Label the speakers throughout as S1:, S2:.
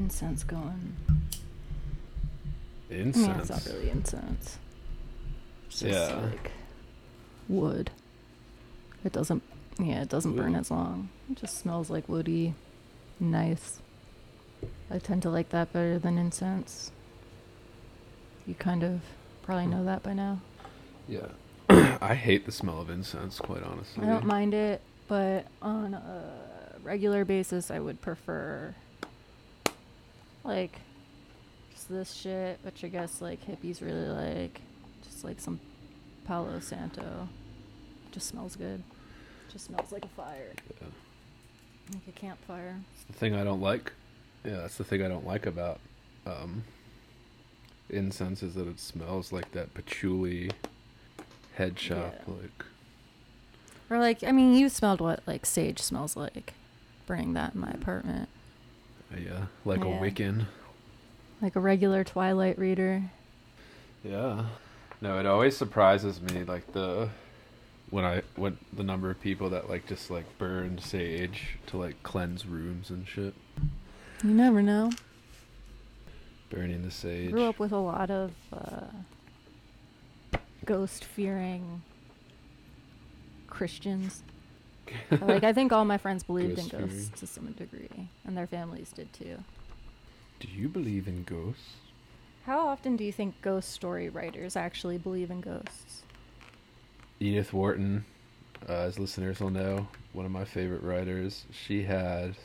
S1: incense going.
S2: Incense.
S1: Yeah, it's not really incense. It's just
S2: Yeah.
S1: like wood. It doesn't. Yeah, it doesn't burn as long. It just smells like woody, nice. I tend to like that better than incense. You kind of probably know that by now.
S2: Yeah. I hate the smell of incense, quite honestly.
S1: I don't mind it, but on a regular basis, I would prefer like just this shit, which I guess like hippies really like. Just like some Palo Santo. Just smells good. Just smells like a fire,
S2: Yeah.
S1: like a campfire.
S2: It's the thing I don't like. Yeah, that's the thing I don't like about um, incense is that it smells like that patchouli head shop.
S1: Yeah.
S2: Like,
S1: Or like, I mean, you smelled what like sage smells like. Burning that in my apartment,
S2: yeah, like a Wiccan.
S1: like a regular Twilight reader.
S2: Yeah. No, it always surprises me, like the when I when the number of people that like just like burn sage to like cleanse rooms and shit.
S1: You never know.
S2: Burning the sage.
S1: grew up with a lot of uh, ghost fearing Christians. like I think all my friends believed in
S2: Ghost-fearing.
S1: ghosts to some degree, and their families did too.
S2: Do you believe in ghosts?
S1: How often do you think ghost story writers actually believe in ghosts?
S2: Edith Wharton, uh, as listeners will know, one of my favorite writers. She had,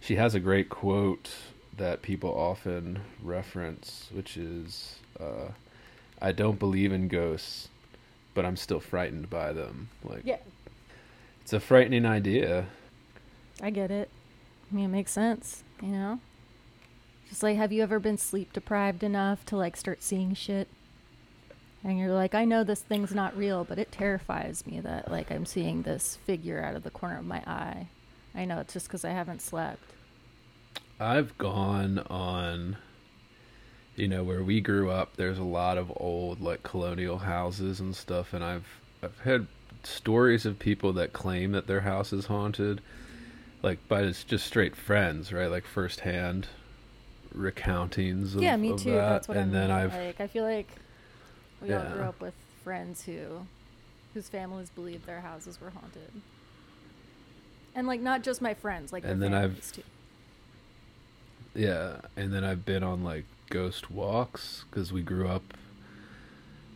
S2: she has a great quote that people often reference, which is, uh, "I don't believe in ghosts, but I'm still frightened by them." Like,
S1: Yeah,
S2: it's a frightening idea.
S1: I get it. I mean, it makes sense, you know? Just like, have you ever been sleep deprived enough to like start seeing shit? And you're like, I know this thing's not real, but it terrifies me that like I'm seeing this figure out of the corner of my eye. I know it's just because I haven't slept.
S2: I've gone on, you know, where we grew up. There's a lot of old like colonial houses and stuff, and I've I've had stories of people that claim that their house is haunted, like by just just straight friends, right? Like firsthand recountings. Of,
S1: yeah, me too.
S2: that.
S1: That's what
S2: and
S1: I
S2: then. I've
S1: like. I feel like we all grew up with friends who, whose families believed their houses were haunted. And like not just my friends, like
S2: And
S1: their
S2: then I've-
S1: too.
S2: Yeah, and then I've been on like ghost walks because we grew up.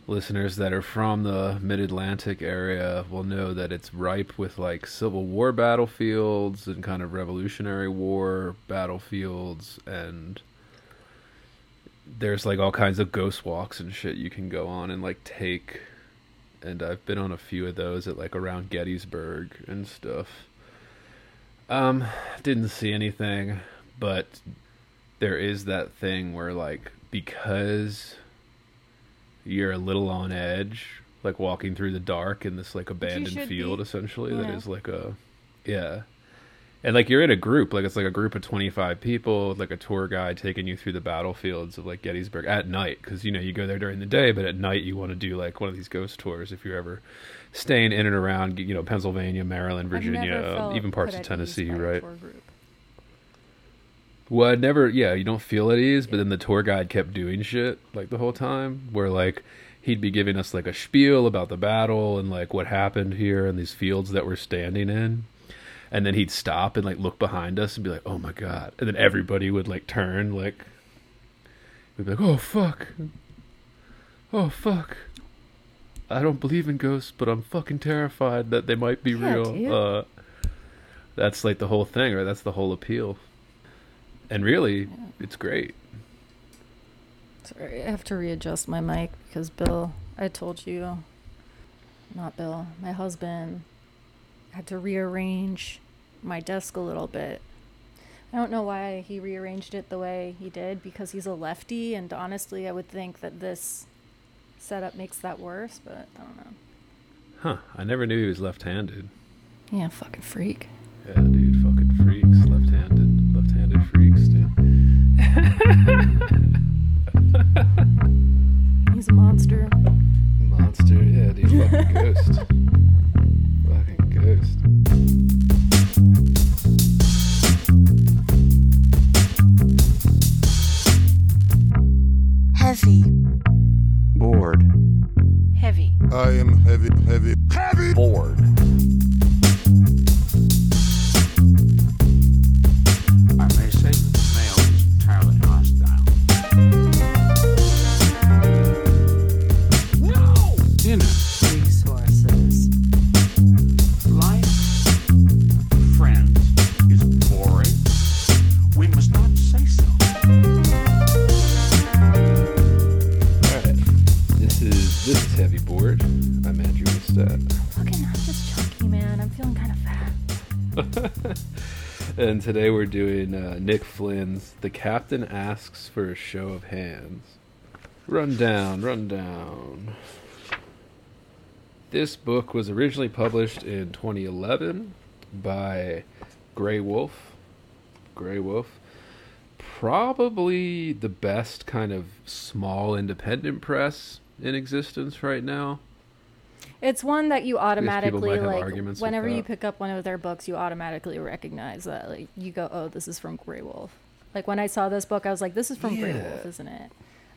S2: Listeners that are from the mid Atlantic area will know that it's ripe with like Civil War battlefields and kind of Revolutionary War battlefields, and there's like all kinds of ghost walks and shit you can go on and like take. And I've been on a few of those at like around Gettysburg and stuff. Um, didn't see anything, but there is that thing where like because you're a little on edge like walking through the dark in this like abandoned field
S1: be,
S2: essentially
S1: you
S2: that is like a yeah. And like you're in a group like it's like a group of 25 people like a tour guide taking you through the battlefields of like gettysburg at night because you know you go there during the day but at night you want to do like one of these ghost tours if you're ever staying in and around you know pennsylvania maryland virginia
S1: um,
S2: even parts of tennessee right. Well, I'd never, yeah, you don't feel at ease, but then the tour guide kept doing shit like the whole time, where like he'd be giving us like a spiel about the battle and like what happened here and these fields that we're standing in. And then he'd stop and like look behind us and be like, oh my God. And then everybody would like turn, like, we'd be like, oh fuck. Oh fuck. I don't believe in ghosts, but I'm fucking terrified that they might be
S1: Yeah,
S2: real. Uh, that's like the whole thing, right? That's the whole appeal. And really, it's great.
S1: Sorry, I have to readjust my mic because Bill, I told you, not Bill, my husband had to rearrange my desk a little bit. I don't know why he rearranged it the way he did because he's a lefty, and honestly, I would think that this setup makes that worse, but I don't know.
S2: Huh. I never knew he was left handed.
S1: Yeah, fucking freak.
S2: Yeah, dude,
S1: He's a monster.
S2: Monster, yeah, dude. Fucking ghost. fucking ghost.
S3: Heavy.
S4: Bored.
S3: Heavy.
S5: I am heavy, heavy, heavy.
S4: Bored.
S2: Today we're doing uh, Nick Flynn's "The Captain Asks for a Show of Hands." Run down, run down. This book was originally published in 2011 by Graywolf. Grey Wolf. Probably the best kind of small independent press in existence right now.
S1: It's one that you automatically like. Whenever you pick up one of their books, you automatically recognize that. Like you go, "Oh, this is from Graywolf." Like when I saw this book, I was like, "This is from
S2: Graywolf,
S1: isn't it?"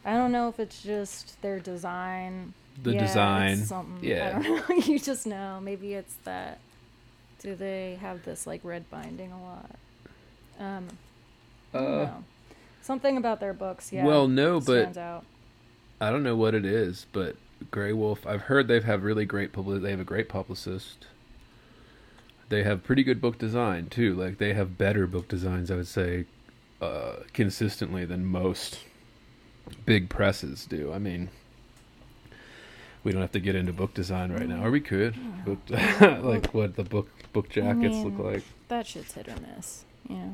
S1: I don't know if it's just their design.
S2: The
S1: Yeah,
S2: design,
S1: something.
S2: yeah.
S1: I don't know. you just know. Maybe it's that. Do they have this like red binding a lot? Um,
S2: Uh.
S1: Something about their books, yeah.
S2: well, no, but
S1: out.
S2: I don't know what it is, but Graywolf. I've heard they've have really great public. They have a great publicist. They have pretty good book design too. Like they have better book designs, I would say, uh, consistently than most big presses do. I mean, we don't have to get into book design right now, or we could. Book, like what the book book jackets look
S1: mean,
S2: like.
S1: That shit's hit or miss. Yeah.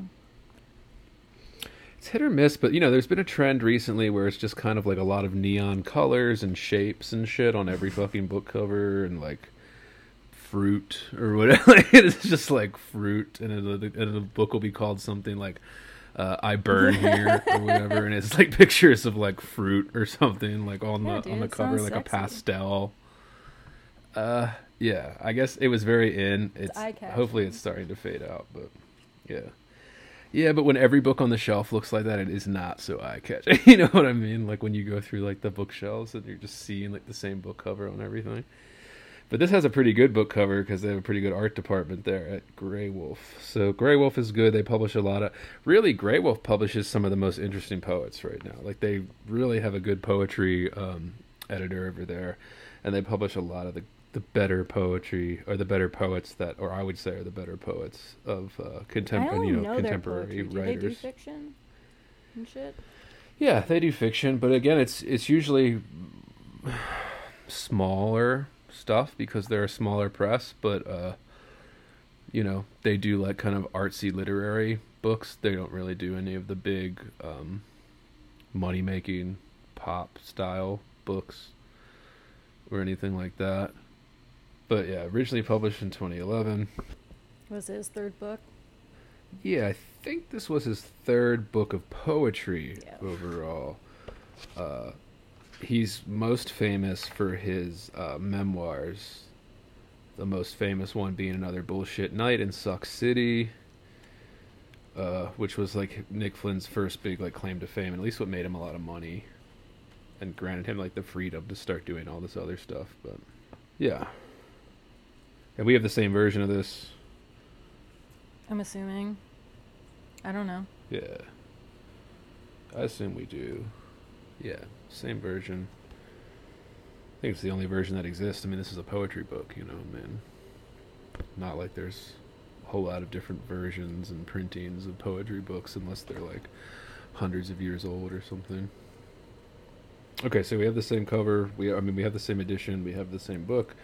S2: It's hit or miss, but you know, there's been a trend recently where it's just kind of like a lot of neon colors and shapes and shit on every fucking book cover and like fruit or whatever. Like, it's just like fruit, and and the book will be called something like uh, "I burn here" or whatever, and it's like pictures of like fruit or something like on
S1: Yeah,
S2: the
S1: dude,
S2: on the cover, like
S1: sexy.
S2: a pastel. Uh, yeah, I guess it was very in. It's
S1: eye-catching.
S2: hopefully it's starting to fade out, but yeah. Yeah, but when every book on the shelf looks like that, it is not so eye catching. you know what I mean? Like when you go through like the bookshelves and you're just seeing like the same book cover on everything. But this has a pretty good book cover because they have a pretty good art department there at Graywolf. So Graywolf is good. They publish a lot of really Graywolf publishes some of the most interesting poets right now. Like they really have a good poetry um, editor over there, and they publish a lot of the the better poetry or the better poets that, or I would say, are the better poets of uh, contemporary, you know,
S1: know
S2: contemporary
S1: poetry. Do
S2: writers.
S1: they do fiction and shit?
S2: Yeah, they do fiction, but again, it's it's usually smaller stuff because they're a smaller press. But uh, you know, they do like kind of artsy literary books. They don't really do any of the big um, money making pop style books or anything like that. But yeah, originally published in 2011.
S1: Was it his third book?
S2: Yeah, I think this was his third book of poetry
S1: Yeah.
S2: overall. Uh, he's most famous for his uh, memoirs. The most famous one being Another Bullshit Night in Suck City, uh, which was like Nick Flynn's first big like claim to fame, and at least what made him a lot of money, and granted him like the freedom to start doing all this other stuff. But yeah, and we have the same version of this.
S1: I'm assuming. I don't know.
S2: Yeah. I assume we do. Yeah, same version. I think it's the only version that exists. I mean, this is a poetry book, you know, man. Not like there's a whole lot of different versions and printings of poetry books unless they're like hundreds of years old or something. Okay, so we have the same cover. We I mean, we have the same edition. We have the same book.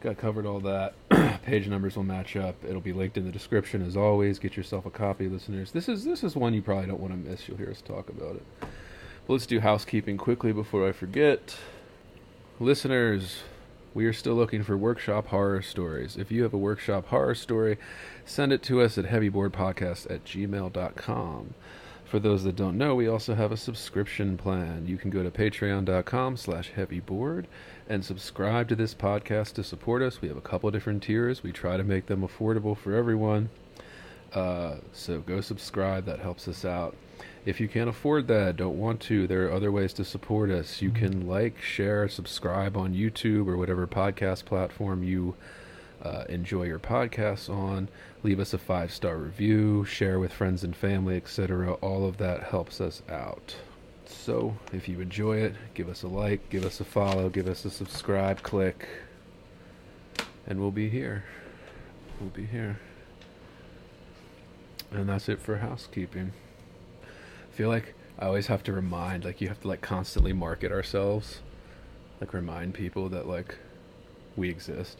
S2: Got covered all that. Page numbers will match up. It'll be linked in the description as always. Get yourself a copy, listeners. This is this is one you probably don't want to miss. You'll hear us talk about it. But let's do housekeeping quickly before I forget. Listeners, we are still looking for workshop horror stories. If you have a workshop horror story, send it to us at heavyboredpodcast at gmail.com. For those that don't know, we also have a subscription plan. You can go to patreon.com slash heavybored and subscribe to this podcast to support us. We have a couple of different tiers. We try to make them affordable for everyone. Uh, so go subscribe. That helps us out. If you can't afford that, don't want to, there are other ways to support us. You can like, share, subscribe on YouTube or whatever podcast platform you uh, enjoy your podcasts on. Leave us a five star review, share with friends and family, etc. All of that helps us out. So if you enjoy it, give us a like, give us a follow, give us a subscribe, click, and we'll be here. We'll be here. And that's it for housekeeping. I feel like I always have to remind, like, you have to, like, constantly market ourselves. Like, remind people that, like, we exist.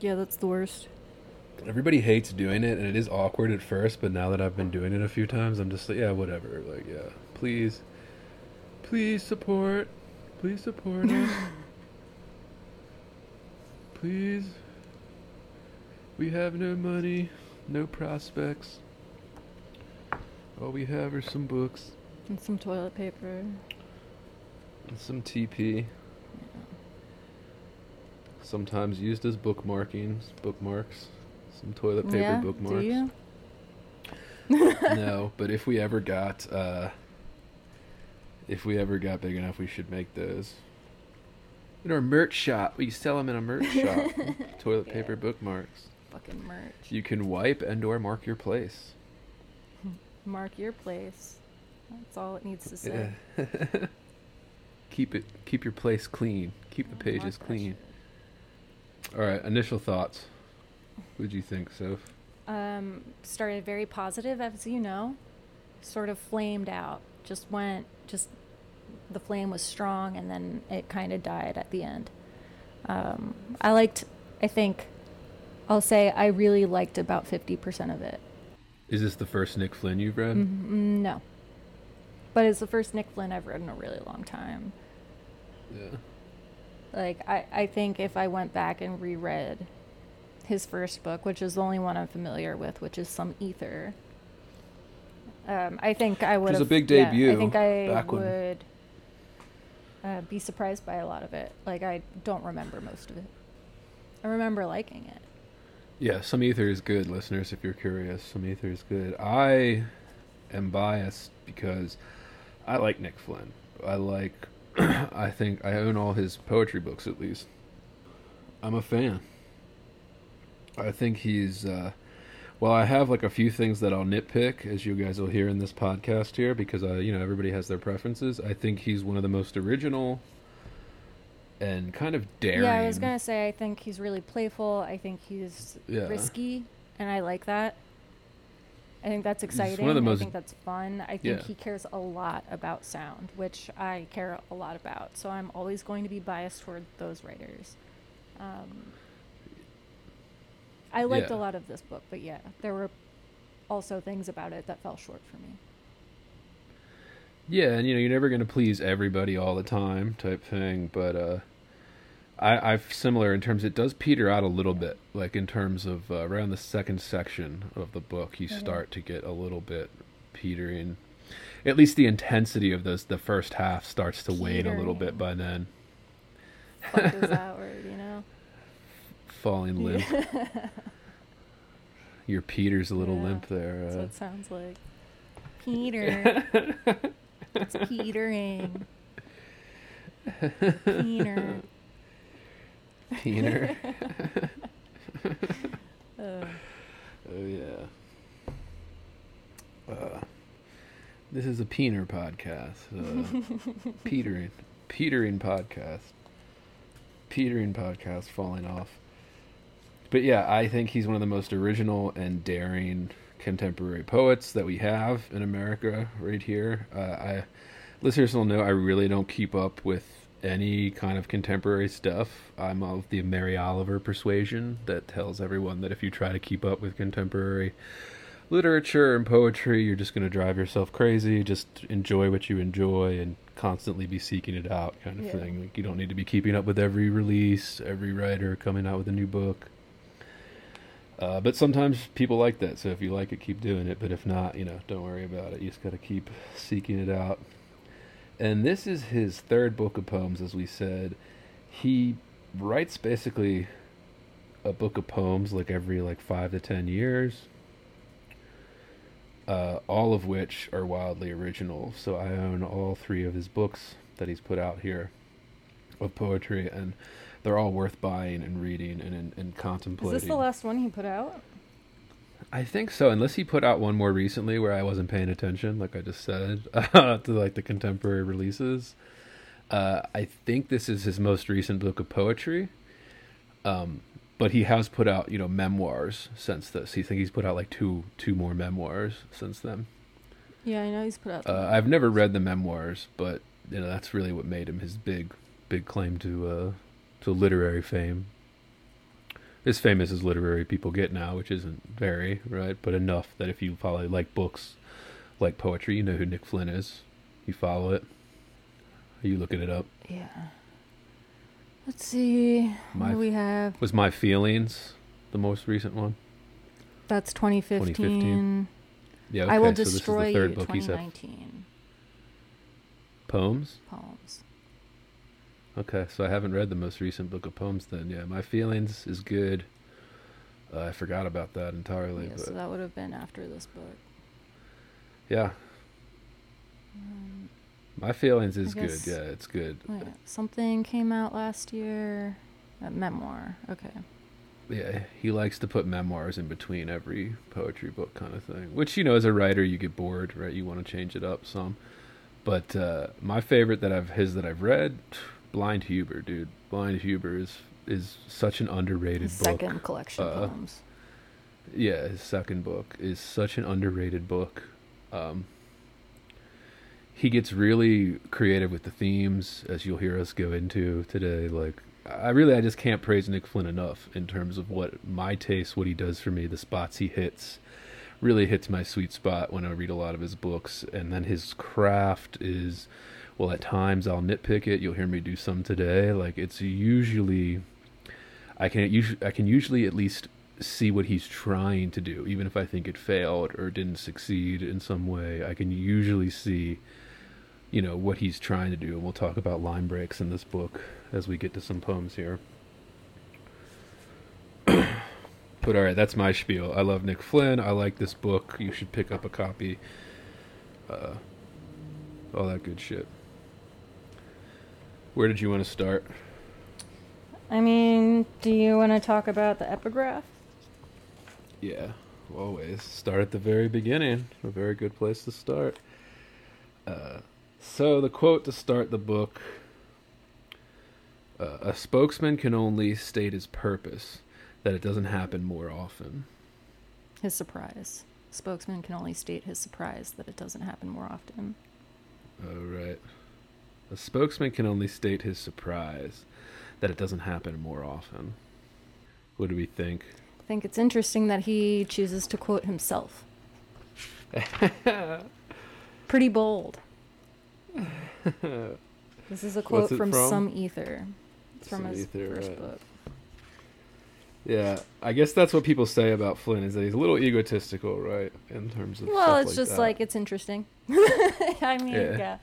S1: Yeah, that's the worst.
S2: Everybody hates doing it, and it is awkward at first, but now that I've been doing it a few times, I'm just like, yeah, whatever. Like, yeah, please, please support. Please support us. please. We have no money, no prospects. All we have are some books
S1: And some toilet paper.
S2: and some TP. Sometimes used as bookmarkings, bookmarks, some toilet paper
S1: yeah,
S2: bookmarks.
S1: do you?
S2: no, but if we ever got uh if we ever got big enough, we should make those. In our merch shop, we sell them in a merch shop. Toilet paper bookmarks.
S1: Fucking merch.
S2: You can wipe and or mark your place.
S1: Mark your place. That's all it needs to say.
S2: Yeah. keep it keep your place clean. Keep the pages
S1: that
S2: clean. All right, initial thoughts. What'd you think, Soph?
S1: Um, started very positive, as you know. Sort of flamed out. Just went, just the flame was strong, and then it kind of died at the end. Um, I liked, I think, I'll say I really liked about 50% of it.
S2: Is this the first Nick Flynn you've read?
S1: Mm, no. But it's the first Nick Flynn I've read in a really long time.
S2: Yeah.
S1: Like, I, I think if I went back and reread his first book, which is the only one I'm familiar with, which is Some Ether, um, I think I would It
S2: was a
S1: have-
S2: big
S1: yeah, I think I
S2: back when-
S1: would uh, be surprised by a lot of it. Like, I don't remember most of it. I remember liking it.
S2: Yeah, some ether is good, listeners. If you're curious, some ether is good. I am biased because I like Nick Flynn. I like. I think I own all his poetry books at least. I'm a fan. I think he's. Uh, well, I have like a few things that I'll nitpick, as you guys will hear in this podcast here, because uh, you know everybody has their preferences. I think he's one of the most original and kind of daring.
S1: Yeah, I was gonna say I think he's really playful. I think he's
S2: Yeah.
S1: risky, and I like that. I think that's
S2: one of
S1: exciting.
S2: the most-
S1: I think that's fun. I think
S2: Yeah.
S1: he cares a lot about sound, which I care a lot about. So I'm always going to be biased toward those writers. Um, I liked
S2: Yeah.
S1: a lot of this book, but yeah, there were also things about it that fell short for me.
S2: Yeah, and you know, you're never going to please everybody all the time, type thing. But uh, I, I've similar in terms. It does peter out a little bit, like in terms of uh, around the second section of the book, you
S1: Mhm.
S2: start to get a little bit petering. At least the intensity of those, the first half starts to wane a little bit by then.
S1: Fuck is that word, you know?
S2: Falling limp. Your Peter's a little
S1: Yeah,
S2: limp there.
S1: That's
S2: Uh,
S1: what it sounds like. Peter. it's petering. Peter.
S2: Peter.
S1: Uh,
S2: Oh yeah. Uh, this is a Peener podcast. Uh, Petering, Petering podcast. Petering podcast falling off. But yeah, I think he's one of the most original and daring contemporary poets that we have in America right here. Uh, I listeners will know I really don't keep up with any kind of contemporary stuff. I'm of the Mary Oliver persuasion that tells everyone that if you try to keep up with contemporary literature and poetry, you're just going to drive yourself crazy. Just enjoy what you enjoy and constantly be seeking it out, kind of
S1: Yeah.
S2: thing. Like you don't need to be keeping up with every release, every writer coming out with a new book. Uh, but sometimes people like that, so if you like it, keep doing it. But if not, you know, don't worry about it. You just got to keep seeking it out. And this is his third book of poems, as we said. He writes basically a book of poems like every like five to ten years. uh, all of which are wildly original. So I own all three of his books that he's put out here of poetry, and they're all worth buying and reading and, and, and
S1: Is this the last one he put out?
S2: I think so, unless he put out one more recently where I wasn't paying attention, like I just said, to like the contemporary releases. Uh, I think this is his most recent book of poetry. Um, but he has put out, you know, memoirs since this. He think he's put out like two two more memoirs since then.
S1: Yeah, I know he's put out.
S2: Uh, I've never read the memoirs, but you know that's really what made him his big big claim to uh, to literary fame. As famous as literary people get now, which isn't very right, but enough that if you follow like books, like poetry, you know who Nick Flynn is. You follow it. Are you looking it up?
S1: yeah. Let's see. what
S2: My-
S1: do we have?
S2: Was my feelings the most recent one?
S1: That's 2015.
S2: 2015. Yeah. Okay,
S1: I will
S2: so this is
S1: destroy
S2: the third
S1: you.
S2: book he's had.
S1: 2019
S2: Poems.
S1: poems.
S2: Okay, so I haven't read the most recent book of poems then. Yeah, My Feelings is good. Uh, I forgot about that entirely,
S1: Yeah,
S2: but
S1: so that would have been after this book.
S2: yeah,
S1: Um,
S2: My Feelings is good. Yeah, it's good.
S1: oh yeah, Something came out last year. A memoir. Okay.
S2: Yeah, he likes to put memoirs in between every poetry book kind of thing. Which, you know, as a writer, you get bored, right? You want to change it up some. But uh, my favorite that I've his that I've read, Blind Huber, dude. Blind Huber is is such an underrated
S1: His
S2: book.
S1: second collection
S2: Uh,
S1: poems.
S2: Yeah, his second book is such an underrated book. Um, he gets really creative with the themes, as you'll hear us go into today. Like, I really, I just can't praise Nick Flynn enough in terms of what my taste, what he does for me, the spots he hits, really hits my sweet spot when I read a lot of his books. And then his craft is, well, at times I'll nitpick it. You'll hear me do some today. Like, it's usually, I can usually, I can usually at least see what he's trying to do, even if I think it failed or didn't succeed in some way. I can usually see, you know, what he's trying to do, and we'll talk about line breaks in this book as we get to some poems here. but all right, that's my spiel. I love Nick Flynn. I like this book. You should pick up a copy. Uh, all that good shit. Where did you want to start?
S1: I mean, do you want to talk about the epigraph?
S2: Yeah, always start at the very beginning. A very good place to start. Uh, so the quote to start the book: uh, "A spokesman can only state his purpose, that it doesn't happen more often."
S1: His surprise. Spokesman can only state his surprise that it doesn't happen more often.
S2: All right. A spokesman can only state his surprise that it doesn't happen more often. What do we think?
S1: I think it's interesting that he chooses to quote himself. Pretty bold. This is a quote from,
S2: from?
S1: Some Ether. It's from
S2: Some
S1: his
S2: Ether,
S1: first
S2: right.
S1: book.
S2: Yeah, I guess that's what people say about Flynn is that he's a little egotistical, right? In terms of
S1: Well, it's just
S2: that.
S1: like it's interesting. I mean,
S2: Yeah.
S1: yeah.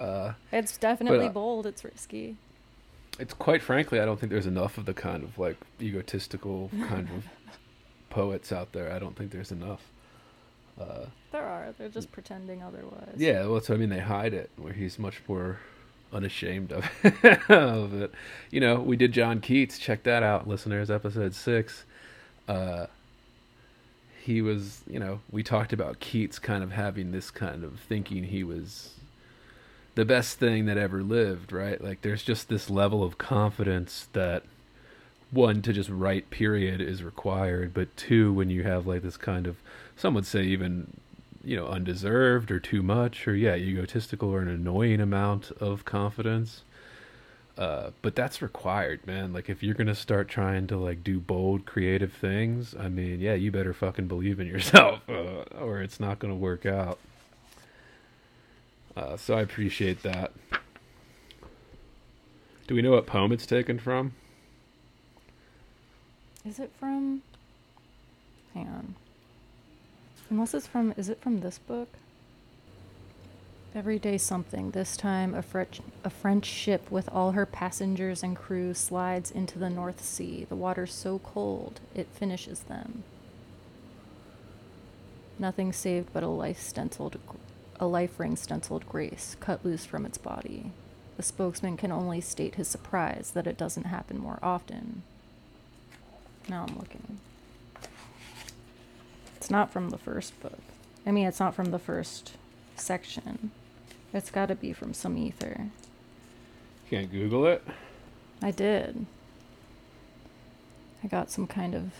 S2: Uh,
S1: It's definitely
S2: uh,
S1: bold. It's risky.
S2: it's quite frankly, I don't think there's enough of the kind of like egotistical kind of poets out there. I don't think there's enough. Uh,
S1: There are. They're just pretending otherwise.
S2: yeah, well, that's what I mean. They hide it, where he's much more unashamed of of it. You know, we did John Keats. Check that out, listeners. Episode six. Uh, he was, you know, we talked about Keats kind of having this kind of thinking he was the best thing that ever lived, right? Like there's just this level of confidence that one to just write period is required, but two when you have like this kind of some would say even you know undeserved or too much or yeah egotistical or an annoying amount of confidence uh, but that's required man like if you're gonna start trying to like do bold creative things i mean yeah you better fucking believe in yourself uh, or it's not gonna work out uh, so i appreciate that do we know what poem it's taken from
S1: Is it from? Hang on. Unless it's from. Is it from this book? Every day something. This time a French a French ship with all her passengers and crew slides into the North Sea. The water's so cold it finishes them. Nothing saved but a life stenciled, a life ring stenciled grace cut loose from its body. The spokesman can only state his surprise that it doesn't happen more often. Now I'm looking. It's not from the first book. I mean, it's not from the first section. It's got to be from some ether.
S2: Can't Google it.
S1: I did. I got some kind of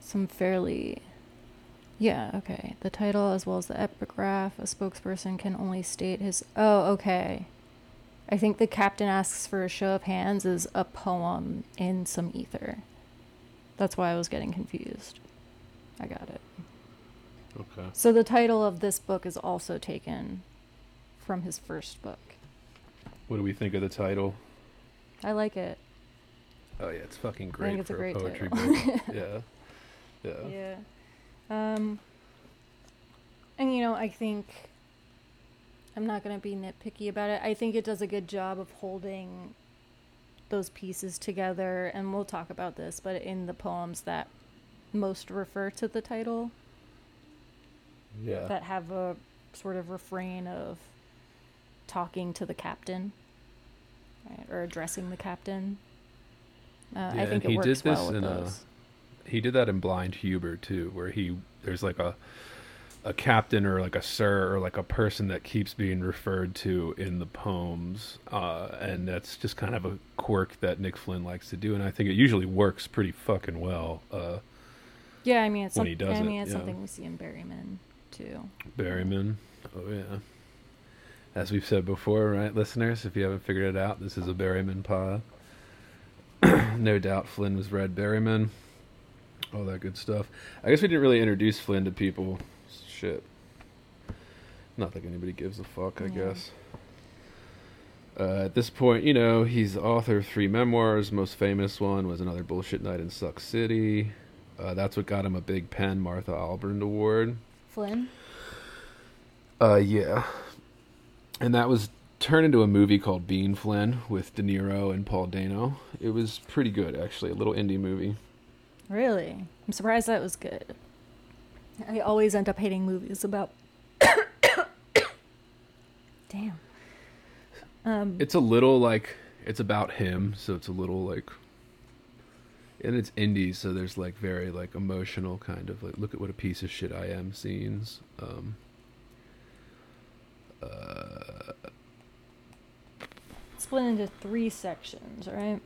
S1: some fairly yeah, okay. The title as well as the epigraph, a spokesperson can only state his Oh, okay. I think the captain asks for a show of hands is a poem in some ether. That's why I was getting confused. I got it.
S2: Okay.
S1: So the title of this book is also taken from his first book.
S2: What do we think of the title?
S1: I like it.
S2: Oh yeah, it's fucking
S1: I
S2: great
S1: think it's a
S2: for
S1: great
S2: poetry
S1: title.
S2: book. yeah. Yeah.
S1: Yeah. Um and you know, I think I'm not going to be nitpicky about it. I think it does a good job of holding those pieces together and we'll talk about this, but in the poems that most refer to the title
S2: Yeah.
S1: that have a sort of refrain of talking to the captain right, or addressing the captain. Uh,
S2: Yeah,
S1: I think it works well with
S2: in a-
S1: those.
S2: He did that in Blind Huber too, where he there's like a a captain or like a sir or like a person that keeps being referred to in the poems, uh, and that's just kind of a quirk that Nick Flynn likes to do, and I think it usually works pretty fucking well. Uh,
S1: Yeah, I mean it's
S2: when
S1: some-
S2: he does
S1: I mean it's something we see in Berryman too.
S2: Berryman, oh yeah. As we've said before, right, listeners, if you haven't figured it out, this is a Berryman pod. no doubt Flynn was read Berryman. All that good stuff. I guess we didn't really introduce Flynn to people. Shit. Not like anybody gives a fuck, I
S1: Yeah.
S2: guess. Uh, at this point, you know, he's the author of three memoirs. Most famous one was Another Bullshit Night in Suck City. Uh, that's what got him a big PEN Martha Albrand Award.
S1: Flynn?
S2: Uh, yeah. And that was turned into a movie called Being Flynn with De Niro and Paul Dano. It was pretty good, actually. A little indie movie.
S1: Really? I'm surprised that was good. I always end up hating movies about Damn. Um
S2: It's a little like it's about him, so it's a little like and it's indie, so there's like very like emotional kind of like look at what a piece of shit I am scenes. Um uh
S1: split into three sections, right?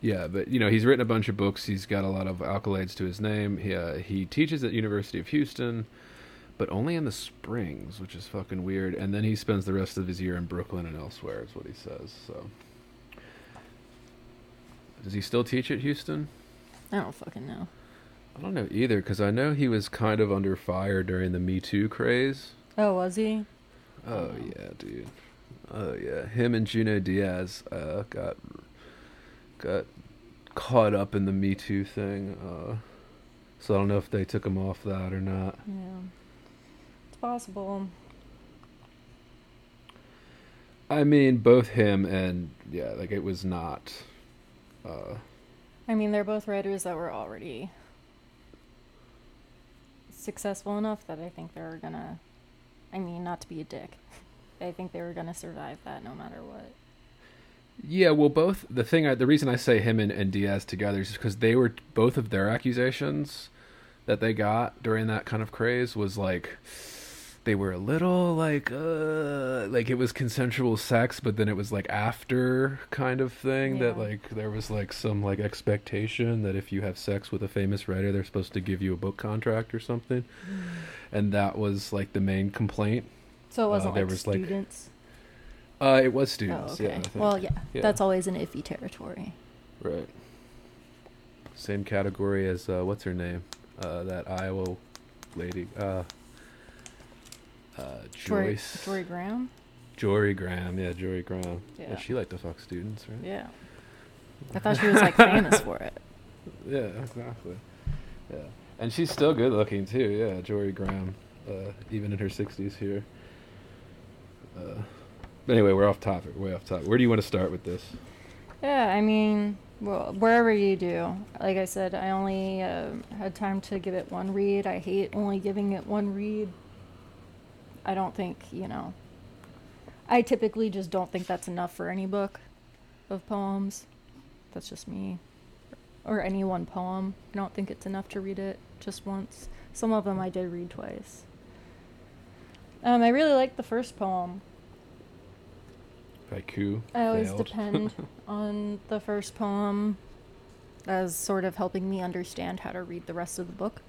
S2: Yeah, but you know he's written a bunch of books. He's got a lot of accolades to his name. He uh, he teaches at University of Houston, but only in the springs, which is fucking weird. And then he spends the rest of his year in Brooklyn and elsewhere, is what he says. So, does he still teach at Houston?
S1: I don't fucking know.
S2: I don't know either, because I know he was kind of under fire during the Me Too craze.
S1: Oh, was he?
S2: Oh yeah, dude. Oh yeah, him and Junot Diaz uh, got got caught up in the Me Too thing. Uh, so I don't know if they took him off that or not.
S1: Yeah. It's possible.
S2: I mean, both him and yeah, like it was not. Uh,
S1: I mean, they're both writers that were already successful enough that I think they're gonna. I mean, not to be a dick. I think they were gonna survive that no matter what.
S2: Yeah, well, both the thing, I, the reason I say him and, and Diaz together is because they were both of their accusations that they got during that kind of craze was like they were a little like uh like it was consensual sex but then it was like after kind of thing that like there was like some like expectation that if you have sex with a famous writer they're supposed to give you a book contract or something. And that was like the main complaint.
S1: So it
S2: Uh,
S1: wasn't
S2: there
S1: like
S2: was, like,
S1: students.
S2: Uh it was students.
S1: oh, okay.
S2: yeah, I think.
S1: well, yeah,
S2: Yeah.
S1: that's always an iffy territory.
S2: right same category as uh what's her name uh that iowa lady uh uh
S1: Jorie,
S2: joyce
S1: Jorie Graham.
S2: Jorie Graham, yeah, Jorie Graham. Yeah.
S1: Yeah.
S2: she liked to fuck students, right?
S1: Yeah. I thought she was like famous for it.
S2: Yeah, exactly. Yeah, and she's still good looking too. Yeah, Jorie Graham, uh, even in her sixties here. Anyway, we're off topic. Way off topic. Where do you want to start with this?
S1: Yeah, I mean, Well, wherever you do. Like I said, I only uh, had time to give it one read. I hate only giving it one read. I don't think, you know. I typically just don't think that's enough for any book of poems. That's just me. Or any one poem. I don't think it's enough to read it just once. Some of them I did read twice. Um, I really liked the first poem.
S2: Haiku.
S1: I always
S2: failed.
S1: depend on the first poem as sort of helping me understand how to read the rest of the book.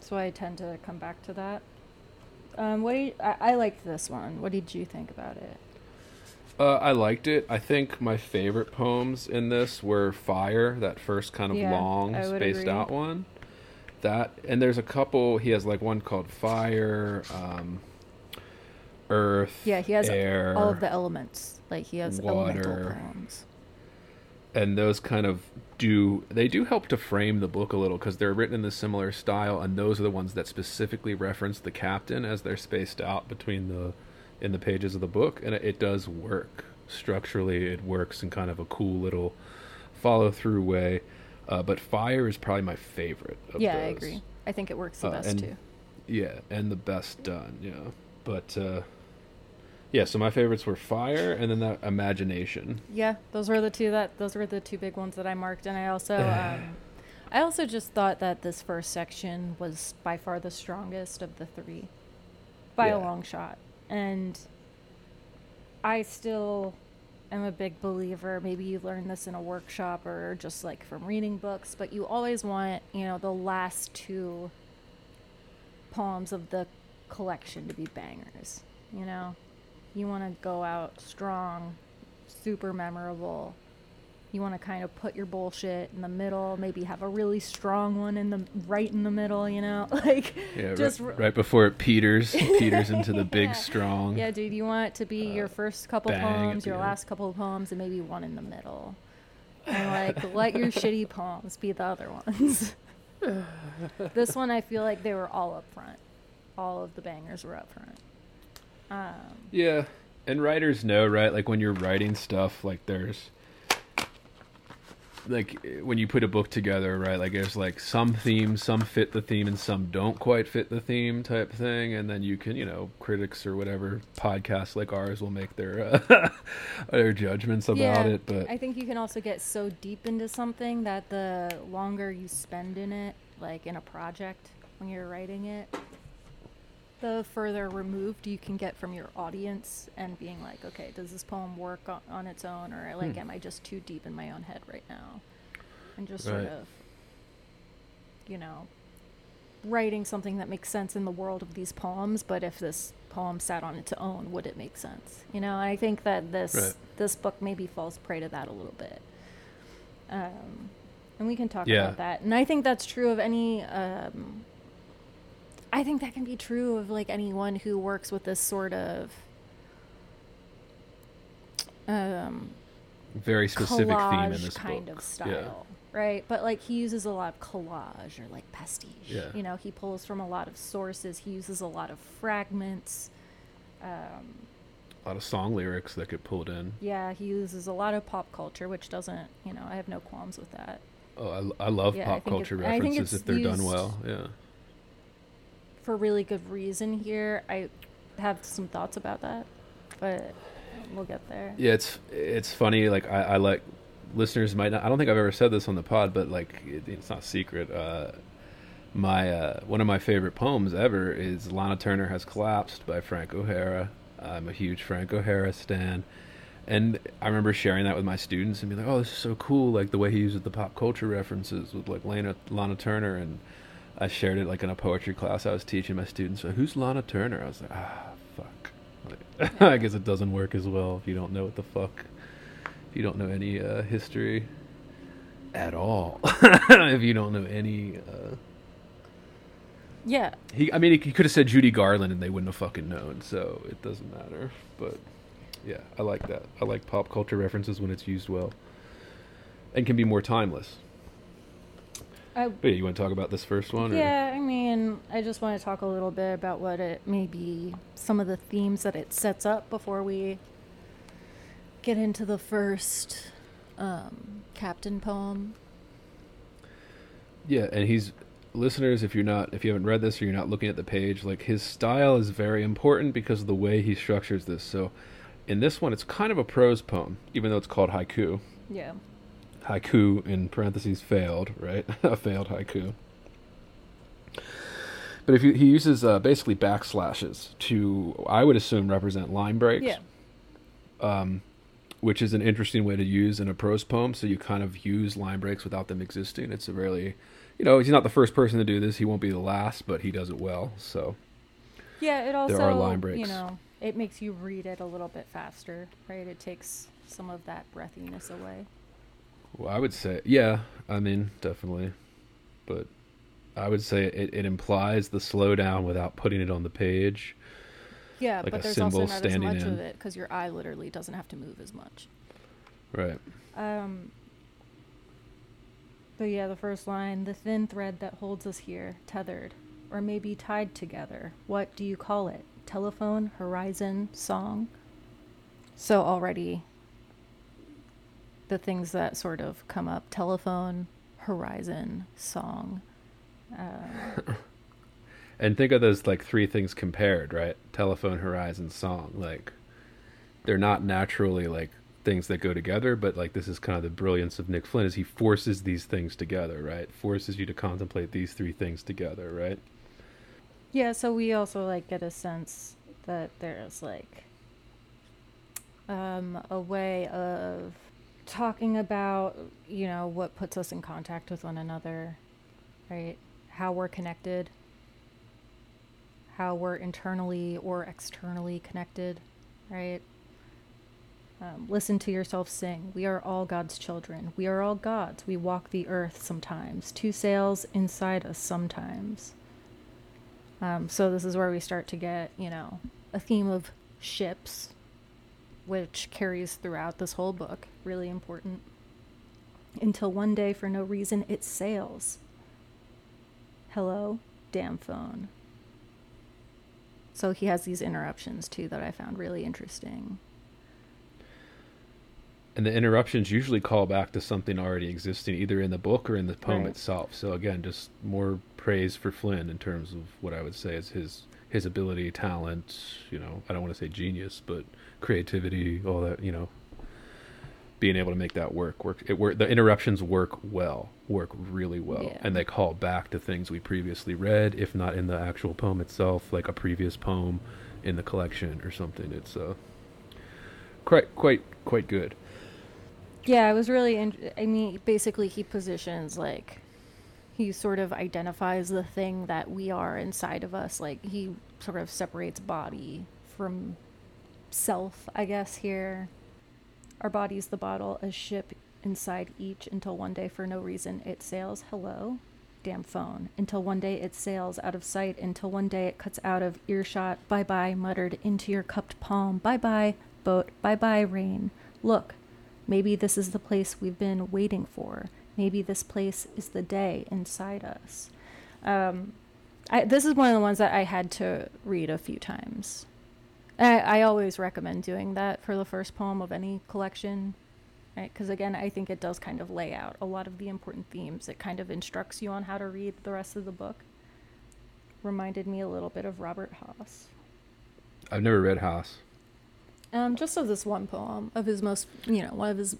S1: So I tend to come back to that. Um, what do you, I, I liked this one. What did you think about it?
S2: Uh, I liked it. I think my favorite poems in this were Fire, that first kind of
S1: Yeah,
S2: long, spaced
S1: agree.
S2: out one. That and there's a couple. He has like one called Fire, um, Earth.
S1: Yeah, he has
S2: air,
S1: all of the elements. Like he has elemental
S2: water.
S1: poems.
S2: and those kind of do they do help to frame the book a little because they're written in the similar style, and those are the ones that specifically reference the captain as they're spaced out between the in the pages of the book, and it, it does work structurally. It works in kind of a cool little follow through way. Uh, but Fire is probably my favorite. Of
S1: Yeah, I agree. I think it works the
S2: Uh,
S1: best
S2: and-
S1: too.
S2: Yeah, and the best done. Yeah, but uh, yeah. So my favorites were Fire, and then that Imagination.
S1: Yeah, those were the two that those were the two big ones that I marked, and I also um, I also just thought that this first section was by far the strongest of the three, by a long shot, and I still am a big believer. Maybe you learn this in a workshop or just like from reading books, but you always want you know the last two poems of the collection to be bangers. You know, you want to go out strong, super memorable. You want to kind of put your bullshit in the middle, maybe have a really strong one in the right in the middle, you know? Like
S2: Yeah,
S1: just
S2: right,
S1: r-
S2: right before it peters, peters into the big
S1: Yeah.
S2: strong.
S1: Yeah, dude, you want it to be your first couple
S2: Uh,
S1: poems, your
S2: end.
S1: last couple of poems, and maybe one in the middle. And like let your shitty poems be the other ones. this one I feel like they were all up front. All of the bangers were up front. Um,
S2: Yeah, and writers know, right? Like when you're writing stuff, like there's like when you put a book together, right? Like there's like some themes, some fit the theme, and some don't quite fit the theme, type thing. And then you can, you know, critics or whatever podcasts like ours will make their uh, their judgments about
S1: yeah,
S2: it. But
S1: I think you can also get so deep into something that the longer you spend in it, like in a project when you're writing it, the further removed you can get from your audience and being like, okay, does this poem work on, on its own, or like,
S2: Hmm.
S1: am I just too deep in my own head right now? And just sort of, you know, writing something that makes sense in the world of these poems. But if this poem sat on its own, would it make sense? You know, I think that this
S2: Right.
S1: this book maybe falls prey to that a little bit. Um, and we can talk
S2: Yeah.
S1: about that. And I think that's true of any. Um, I think that can be true of like anyone who works with this sort of um,
S2: very specific theme in
S1: collage
S2: this
S1: kind
S2: book.
S1: of style, right? But like he uses a lot of collage or like pastiche.
S2: Yeah.
S1: You know, he pulls from a lot of sources. He uses a lot of fragments. Um,
S2: a lot of song lyrics that get pulled in.
S1: yeah, he uses a lot of pop culture, which doesn't, you know, I have no qualms with that.
S2: Oh, I, I love
S1: Yeah,
S2: pop culture references if they're done well. Yeah.
S1: For really good reason here. I have some thoughts about that, but we'll get there.
S2: Yeah, it's it's funny. Like I, I like listeners might not. I don't think I've ever said this on the pod, but like it, it's not secret. Uh, my uh, one of my favorite poems ever is "Lana Turner Has Collapsed" by Frank O'Hara. I'm a huge Frank O'Hara stan, and I remember sharing that with my students and being like, "Oh, this is so cool!" Like the way he uses the pop culture references with like Lana Lana Turner, and I shared it like in a poetry class I was teaching my students. So who's Lana Turner? I was like, ah, fuck. Like, I guess it doesn't work as well if you don't know what the fuck, if you don't know any uh, history at all. if you don't know any, uh,
S1: Yeah,
S2: he. I mean, he, he could have said Judy Garland and they wouldn't have fucking known. So it doesn't matter. But yeah, I like that. I like pop culture references when it's used well, and can be more timeless.
S1: I,
S2: But you want to talk about this first one? Or?
S1: Yeah, I mean, I just want to talk a little bit about what it maybe some of the themes that it sets up before we get into the first um, captain poem.
S2: Yeah, and he's listeners. If you're not, if you haven't read this or you're not looking at the page, like his style is very important because of the way he structures this. So, in this one, it's kind of a prose poem, even though it's called haiku.
S1: Yeah.
S2: Haiku in parentheses failed, right? a failed haiku. But if you, he uses uh, basically backslashes to, I would assume, represent line breaks.
S1: Yeah.
S2: um, which is an interesting way to use in a prose poem. So you kind of use line breaks without them existing. It's a really, you know, he's not the first person to do this. He won't be the last, but he does it well. So
S1: Yeah, it also there
S2: are line breaks.
S1: you know it makes you read it a little bit faster, right? It takes some of that breathiness away.
S2: Well, I would say, yeah, I mean, definitely, but I would say it, it implies the slowdown without putting it on the page.
S1: Yeah,
S2: Like
S1: but there's also not as much
S2: in.
S1: of it because your eye literally doesn't have to move as much.
S2: Right.
S1: Um, but yeah, the first line the thin thread that holds us here, tethered, or maybe tied together. What do you call it? Telephone, horizon, song? So already the things that sort of come up telephone, horizon, song. Uh,
S2: And think of those like three things compared, right? Telephone, horizon, song. Like they're not naturally like things that go together, but like this is kind of the brilliance of Nick Flynn is he forces these things together, right? Forces you to contemplate these three things together, right?
S1: Yeah, so we also like get a sense that there's like um, a way of talking about, you know, what puts us in contact with one another, right? How we're connected, how we're internally or externally connected, right? Um, listen to yourself sing. We are all God's children. We are all gods. We walk the earth sometimes. Two sails inside us sometimes. Um, so this is where we start to get, you know, a theme of ships, which carries throughout this whole book. Really important. Until one day, for no reason, it sails. Hello, damn phone. So he has these interruptions too that I found really interesting.
S2: And the interruptions usually call back to something already existing either in the book or in the poem
S1: Right.
S2: itself. So again, just more praise for Flynn in terms of what I would say is his his ability, talent, you know, I don't want to say genius, but creativity, all that, you know, being able to make that work. Work it work the interruptions work well, work really well.
S1: Yeah.
S2: And they call back to things we previously read, if not in the actual poem itself, like a previous poem in the collection or something. It's uh quite quite quite good.
S1: Yeah, it was really. In- I mean, basically, he positions like he sort of identifies the thing that we are inside of us. Like he sort of separates body from self, I guess. Here, our body's the bottle, a ship inside each. Until one day, for no reason, it sails. Hello, damn phone. Until one day it sails out of sight. Until one day it cuts out of earshot. Bye bye, muttered into your cupped palm. Bye bye, boat. Bye bye, rain. Look, maybe this is the place we've been waiting for. Maybe this place is the day inside us. Um, I, this is one of the ones that I had to read a few times. I, I always recommend doing that for the first poem of any collection, right? Because again, I think it does kind of lay out a lot of the important themes. It kind of instructs you on how to read the rest of the book. Reminded me a little bit of Robert Hass.
S2: I've never read Hass.
S1: Um, just of this one poem of his most, you know, one of his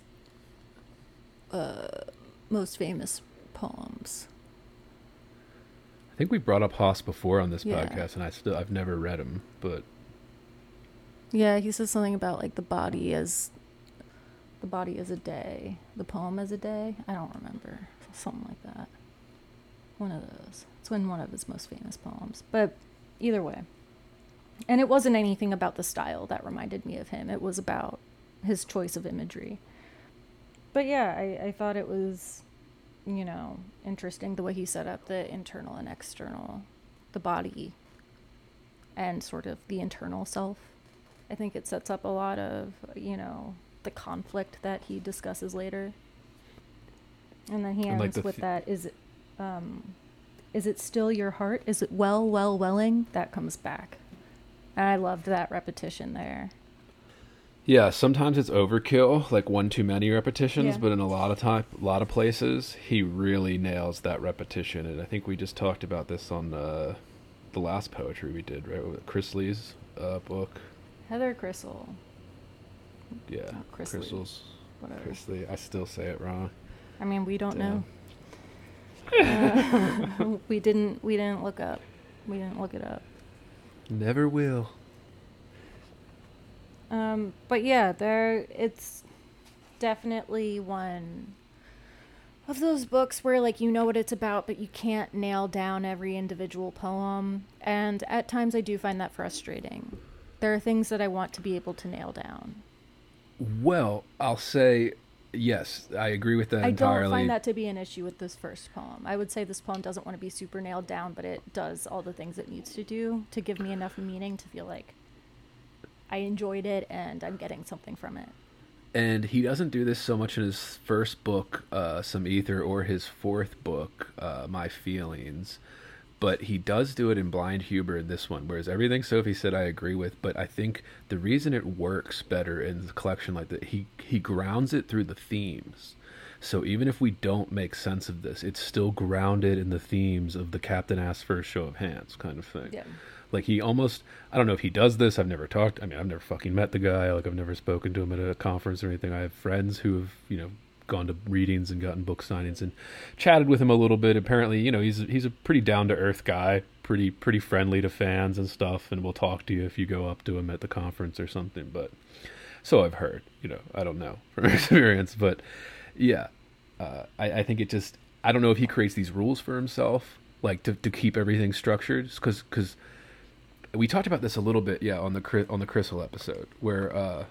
S1: uh, most famous poems.
S2: I think we brought up Hass before on this
S1: Yeah.
S2: podcast, and I still I've never read him, but
S1: Yeah, he says something about like the body as the body as a day, the poem as a day. I don't remember something like that. One of those. It's in one of his most famous poems. But either way, and it wasn't anything about the style that reminded me of him. It was about his choice of imagery. But yeah, I, I thought it was, you know, interesting the way he set up the internal and external, the body, and sort of the internal self. I think it sets up a lot of, you know, the conflict that he discusses later. And then he
S2: And, like,
S1: ends
S2: the
S1: with
S2: th-
S1: that is it um is it still your heart? Is it well, well, welling? That comes back. And I loved that repetition there.
S2: Yeah, sometimes it's overkill, like one too many repetitions,
S1: Yeah.
S2: but in a lot of time, a lot of places, he really nails that repetition. And I think we just talked about this on uh, the last poetry we did, right? Chris Lee's uh, book.
S1: Heather Christle,
S2: Yeah,
S1: Oh,
S2: Christle's
S1: whatever.
S2: Chris Lee. I still say it wrong.
S1: I mean, we don't
S2: Damn.
S1: know. Uh, we didn't. We didn't look up. We didn't look it up.
S2: Never will.
S1: Um, but yeah, there. It's definitely one of those books where like you know what it's about, but you can't nail down every individual poem. And at times, I do find that frustrating. There are things that I want to be able to nail down.
S2: Well, I'll say yes. I agree with that entirely.
S1: I
S2: entirely.
S1: don't find that to be an issue with this first poem. I would say this poem doesn't want to be super nailed down, but it does all the things it needs to do to give me enough meaning to feel like I enjoyed it and I'm getting something from it.
S2: and he doesn't do this so much in his first book, uh, Some Ether, or his fourth book, uh, My Feelings, but he does do it in Blind Huber in this one. Whereas everything Sophie said, I agree with, but I think the reason it works better in the collection like that, he he grounds it through the themes. So even if we don't make sense of this, it's still grounded in the themes of the Captain asks for a show of hands kind of thing.
S1: Yeah.
S2: Like he almost I don't know if he does this. I've never talked I mean, I've never fucking met the guy. Like I've never spoken to him at a conference or anything. I have friends who have, you know, gone to readings and gotten book signings and chatted with him a little bit. Apparently, you know, he's he's a pretty down to earth guy, pretty pretty friendly to fans and stuff and will talk to you if you go up to him at the conference or something, but so I've heard, you know, I don't know from experience, but yeah, uh, I, I think it just, I don't know if he creates these rules for himself, like to, to keep everything structured, because because we talked about this a little bit, yeah, on the on the Christle episode, where uh,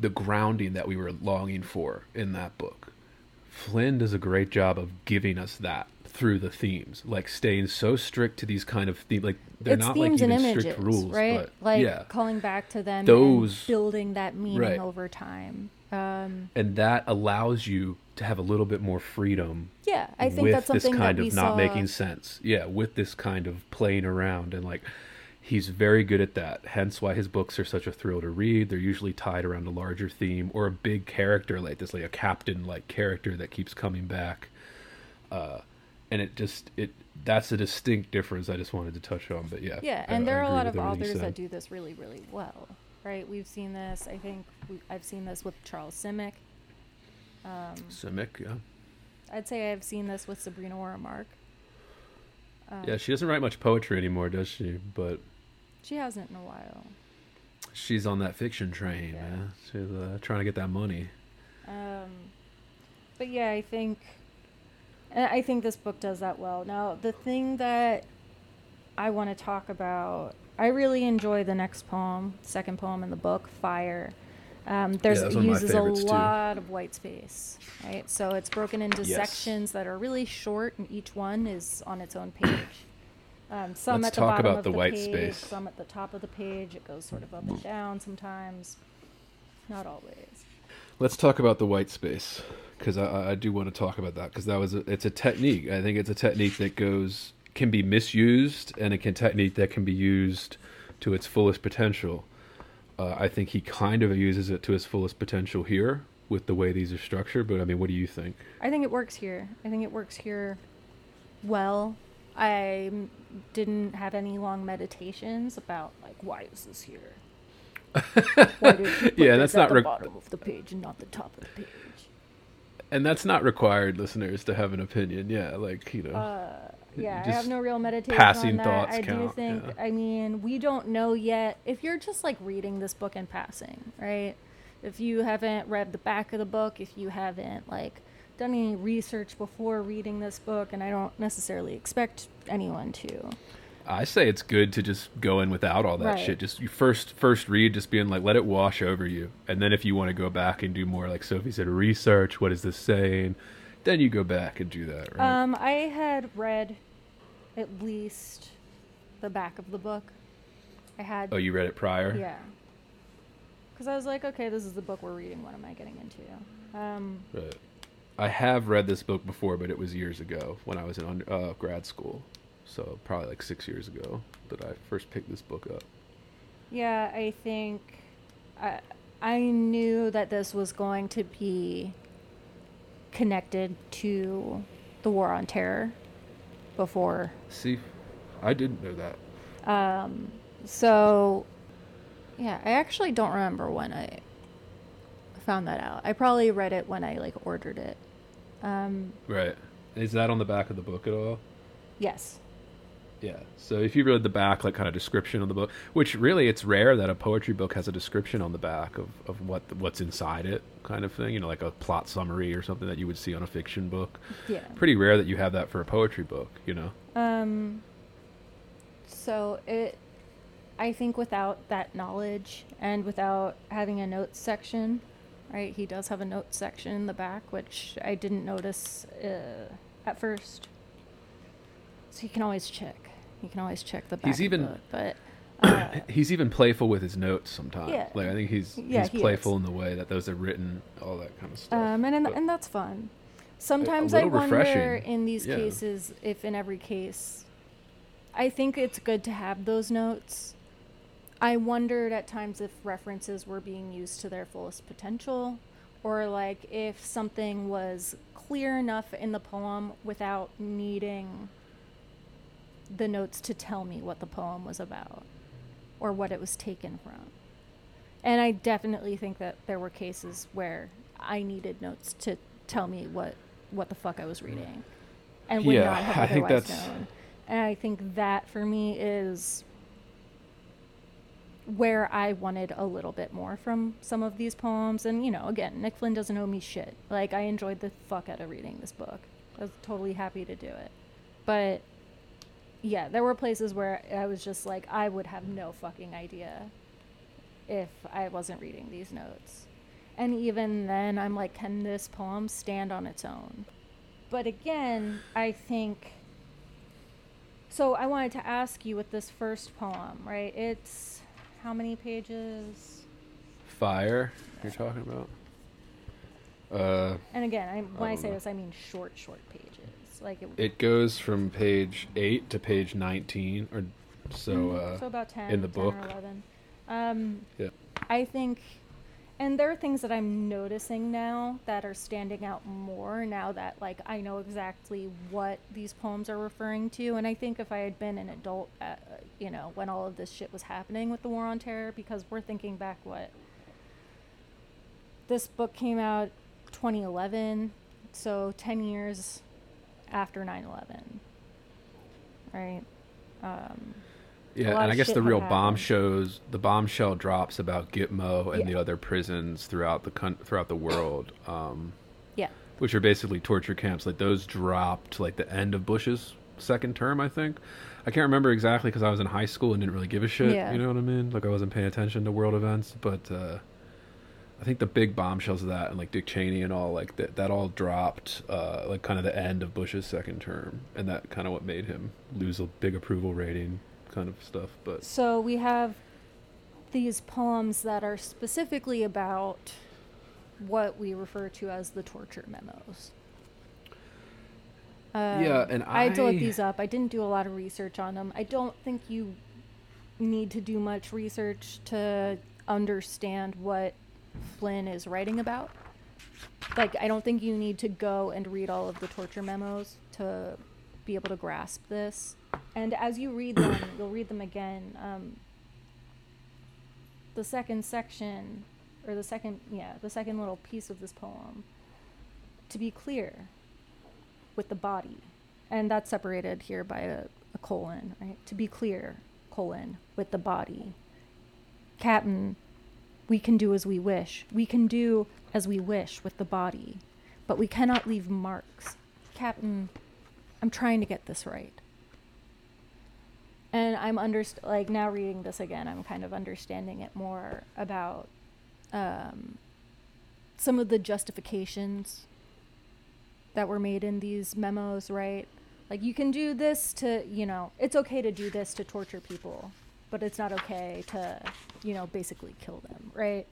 S2: the grounding that we were longing for in that book, Flynn does a great job of giving us that through the themes, like staying so strict to these kind of themes, like they're
S1: it's
S2: not like even
S1: images,
S2: strict rules,
S1: right?
S2: but
S1: like
S2: yeah,
S1: calling back to them
S2: Those-
S1: and building that meaning
S2: Right.
S1: over time. Um,
S2: and that allows you to have a little bit more freedom
S1: yeah, I think
S2: with
S1: that's something
S2: this kind
S1: that we
S2: of not
S1: saw.
S2: making sense. Yeah, with this kind of playing around and like he's very good at that. Hence why his books are such a thrill to read. They're usually tied around a larger theme or a big character like this, like a captain like character that keeps coming back. Uh, and it just it that's a distinct difference I just wanted to touch on. But yeah,
S1: Yeah, and
S2: I
S1: there are a lot of
S2: everything
S1: authors that do this really, really well, right? We've seen this. I think we, I've seen this with Charles Simic. Um,
S2: Simic, yeah.
S1: I'd say I've seen this with Sabrina Orah Mark. Um,
S2: Yeah, she doesn't write much poetry anymore, does she? But
S1: she hasn't in a while.
S2: she's on that fiction train,
S1: Yeah.
S2: man. She's uh, trying to get that money.
S1: Um, but yeah, I think, and I think this book does that well. Now, the thing that I want to talk about, I really enjoy the next poem, second poem in the book, Fire. Um, there's
S2: that's
S1: it
S2: one of my
S1: uses a
S2: favorites, too.
S1: lot of white space, right? So it's broken into
S2: Yes.
S1: sections that are really short, and each one is on its own page. Um, some
S2: Let's
S1: at the
S2: talk
S1: bottom
S2: about
S1: of
S2: the
S1: the,
S2: white
S1: page,
S2: space.
S1: some at the top of the page. It goes sort of up and down sometimes, not always.
S2: Let's talk about the white space because I, I do want to talk about that because that was a, it's a technique. I think it's a technique that goes can be misused and it can technique that can be used to its fullest potential. Uh, I think he kind of uses it to its fullest potential here with the way these are structured. But I mean, what do you think?
S1: I think it works here. I think it works here well. I m- didn't have any long meditations about like why is this here? Why did you put
S2: Yeah, that's
S1: at
S2: not
S1: the bottom of the page and not the top of the page.
S2: And that's not required, listeners, to have an opinion. Yeah, like you know,
S1: Uh, yeah, I have no real meditation
S2: passing
S1: on that.
S2: thoughts
S1: I do
S2: count,
S1: think.
S2: yeah.
S1: I mean, we don't know yet if you're just like reading this book in passing, right? If you haven't read the back of the book, if you haven't like done any research before reading this book, and I don't necessarily expect anyone to.
S2: I say it's good to just go in without all that
S1: Right.
S2: shit. Just you first first read, just being like, let it wash over you, and then if you want to go back and do more, like Sophie said, research. What is this saying? Then you go back and do that. Right?
S1: Um, I had read at least the back of the book. I had.
S2: oh, you read it prior.
S1: Yeah. Because I was like, okay, this is the book we're reading. What am I getting into? Um,
S2: Right. I have read this book before, but it was years ago when I was in under, uh, grad school. So probably like six years ago that I first picked this book up.
S1: yeah, I think I I knew that this was going to be connected to the war on terror before.
S2: See, I didn't know that.
S1: Um, so yeah, I actually don't remember when I found that out. I probably read it when I like ordered it. Um,
S2: Right. Is that on the back of the book at all?
S1: yes.
S2: Yeah. So if you read the back, like kind of description of the book, which really it's rare that a poetry book has a description on the back of, of what what's inside it, kind of thing. You know, like a plot summary or something that you would see on a fiction book.
S1: Yeah.
S2: Pretty rare that you have that for a poetry book. You know.
S1: Um, so it, I think without that knowledge and without having a notes section, right? He does have a notes section in the back, which I didn't notice uh, at first. So you can always check. You can always check the back.
S2: He's
S1: of the
S2: even-
S1: but uh,
S2: He's even playful with his notes sometimes.
S1: Yeah.
S2: Like I think he's
S1: Yeah,
S2: he's
S1: he
S2: playful
S1: is.
S2: in the way that those are written, all that kind of stuff.
S1: Um, and and,
S2: But-
S1: and that's fun. Sometimes I wonder
S2: refreshing.
S1: in these
S2: Yeah.
S1: cases if in every case, I think it's good to have those notes. I wondered at times if references were being used to their fullest potential, or like if something was clear enough in the poem without needing the notes to tell me what the poem was about or what it was taken from. And I definitely think that there were cases where I needed notes to tell me what what the fuck I was reading, and would
S2: Yeah,
S1: not have
S2: I think
S1: otherwise
S2: that's-
S1: known. And I think that for me is where I wanted a little bit more from some of these poems. And you know, again, Nick Flynn doesn't owe me shit. Like I enjoyed the fuck out of reading this book. I was totally happy to do it, but yeah, there were places where I was just like, I would have no fucking idea if I wasn't reading these notes. And even then, I'm like, can this poem stand on its own? But again, I think. So I wanted to ask you with this first poem, right? It's how many pages?
S2: Fire, you're talking about. Uh,
S1: And again, I, when I,
S2: don't
S1: say
S2: know.
S1: this, I mean short, short pages. Like it,
S2: it goes from page eight to page nineteen, or so.
S1: Mhm.
S2: Uh,
S1: so about 10
S2: in the
S1: 10
S2: book.
S1: or 11 um,
S2: Yeah.
S1: i think and there are things that i'm noticing now that are standing out more now that like i know exactly what these poems are referring to. And i think if i had been an adult at, uh, you know when all of this shit was happening with the war on terror because we're thinking back what this book came out 2011 so 10 years after 9-11 right? Um,
S2: yeah, and I guess the real bomb shows the bombshell drops about Gitmo and
S1: Yeah.
S2: the other prisons throughout the throughout the world, um,
S1: yeah
S2: which are basically torture camps. Like those dropped like the end of Bush's second term, I think. I can't remember exactly because I was in high school and didn't really give a shit.
S1: Yeah.
S2: You know what I mean? Like I wasn't paying attention to world events, but uh, I think the big bombshells of that and like Dick Cheney and all like that that all dropped uh, like kind of the end of Bush's second term, and that kind of what made him lose a big approval rating, kind of stuff. But
S1: So we have these poems that are specifically about what we refer to as the torture memos. Um,
S2: Yeah, and
S1: I had to look these up. I didn't do a lot of research on them. I don't think you need to do much research to understand what Flynn is writing about. Like, I don't think you need to go and read all of the torture memos to be able to grasp this. And as you read them, you'll read them again. Um, the second section, or the second, yeah, the second little piece of this poem, to be clear, with the body, and that's separated here by a, a colon, right? To be clear, colon, with the body. Captain, we can do as we wish. We can do as we wish with the body, but we cannot leave marks. Captain, I'm trying to get this right. And I'm underst- like now reading this again, I'm kind of understanding it more about um, some of the justifications that were made in these memos, right? Like you can do this to, you know, it's okay to do this to torture people, but it's not okay to, you know, basically kill them, right?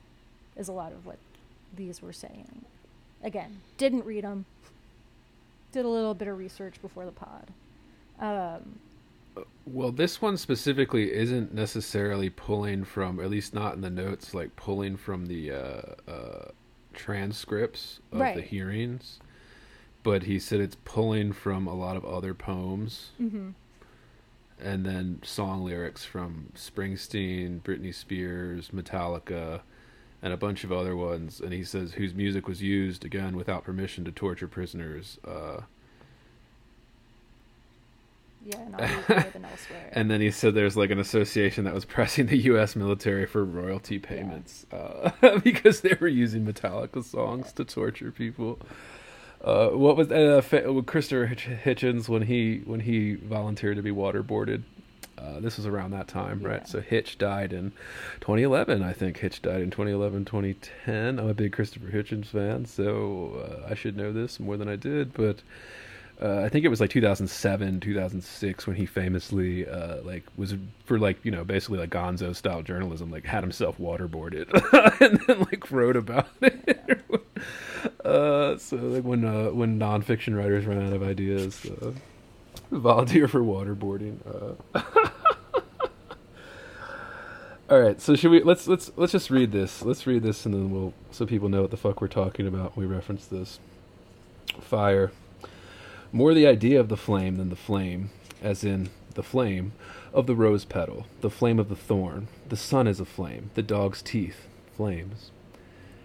S1: Is a lot of what these were saying. Again, didn't read them. Did a little bit of research before the pod. Um,
S2: Well, this one specifically isn't necessarily pulling from, at least not in the notes, like pulling from the uh, uh, transcripts of the hearings. But he said it's pulling from a lot of other poems
S1: Mm-hmm.
S2: and then song lyrics from Springsteen, Britney Spears, Metallica, and a bunch of other ones. And he says whose music was used again without permission to torture prisoners. Uh,
S1: Yeah, not UK than elsewhere.
S2: and then he said there's like an association that was pressing the U.S. military for royalty payments uh, because they were using Metallica songs to torture people. Uh, what was uh, with Christopher Hitch- Hitchens when he when he volunteered to be waterboarded? Uh, this was around that time,
S1: Yeah.
S2: right? So Hitch died in 2011, I think. Hitch died in 2011, 2010. I'm a big Christopher Hitchens fan, so uh, I should know this more than I did, but uh, I think it was like 2007, 2006 when he famously uh, like was for like you know basically like Gonzo style journalism, like had himself waterboarded and then like wrote about it. uh, so like when uh, when nonfiction writers run out of ideas, uh, volunteer for waterboarding. Uh. All right, so should we let's let's let's just read this. Let's read this and then we'll so people know what the fuck we're talking about when we reference this. Fire. More the idea of the flame than the flame, as in the flame of the rose petal, the flame of the thorn. The sun is a flame, the dog's teeth, flames.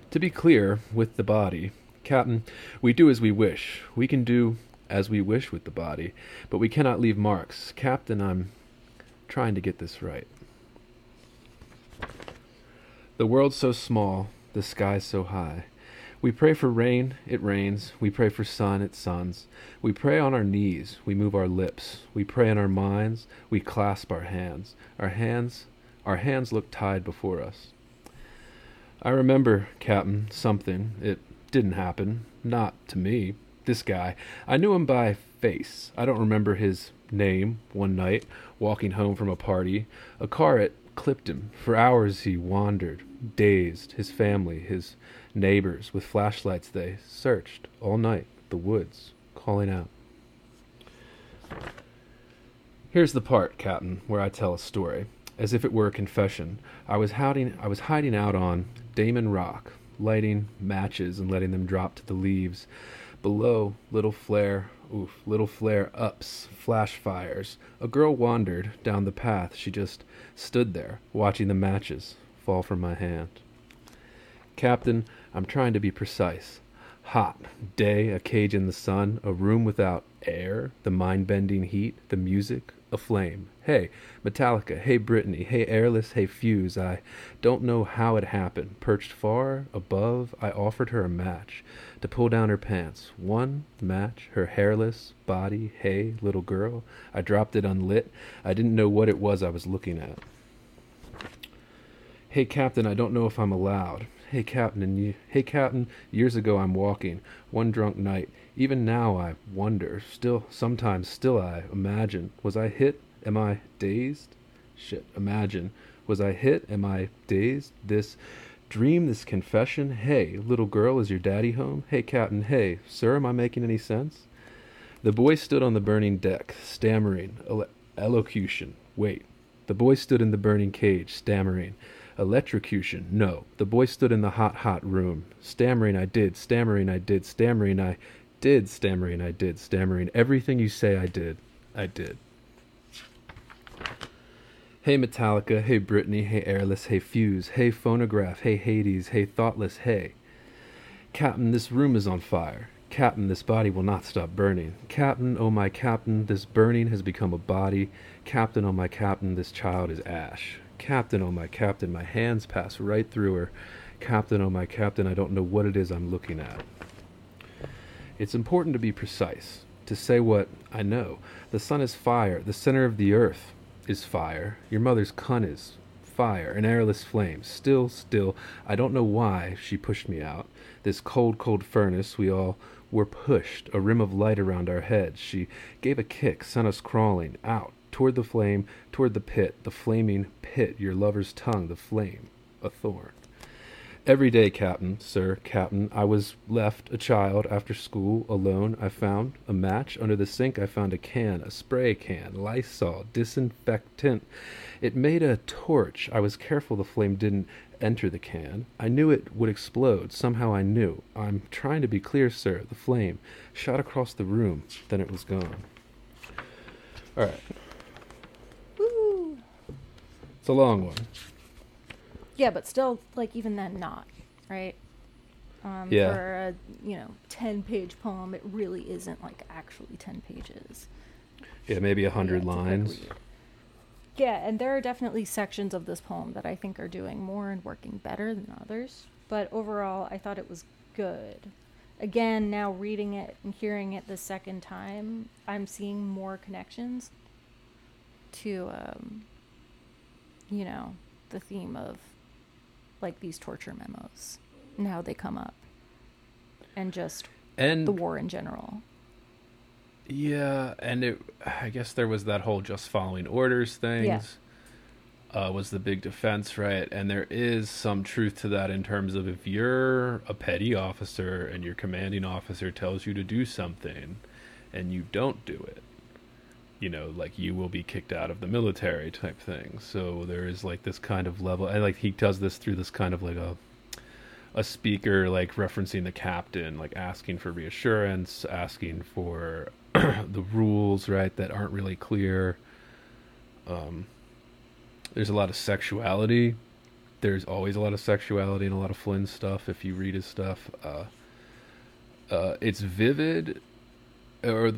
S2: To be clear, with the body, Captain, we do as we wish. We can do as we wish with the body, but we cannot leave marks. Captain, I'm trying to get this right. The world's so small, the sky's so high. We pray for rain, it rains. We pray for sun, it suns. We pray on our knees, we move our lips. We pray in our minds, we clasp our hands. Our hands, our hands look tied before us. I remember, Captain, something. It didn't happen. Not to me. This guy. I knew him by face. I don't remember his name one night, walking home from a party. A car it clipped him. For hours he wandered, dazed. His family, his neighbors, with flashlights they searched all night the woods, calling out. Here's the part, Captain, where I tell a story, as if it were a confession. I was hiding I was hiding out on Damon Rock, lighting matches and letting them drop to the leaves. Below, little flare, oof, little flare ups, flash fires. A girl wandered down the path. She just stood there, watching the matches fall from my hand. Captain, I'm trying to be precise. Hot, day, a cage in the sun, a room without air, the mind bending heat, the music, a flame. Hey, Metallica, hey, Britney, hey, Airless, hey, Fuse. I don't know how it happened. Perched far above, I offered her a match to pull down her pants. One match, her hairless body, hey, little girl. I dropped it unlit. I didn't know what it was I was looking at. Hey, Captain, I don't know if I'm allowed. Hey, Captain, and you, hey, Captain, years ago I'm walking, one drunk night. Even now I wonder, still, sometimes still I imagine, was I hit? Am I dazed? Shit, imagine. Was I hit? Am I dazed? This dream, this confession? Hey, little girl, is your daddy home? Hey, Captain, hey, sir, am I making any sense? The boy stood on the burning deck, stammering, ele- elocution. Wait. The boy stood in the burning cage, stammering. Electrocution. No. The boy stood in the hot, hot room. Stammering, I did. Stammering, I did. Stammering, I did. Stammering, I did. Stammering. Everything you say, I did. I did. Hey Metallica, hey Britney, hey Airless, hey Fuse, hey Phonograph, hey Hades, hey Thoughtless, hey. Captain, this room is on fire. Captain, this body will not stop burning. Captain, oh my captain, this burning has become a body. Captain, oh my captain, this child is ash. Captain, oh my captain, my hands pass right through her. Captain, oh my captain, I don't know what it is I'm looking at. It's important to be precise, to say what I know. The sun is fire, the center of the earth is fire. Your mother's cunt is fire, an airless flame. Still, still, I don't know why she pushed me out. This cold, cold furnace, we all were pushed, a rim of light around our heads. She gave a kick, sent us crawling out, toward the flame, toward the pit, the flaming pit, your lover's tongue, the flame, a thorn. Every day, Captain, sir, Captain, I was left a child after school alone. I found a match under the sink. I found a can, a spray can, Lysol, disinfectant. It made a torch. I was careful the flame didn't enter the can. I knew it would explode. Somehow I knew. I'm trying to be clear, sir. The flame shot across the room. Then it was gone. All right. A long one.
S1: Yeah, but still, like even then, not right. Um,
S2: Yeah.
S1: For a you know ten page poem, it really isn't like actually ten pages.
S2: Yeah, maybe a hundred
S1: Yeah, a good
S2: lines.
S1: Yeah, and there are definitely sections of this poem that I think are doing more and working better than others. But overall, I thought it was good. Again, now reading it and hearing it the second time, I'm seeing more connections to, um, you know, the theme of like these torture memos and how they come up, and just
S2: And
S1: the war in general.
S2: Yeah, and it, I guess there was that whole just following orders things.
S1: Yeah.
S2: Uh, was the big defense, right? And there is some truth to that in terms of if you're a petty officer and your commanding officer tells you to do something and you don't do it, you know, like you will be kicked out of the military type thing. So there is like this kind of level, and like he does this through this kind of like a a speaker like referencing the captain, like asking for reassurance, asking for the rules, right, that aren't really clear. Um, there's a lot of sexuality. There's always a lot of sexuality and a lot of Flynn stuff. If you read his stuff, uh, uh, it's vivid, or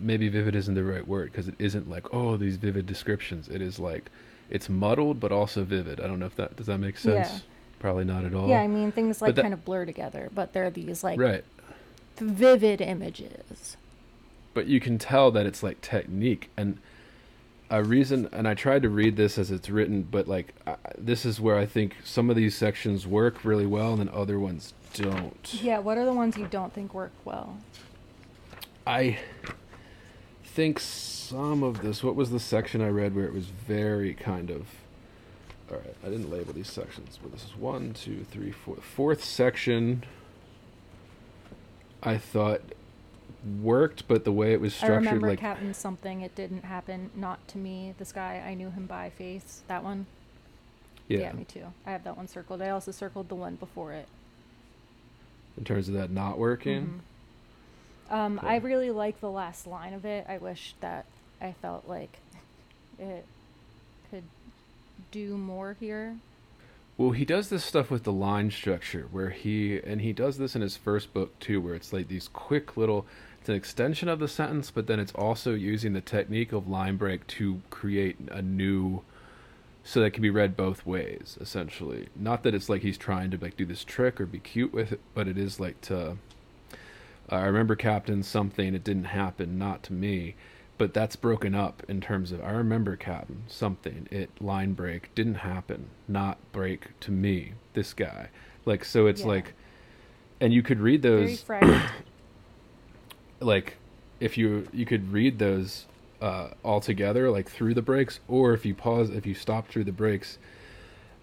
S2: maybe vivid isn't the right word because it isn't like oh these vivid descriptions. It is like it's muddled but also vivid. I don't know if that does that make sense.
S1: Yeah.
S2: Probably not at all.
S1: Yeah, I mean things like
S2: that-
S1: kind of blur together, but they're these like
S2: right.
S1: vivid images.
S2: but you can tell that it's like technique and a reason and i tried to read this as it's written but like I, this is where i think some of these sections work really well and then other ones don't
S1: Yeah, what are the ones you don't think work well?
S2: I think some of this what was the section i read where it was very kind of all right i didn't label these sections but this is one two three four fourth section i thought worked but the way it was structured, I
S1: remember
S2: like
S1: Captain something. It didn't happen. Not to me. This guy, I knew him by face. That one.
S2: yeah
S1: me too. I have that one circled. I also circled the one before it.
S2: in terms of that not working.
S1: Mhm. Um, I really like the last line of it. I wish that I felt like it could do more here.
S2: Well, he does this stuff with the line structure where he and he does this in his first book too, where it's like these quick little. It's an extension of the sentence, but then it's also using the technique of line break to create a new, so that it can be read both ways. Essentially, not that it's like he's trying to like do this trick or be cute with it, but it is like to. I remember Captain something. It didn't happen, not to me, but that's broken up in terms of I remember Captain something. It line break didn't happen, not break to me. This guy, like so, it's
S1: Yeah.
S2: like, and you could read those like if you you could read those uh, all together like through the breaks or if you pause if you stop through the breaks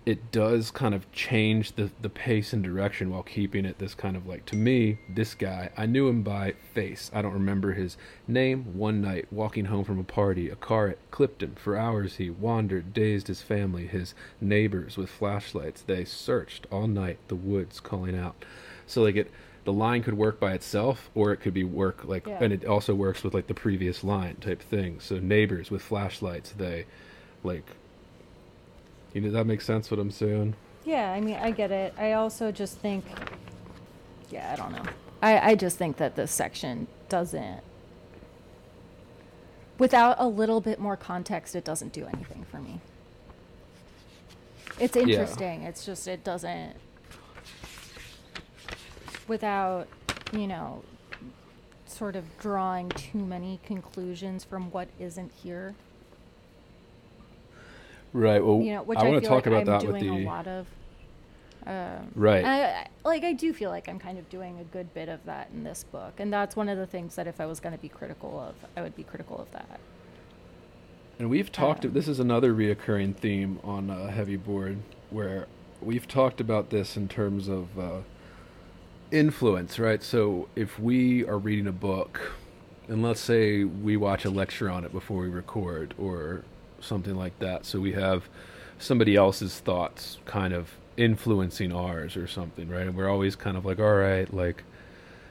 S2: it does kind of change the the pace and direction while keeping it this kind of like to me this guy i knew him by face. I don't remember his name. One night walking home from a party a car clipped him for hours he wandered dazed his family his neighbors with flashlights. They searched all night the woods calling out. So like it the line could work by itself or it could be work like
S1: Yeah.
S2: and it also works with like the previous line type thing. So neighbors with flashlights they like you know that makes sense what i'm saying
S1: Yeah, I mean, I get it. I also just think, yeah, I don't know. I, I just think that this section doesn't, without a little bit more context, it doesn't do anything for me. It's interesting. It's just, it doesn't, without, you know, sort of drawing too many conclusions from what isn't here.
S2: Right well
S1: You know, which
S2: i
S1: I,
S2: want to talk
S1: like
S2: about
S1: I'm
S2: that with the
S1: a lot of. Um,
S2: right
S1: I, I- like I do feel like I'm kind of doing a good bit of that in this book, and that's one of the things that if I was going to be critical of, I would be critical of that.
S2: And we've talked.
S1: Um,
S2: this is another reoccurring theme on uh, Heavy Bored, where we've talked about this in terms of uh, influence, right? So if we are reading a book, and let's say we watch a lecture on it before we record, or something like that, so we have somebody else's thoughts kind of influencing ours or something, right? And we're always kind of like, all right, like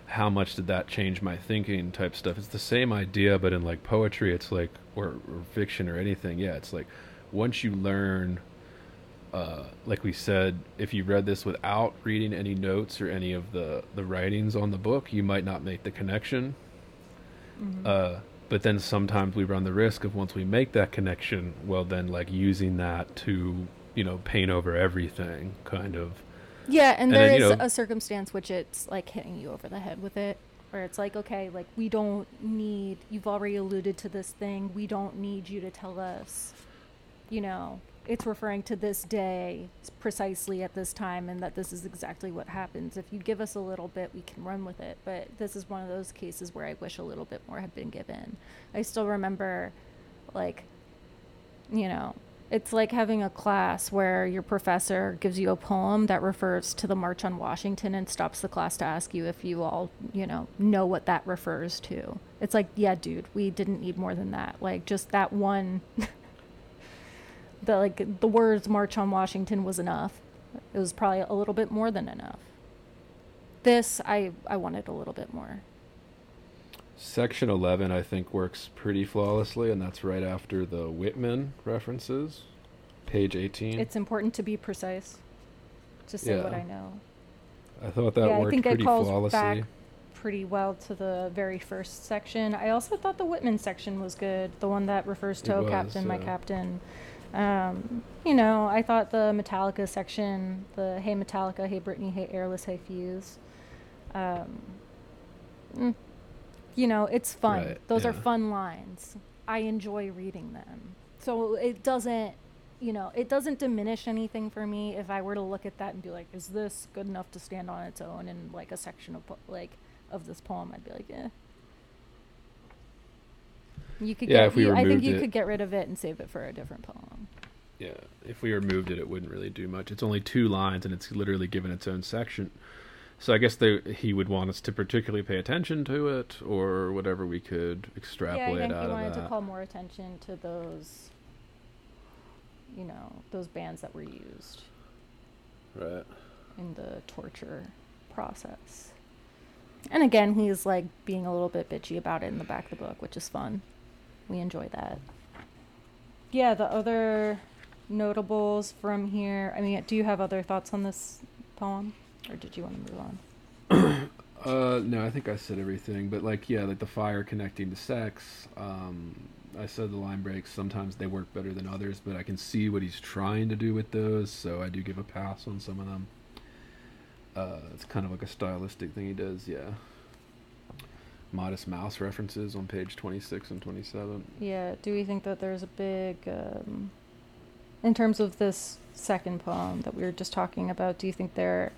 S2: how much did that change my thinking type stuff. It's the same idea, but in like poetry, it's like or, or fiction or anything. Yeah, it's like once you learn, uh, like we said, if you read this without reading any notes or any of the the writings on the book, you might not make the connection. Uh, but then sometimes we run the risk of once we make that connection, well, then like using that to you know paint over everything, kind of.
S1: Yeah, and
S2: And
S1: there
S2: then,
S1: is
S2: know-
S1: a circumstance which it's like hitting you over the head with it, where it's like, okay, like we don't need. You've already alluded to this thing. We don't need you to tell us. You know, it's referring to this day precisely at this time, and that this is exactly what happens. If you give us a little bit, we can run with it. But this is one of those cases where I wish a little bit more had been given. I still remember, like, you know, it's like having a class where your professor gives you a poem that refers to the March on Washington and stops the class to ask you if you all, you know, know what that refers to. It's like, yeah, dude, we didn't need more than that. Like just that one the like the words March on Washington was enough. It was probably a little bit more than enough. This I I wanted a little bit more.
S2: Section 11, I think, works pretty flawlessly, and that's right after the Whitman references, page 18.
S1: It's important to be precise. To say what I know.
S2: I thought that
S1: yeah, I
S2: worked
S1: think it calls
S2: flawlessly.
S1: back pretty well to the very first section. I also thought the Whitman section was good, the one that refers to
S2: It
S1: "Oh
S2: was,
S1: Captain, my. Captain." Um, you know, I thought the Metallica section, the "Hey Metallica, Hey Britney, Hey Airless, Hey Fuse," um, mm, you know, it's fun.
S2: Right,
S1: Those are fun lines. I enjoy reading them. So it doesn't, you know, it doesn't diminish anything for me if I were to look at that and be like, is this good enough to stand on its own in like a section of po- like of this poem? I'd be like, eh. You could
S2: Yeah,
S1: get,
S2: if we
S1: you- I think you
S2: it-
S1: could get rid of it and save it for a different poem.
S2: Yeah, if we removed it, it wouldn't really do much. It's only two lines, and it's literally given its own section. So I guess they, he would want us to particularly pay attention to it, or whatever we could extrapolate
S1: Yeah, I think
S2: out
S1: he wanted to call more attention to those, you know, those bands that were used.
S2: right.
S1: in the torture process. And again, he's like being a little bit bitchy about it in the back of the book, which is fun. We enjoy that. Yeah, the other notables from here. I mean, do you have other thoughts on this poem, or did you want to move on?
S2: Uh, no, I think I said everything, but like, yeah, like the fire connecting to sex. Um, I said the line breaks. Sometimes they work better than others, but I can see what he's trying to do with those, so I do give a pass on some of them. Uh, it's kind of like a stylistic thing he does, yeah. Modest Mouse references on page 26 and 27.
S1: Yeah, do we think that there's a big, um, in terms of this second poem that we were just talking about, do you think there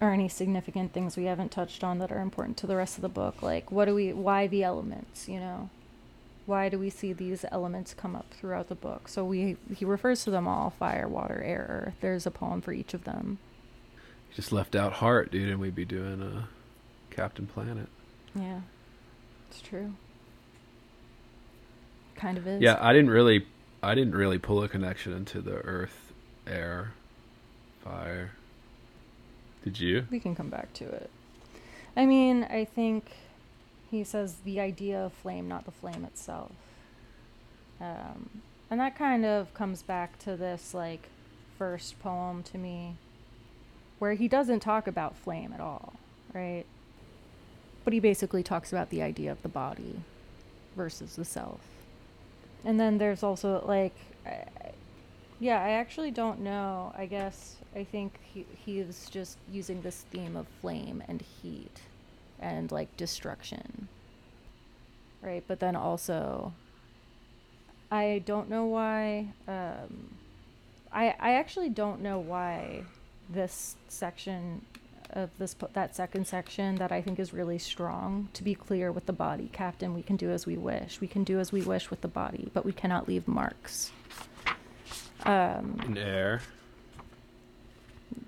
S1: are any significant things we haven't touched on that are important to the rest of the book? Like, what do we, why the elements, you know? Why do we see these elements come up throughout the book? So we, he refers to them all fire, water, air, earth. There's a poem for each of them.
S2: Just left out Heart, dude, and we'd be doing uh, Captain Planet.
S1: Yeah, it's true. Kind of is.
S2: Yeah, I didn't really, I didn't really pull a connection into the Earth, Air, Fire. Did you?
S1: We can come back to it. I mean, I think he says the idea of flame, not the flame itself. Um, and that kind of comes back to this, like, first poem to me, where he doesn't talk about flame at all, right? But he basically talks about the idea of the body versus the self. And then there's also, like, I, yeah, I actually don't know. I guess I think he he's just using this theme of flame and heat and like destruction. Right, but then also I don't know why um I I actually don't know why this section of this that second section that I think is really strong to be clear with the body captain we can do as we wish we can do as we wish with the body but we cannot leave marks um
S2: In Air.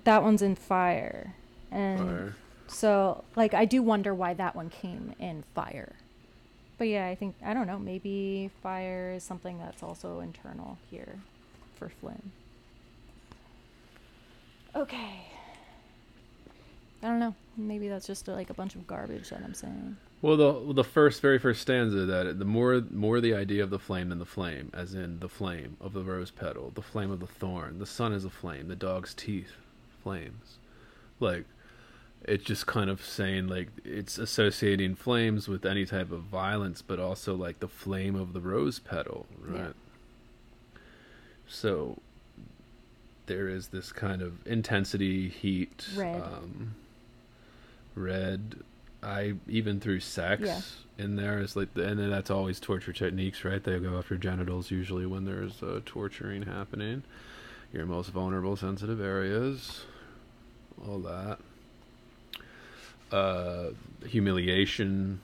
S1: that one's in fire, and
S2: Fire.
S1: so like I do wonder why that one came in fire. But yeah, I think I don't know. Maybe fire is something that's also internal here for Flynn. Okay. I don't know. Maybe that's just like a bunch of garbage that I'm saying.
S2: Well, the the first, very first stanza that the more more the idea of the flame than the flame, as in the flame of the rose petal, the flame of the thorn, the sun is a flame, the dog's teeth, flames, like it's just kind of saying like it's associating flames with any type of violence, but also like the flame of the rose petal, right?
S1: Yeah.
S2: So there is this kind of intensity, heat,
S1: Red.
S2: um, red. I even through sex
S1: Yeah.
S2: in there is like, and then that's always torture techniques, right? They go after genitals usually when there's uh, torturing happening. Your most vulnerable, sensitive areas, all that. Uh, humiliation,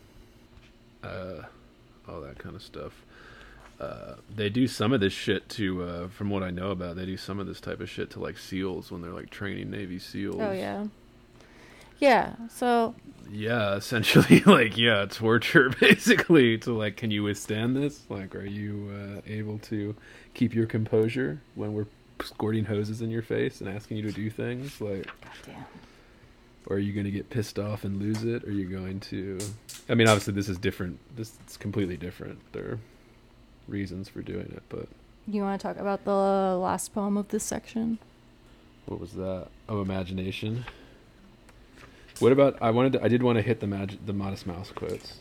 S2: uh, all that kind of stuff. Uh, they do some of this shit to, uh, from what I know about, they do some of this type of shit to like SEALs when they're like training Navy SEALs.
S1: Oh yeah. Yeah. So
S2: Yeah, essentially, like, yeah, torture, basically. To, like, can you withstand this? Like, are you uh, able to keep your composure when we're squirting hoses in your face and asking you to do things? Like,
S1: goddamn.
S2: or are you going to get pissed off and lose it? Or are you going to. I mean, obviously, this is different. This is completely different. There are reasons for doing it, but
S1: You want to talk about the last poem of this section?
S2: what was that? Oh, imagination. What about. I wanted to, I did want to hit the, mag- the Modest Mouse quotes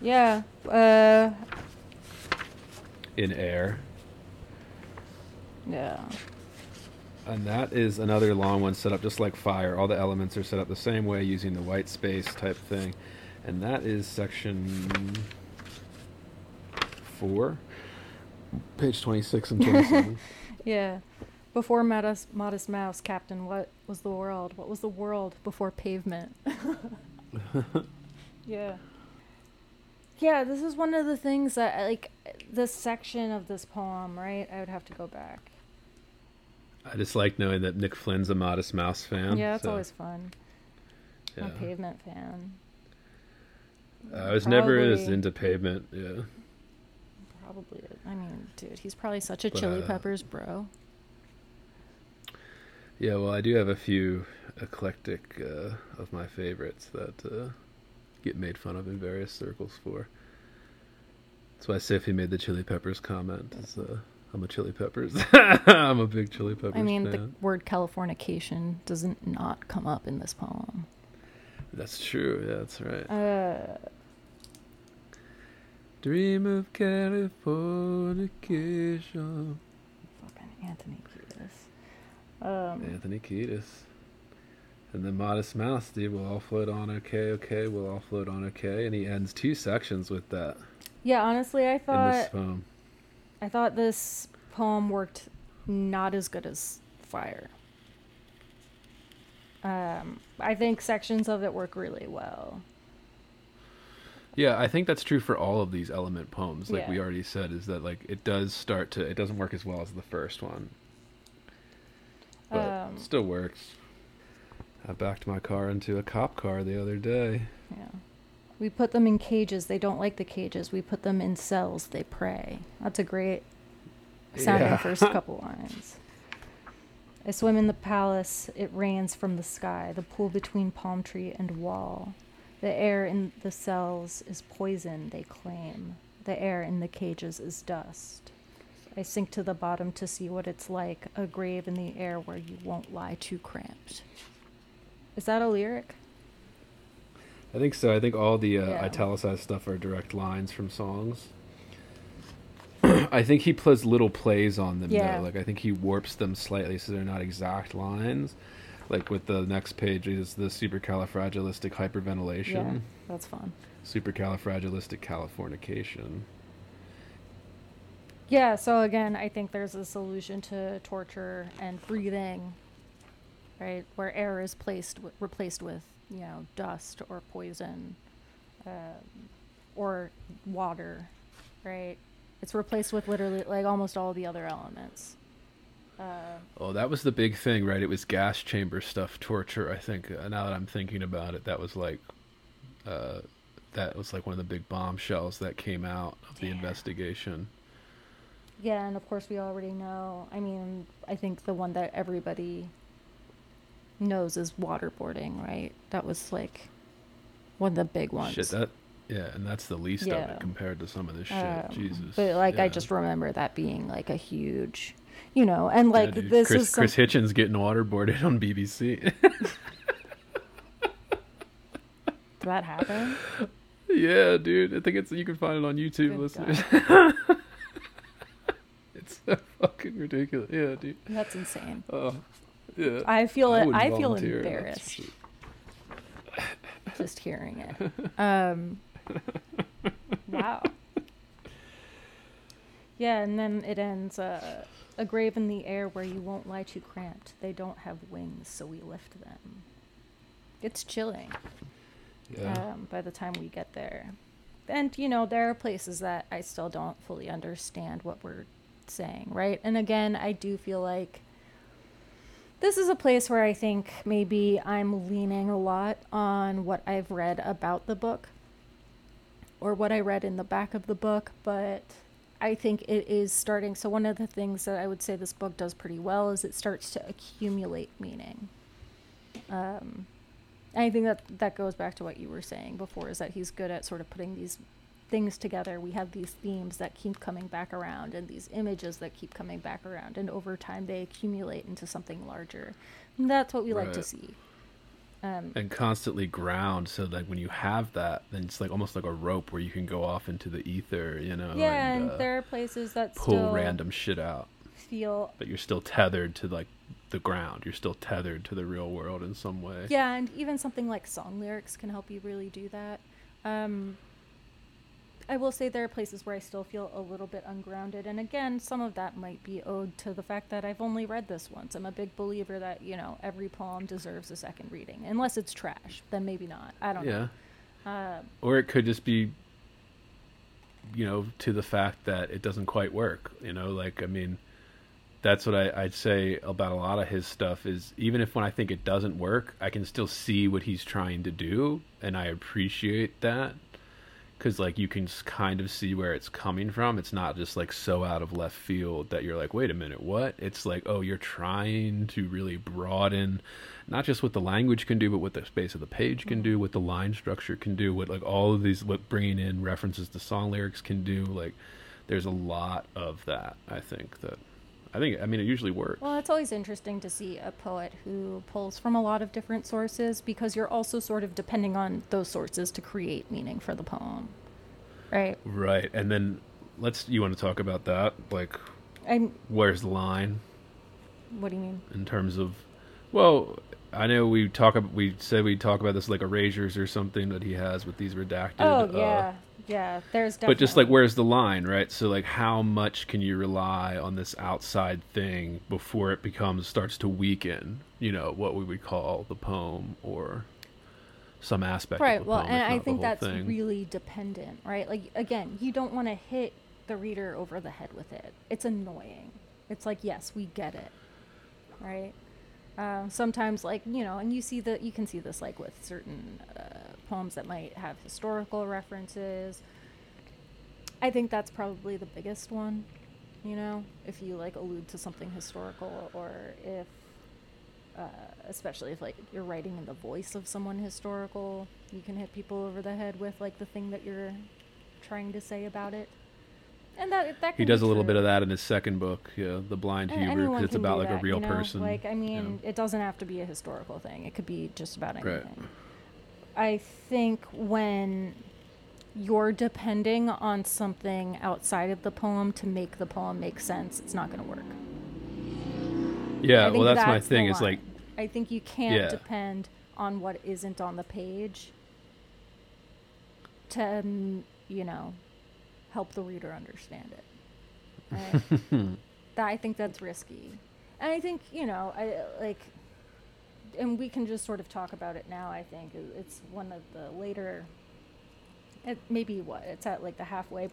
S1: Yeah. Uh.
S2: in air.
S1: Yeah.
S2: And that is another long one set up just like fire. All the elements are set up the same way using the white space type thing. And that is section four, page 26 and 27.
S1: Yeah. Before Modest, Modest Mouse, Captain, what was the world? What was the world before pavement? yeah. Yeah, this is one of the things that, like, this section of this poem, right? I would have to go back.
S2: I just like knowing that Nick Flynn's a Modest Mouse fan.
S1: yeah, it's
S2: so,
S1: always fun. I'm a pavement fan.
S2: I was never as into pavement. Yeah.
S1: Probably. I mean, dude, he's probably such a Chili
S2: But- uh,
S1: Peppers bro.
S2: Yeah, well, I do have a few eclectic uh, of my favorites that uh, get made fun of in various circles for. That's why Sophie made the Chili Peppers comment. Is, uh, I'm a Chili Peppers. I'm a big Chili Peppers
S1: I mean,
S2: fan.
S1: the word Californication doesn't not come up in this poem.
S2: That's true. Yeah, that's right.
S1: Uh,
S2: Dream of Californication.
S1: fucking Anthony. Um,
S2: Anthony Kiedis. And then Modest Mouse, dude, we'll all float on okay, okay, we'll all float on okay. And he ends two sections with that
S1: yeah, honestly, I thought
S2: poem.
S1: I thought this poem worked not as good as Fire. Um, I think sections of it work really well.
S2: Yeah, I think that's true for all of these element poems. Like we already said, is that like it does start to it doesn't work as well as the first one, it still works. I backed my car into a cop car the other day.
S1: Yeah. We put them in cages. They don't like the cages. We put them in cells. They pray. That's a great sounding
S2: Yeah.
S1: first couple lines. I swim in the palace. It rains from the sky. The pool between palm tree and wall. The air in the cells is poison, they claim. The air in the cages is dust. I sink to the bottom to see what it's like a grave in the air where you won't lie too cramped. Is that a lyric?
S2: I think so. I think all the uh,
S1: Yeah.
S2: italicized stuff are direct lines from songs. I think he plays little plays on them.
S1: Yeah.
S2: Though. Like I think he warps them slightly so they're not exact lines. Like with the next page is the supercalifragilistic hyperventilation,
S1: Yeah, that's fun.
S2: supercalifragilistic californication.
S1: Yeah, so again, I think there's a solution to torture and breathing, right? Where air is placed w- replaced with, you know, dust or poison, um, or water, right? It's replaced with literally like almost all the other elements. Uh,
S2: Oh, that was the big thing, right? It was gas chamber stuff, torture. I think. Uh, now that I'm thinking about it, that was like, uh, that was like one of the big bombshells that came out of the
S1: Yeah.
S2: investigation.
S1: Yeah, and of course we already know. I mean, I think the one that everybody knows is waterboarding, right? That was like one of the big ones.
S2: Shit, that. Yeah, and that's the least of
S1: Yeah.
S2: it compared to some of this shit.
S1: Um,
S2: Jesus.
S1: But like I just remember that being like a huge, you know, and like
S2: dude.
S1: this
S2: Chris,
S1: is some,
S2: Chris Hitchens getting waterboarded on BBC.
S1: did that happen?
S2: yeah, dude. I think it's you can find it on YouTube,
S1: Good
S2: listeners. it's so fucking ridiculous. Yeah, dude.
S1: That's insane.
S2: Oh, yeah.
S1: I feel it. I feel
S2: volunteer, that's for
S1: embarrassed
S2: sure.
S1: just hearing it. Um, wow. Yeah, and then it ends. Uh, a grave in the air where you won't lie too cramped. They don't have wings, so we lift them. It's chilling.
S2: Yeah.
S1: um, by the time we get there. And, you know, there are places that I still don't fully understand what we're saying, right? And again, I do feel like this is a place where I think maybe I'm leaning a lot on what I've read about the book or what I read in the back of the book, but I think it is starting. So, one of the things that I would say this book does pretty well is it starts to accumulate meaning. Um, I think that that goes back to what you were saying before is that he's good at sort of putting these things together. We have these themes that keep coming back around and these images that keep coming back around and over time they accumulate into something larger. And that's what we like to see. Um,
S2: and constantly ground so that when you have that then it's like almost like a rope where you can go off into the ether you know
S1: yeah,
S2: and,
S1: and
S2: uh,
S1: there are places that
S2: pull random shit out
S1: feel
S2: but you're still tethered to like the ground you're still tethered to the real world in some way
S1: Yeah, and even something like song lyrics can help you really do that. Um, I will say there are places where I still feel a little bit ungrounded, and again, some of that might be owed to the fact that I've only read this once. I'm a big believer that you know every poem deserves a second reading, unless it's trash. Then maybe not. I don't
S2: yeah
S1: know. Uh,
S2: or it could just be you know to the fact that it doesn't quite work you know like i mean that's what I, i'd say about a lot of his stuff is even if when i think it doesn't work i can still see what he's trying to do and i appreciate that because like you can s- kind of see where it's coming from. It's not just like so out of left field that you're like wait a minute what? It's like oh you're trying to really broaden not just what the language can do but what the space of the page can do what the line structure can do what like all of these what bringing in references to song lyrics can do. Like there's a lot of that i think that i think i mean it usually works
S1: Well, it's always interesting to see a poet who pulls from a lot of different sources because you're also sort of depending on those sources to create meaning for the poem, right?
S2: right and then let's you want to talk about that like
S1: I'm.
S2: where's the line
S1: What do you mean?
S2: in terms of well i know we talk we said we talk about this like erasures or something that he has with these redacted
S1: Oh
S2: uh,
S1: yeah, yeah. There's definitely.
S2: but just like where's the line right so like how much can you rely on this outside thing before it becomes starts to weaken you know what we would call the poem or some aspect
S1: right.
S2: of the
S1: Well,
S2: poem,
S1: and I think that's
S2: thing.
S1: really dependent, right? Like again, you don't want to hit the reader over the head with it. It's annoying. It's like yes, we get it, right? Um, sometimes, like you know, and you see that you can see this like with certain uh, poems that might have historical references. I think that's probably the biggest one, you know, if you like allude to something historical or if uh, especially if like you're writing in the voice of someone historical, you can hit people over the head with like the thing that you're trying to say about it. And that that
S2: he does a little
S1: true.
S2: bit of that in his second book yeah the blind
S1: A-
S2: huber because it's about like
S1: that,
S2: a real
S1: you know?
S2: person
S1: Like I
S2: yeah.
S1: mean, it doesn't have to be a historical thing. It could be just about
S2: Right.
S1: anything. I think when you're depending on something outside of the poem to make the poem make sense, it's not going to work.
S2: yeah well that's, my thing is like.
S1: I think you can't
S2: Yeah.
S1: depend on what isn't on the page to, you know, help the reader understand it. Right? that I think that's risky, and I think you know, I like, and we can just sort of talk about it now. I think it's one of the later. It maybe what it's at like the halfway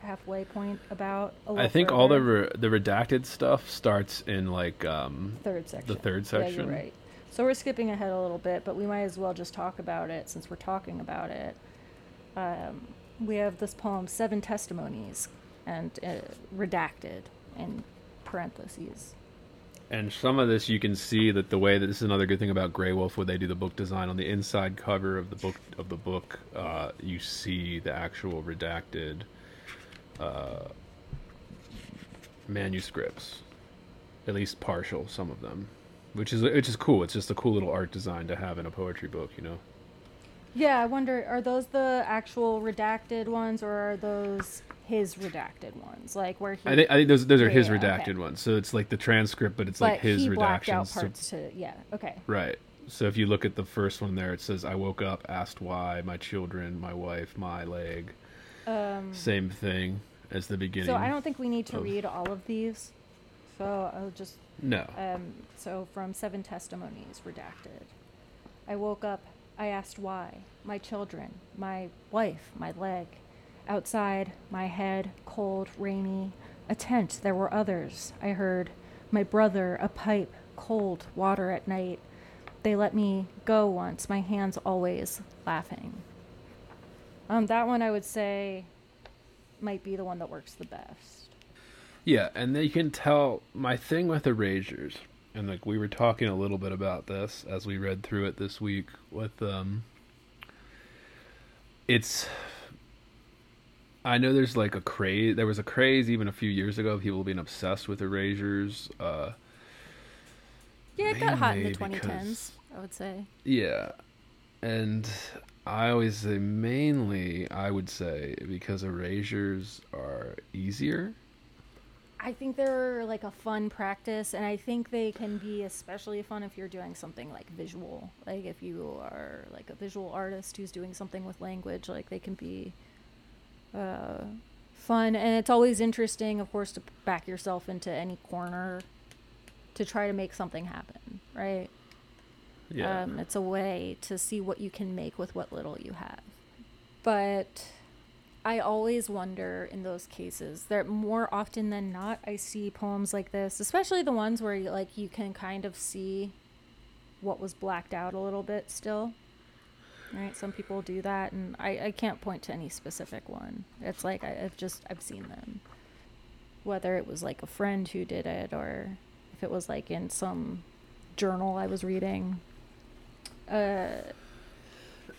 S1: halfway point about. A
S2: I think all the re- the redacted stuff starts in like um
S1: third section.
S2: The
S1: third
S2: section.
S1: you're right. So we're skipping ahead a little bit, but we might as well just talk about it since we're talking about it. Um, we have this poem, Seven Testimonies, and uh, redacted in parentheses.
S2: And some of this you can see that the way that this is another good thing about Graywolf, where they do the book design on the inside cover of the book of the book, uh, you see the actual redacted uh, manuscripts, at least partial, some of them, which is which is cool. It's just a cool little art design to have in a poetry book, you know.
S1: Yeah, I wonder, are those the actual redacted ones, or are those his redacted ones? Like where he.
S2: I think I think those those are
S1: Yeah,
S2: his
S1: yeah, okay.
S2: redacted ones, so it's like the transcript, but it's
S1: but
S2: like his
S1: he blacked out
S2: redactions. so-
S1: parts to. Yeah, okay.
S2: Right. So if you look at the first one there, it says, "I woke up, asked why, my children, my wife, my leg."
S1: Um,
S2: Same thing as the beginning.
S1: so I don't think we need to
S2: of-
S1: read all of these. So I'll just
S2: No.
S1: Um, so from Seven Testimonies, redacted. I woke up. I asked why. My children, my wife, my leg. Outside, my head, cold, rainy. A tent, there were others. I heard my brother, a pipe, cold, water at night. They let me go once, my hands always laughing. Um, that one I would say might be the one that works the best.
S2: Yeah, and they can tell my thing with erasures, and like we were talking a little bit about this as we read through it this week with um it's I know there's like a craze there was a craze even a few years ago of people being obsessed with erasures. Uh
S1: Yeah, it got hot in the 2010s,
S2: because-
S1: I would say.
S2: Yeah. And I always say mainly I would say because erasures are easier.
S1: I think they're like a fun practice, and I think they can be especially fun if you're doing something like visual. Like if you are like a visual artist who's doing something with language, like they can be uh, fun. And it's always interesting, of course, to back yourself into any corner to try to make something happen, right?
S2: Yeah.
S1: Um, it's a way to see what you can make with what little you have. But I always wonder in those cases that more often than not, I see poems like this, especially the ones where you, like you can kind of see what was blacked out a little bit still. Right? Some people do that, and I, I can't point to any specific one. It's like I, I've just I've seen them. Whether it was like a friend who did it, or if it was like in some journal I was reading. Uh,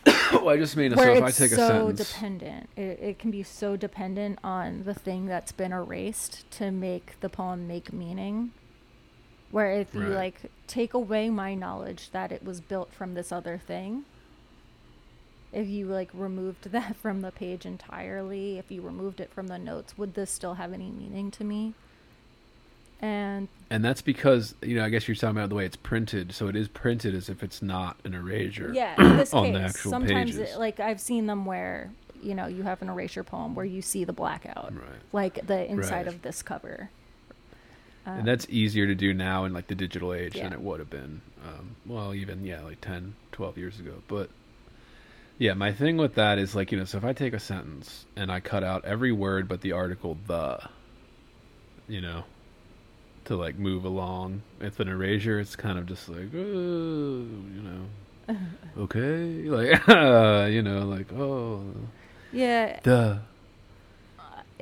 S2: well, I just mean so if I take a
S1: so
S2: sentence
S1: dependent. It, it can be so dependent on the thing that's been erased to make the poem make meaning. Where if you like take away my knowledge that it was built from this other thing, if you like removed that from the page entirely, if you removed it from the notes, would this still have any meaning to me? And
S2: And that's because you know, I guess you're talking about the way it's printed. So it is printed as if it's not an erasure.
S1: Yeah, in this
S2: on the
S1: case,
S2: actual
S1: sometimes
S2: pages.
S1: it, like I've seen them where you know you have an erasure poem where you see the blackout,
S2: Right.
S1: like the inside
S2: Right.
S1: of this cover. Um,
S2: and that's easier to do now in like the digital age than it would have been. Um, well, even yeah, like 10, 12 years ago. But yeah, my thing with that is like you know, so if I take a sentence and I cut out every word but the article the, you know, to like move along. It's an erasure, it's kind of just like, oh, you know, okay, like you know, like oh,
S1: yeah,
S2: the.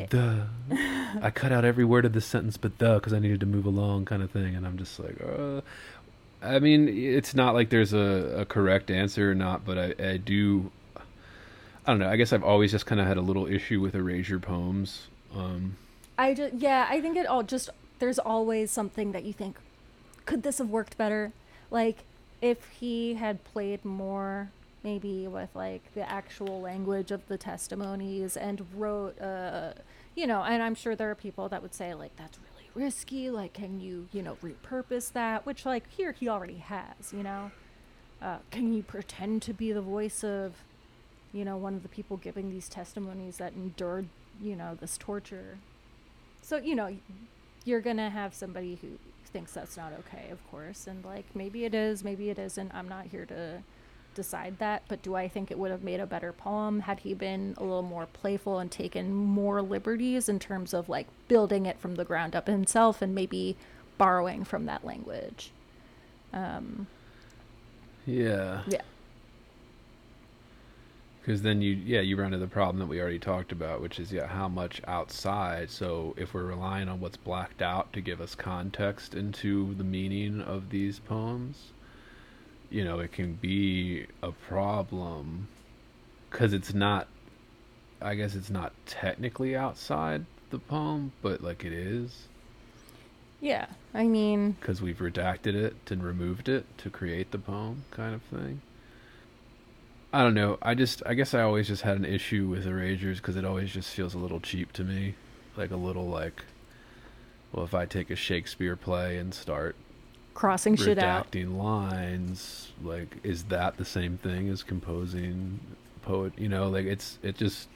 S2: The I cut out every word of the sentence but the because I needed to move along kind of thing and I'm just like uh. I mean it's not like there's a, a correct answer or not but I, I do I don't know. I guess I've always just kind of had a little issue with erasure poems um.
S1: I just yeah, I think it all just there's always something that you think could this have worked better? Like if he had played more maybe with like the actual language of the testimonies and wrote uh you know, and I'm sure there are people that would say like that's really risky, like can you, you know, repurpose that, which like here he already has, you know. Uh, can you pretend to be the voice of you know, one of the people giving these testimonies that endured, you know, this torture. So, you know, you're going to have somebody who thinks that's not okay, of course. And, like, maybe it is, maybe it isn't. I'm not here to decide that, but do I think it would have made a better poem had he been a little more playful and taken more liberties in terms of like building it from the ground up himself and maybe borrowing from that language? Um,
S2: Yeah.
S1: yeah.
S2: Because then you, yeah, you run into the problem that we already talked about, which is, yeah, how much outside. So if we're relying on what's blacked out to give us context into the meaning of these poems, you know, it can be a problem because it's not, I guess it's not technically outside the poem, but like it is
S1: Yeah. I mean,
S2: because we've redacted it and removed it to create the poem kind of thing. I don't know. I just I guess I always just had an issue with erasures because it always just feels a little cheap to me, like a little like. Well, if I take a Shakespeare play and start
S1: crossing shit out.
S2: redacting lines, like is that the same thing as composing poet? You know, like it's it just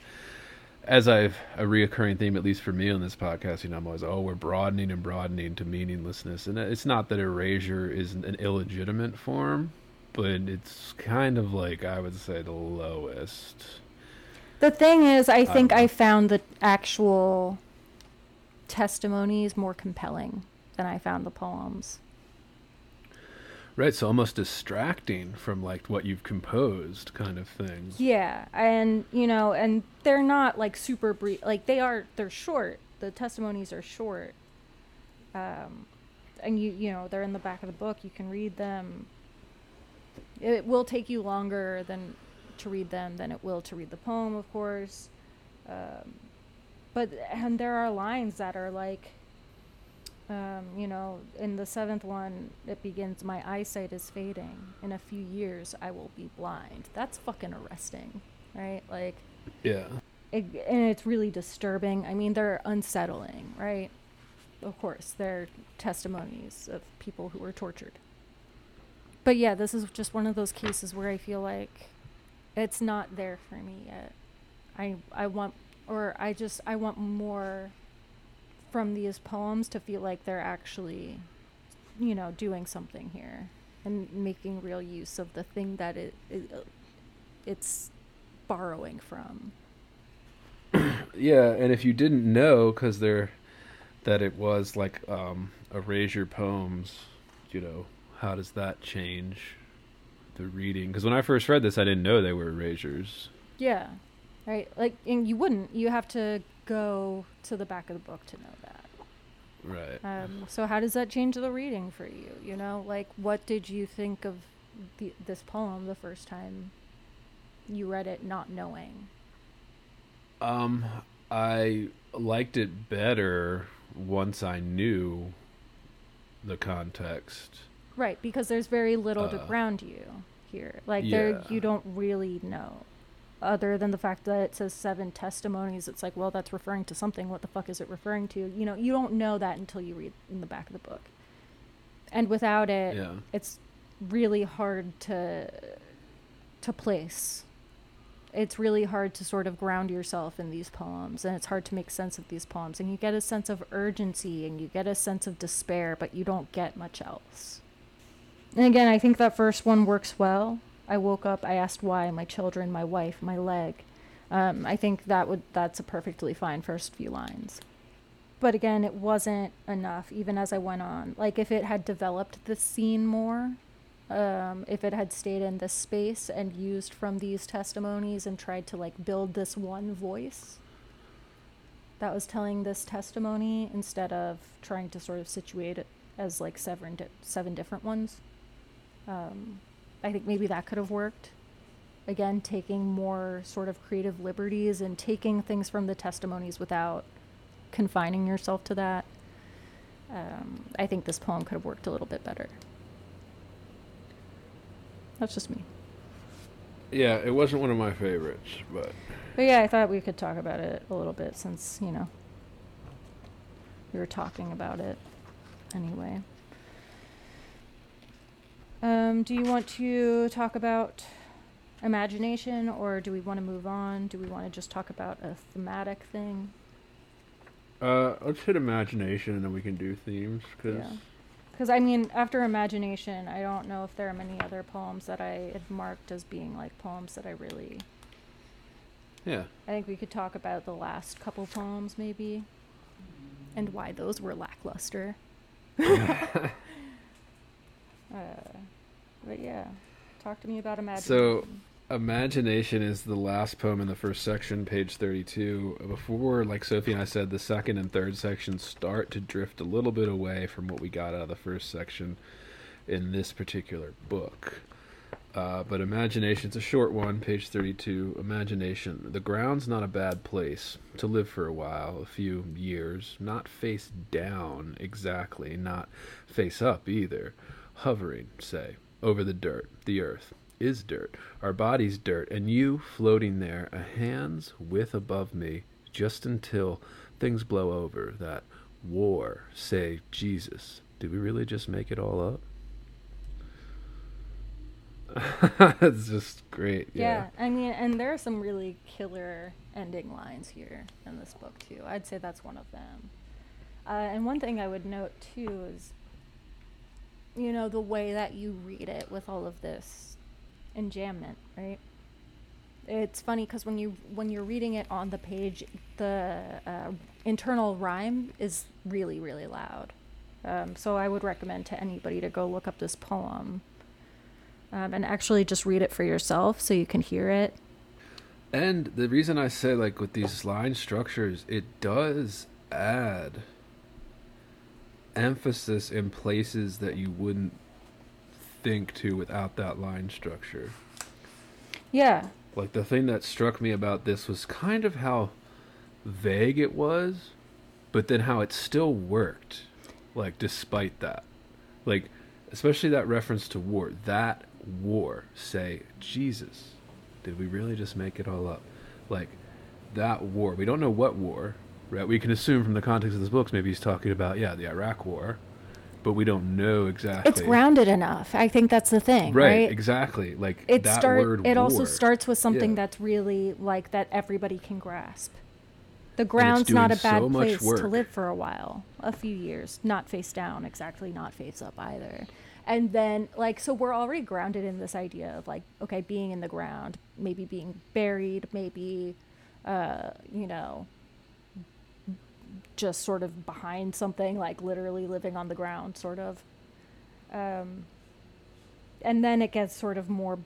S2: as I've a reoccurring theme, at least for me on this podcast, you know, I'm always, oh, we're broadening and broadening to meaninglessness, and it's not that erasure is an illegitimate form, but it's kind of like I would say the lowest.
S1: The thing is, I think. I found the actual testimonies more compelling than I found the poems.
S2: Right, so almost distracting from like what you've composed, kind of thing.
S1: Yeah, and you know, and they're not like super brief. Like they are, they're short. The testimonies are short. Um, and you, you know, they're in the back of the book. You can read them. It will take you longer than to read them than it will to read the poem, of course. Um, but and there are lines that are like, um, you know, in the seventh one, it begins, My eyesight is fading. In a few years, I will be blind. That's fucking arresting, right? Like,
S2: Yeah.
S1: it, and it's really disturbing. I mean, they're unsettling, right? Of course, they're testimonies of people who were tortured. But yeah, this is just one of those cases where I feel like it's not there for me yet. I I want or I just I want more from these poems to feel like they're actually you know doing something here and making real use of the thing that it, it it's borrowing from.
S2: Yeah, and if you didn't know, because they're that it was like um, erasure poems, you know, how does that change the reading? Because when I first read this, I didn't know they were erasures.
S1: Yeah. Right. Like, and you wouldn't. You have to go to the back of the book to know that.
S2: Right.
S1: Um, so how does that change the reading for you? You know, like what did you think of the, this poem the first time you read it, not knowing?
S2: Um, I liked it better once I knew the context.
S1: Right, because there's very little to
S2: Uh,
S1: ground you here. Like there, you don't really know, other than the fact that it says seven testimonies. It's like, well, that's referring to something. What the fuck is it referring to? You know, you don't know that until you read in the back of the book. And without it,
S2: Yeah.
S1: it's really hard to to place. It's really hard to sort of ground yourself in these poems, and it's hard to make sense of these poems. And you get a sense of urgency, and you get a sense of despair, but you don't get much else. And again, I think that first one works well. I woke up, I asked why, my children, my wife, my leg. Um, I think that would that's a perfectly fine first few lines. But again, it wasn't enough, even as I went on. Like if it had developed the scene more, um, if it had stayed in this space and used from these testimonies and tried to like build this one voice that was telling this testimony instead of trying to sort of situate it as like seven di- seven different ones. Um, I think maybe that could have worked. Again, taking more sort of creative liberties and taking things from the testimonies without confining yourself to that. Um, I think this poem could have worked a little bit better. That's just me.
S2: Yeah, it wasn't one of my favorites, but
S1: But yeah, I thought we could talk about it a little bit since, you know, we were talking about it anyway. Um, do you want to talk about imagination or do we want to move on? Do we want to just talk about a thematic thing?
S2: uh, let's hit imagination and then we can do themes because
S1: Yeah. Because I mean, after imagination, I don't know if there are many other poems that I had marked as being like poems that I really.
S2: Yeah.
S1: I think we could talk about the last couple poems maybe, and why those were lackluster. uh, but yeah, talk to me about imagination.
S2: So, Imagination is the last poem in the first section, page 32. Before, like Sophie and I said, the second and third sections start to drift a little bit away from what we got out of the first section in this particular book. Uh, but Imagination's a short one, page 32. Imagination. The ground's not a bad place to live for a while, a few years. Not face down exactly, not face up either. Hovering, say, over the dirt, the earth is dirt. Our body's dirt, and you floating there, a hand's width above me, just until things blow over. That war, say Jesus. Did we really just make it all up? it's just great.
S1: Yeah. I mean, and there are some really killer ending lines here in this book too. I'd say that's one of them. Uh, and one thing I would note too is, you know, the way that you read it with all of this enjambment, right? It's funny because when you when you're reading it on the page, the uh, internal rhyme is really really loud. Um, so I would recommend to anybody to go look up this poem um, and actually just read it for yourself so you can hear it.
S2: And the reason I say like with these line structures, it does add emphasis in places that you wouldn't think to without that line structure.
S1: Yeah,
S2: Like the thing that struck me about this was kind of how vague it was, but then how it still worked. Like despite that. Like especially that reference to war. That war, say, Jesus. Did we really just make it all up? Like that war. We don't know what war, right? We can assume from the context of this books maybe he's talking about yeah, the Iraq war, but we don't know exactly.
S1: it's grounded enough. I think that's the thing,
S2: Right,
S1: right?
S2: exactly. Like
S1: It
S2: that
S1: start.
S2: word
S1: It also starts with something
S2: Yeah.
S1: that's really like that everybody can grasp. The ground's not a bad
S2: so
S1: place to live for a while, a few years, not face down, exactly, not face up either. And then, like, so we're already grounded in this idea of like, okay, being in the ground, maybe being buried, maybe, uh, you know, just sort of behind something, like literally living on the ground, sort of. Um, and then it gets sort of more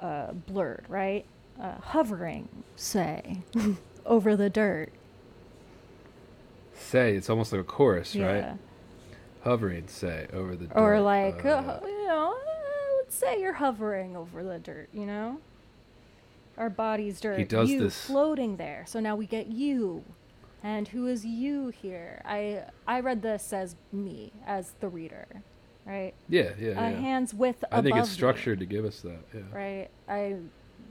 S1: uh, blurred, right? Uh, hovering, say, over the dirt.
S2: say it's almost like a chorus,
S1: Yeah.
S2: right? Hovering, say over the dirt.
S1: Or like,
S2: uh,
S1: uh, you know, uh, let's say you're hovering over the dirt, you know? Our body's dirt.
S2: He does
S1: you
S2: this-
S1: floating there. So now we get you. And who is you here? I I read this as me, as the reader, right?
S2: yeah, yeah, yeah.
S1: hand's with
S2: I think it's structured to give us that. Yeah.
S1: right? I,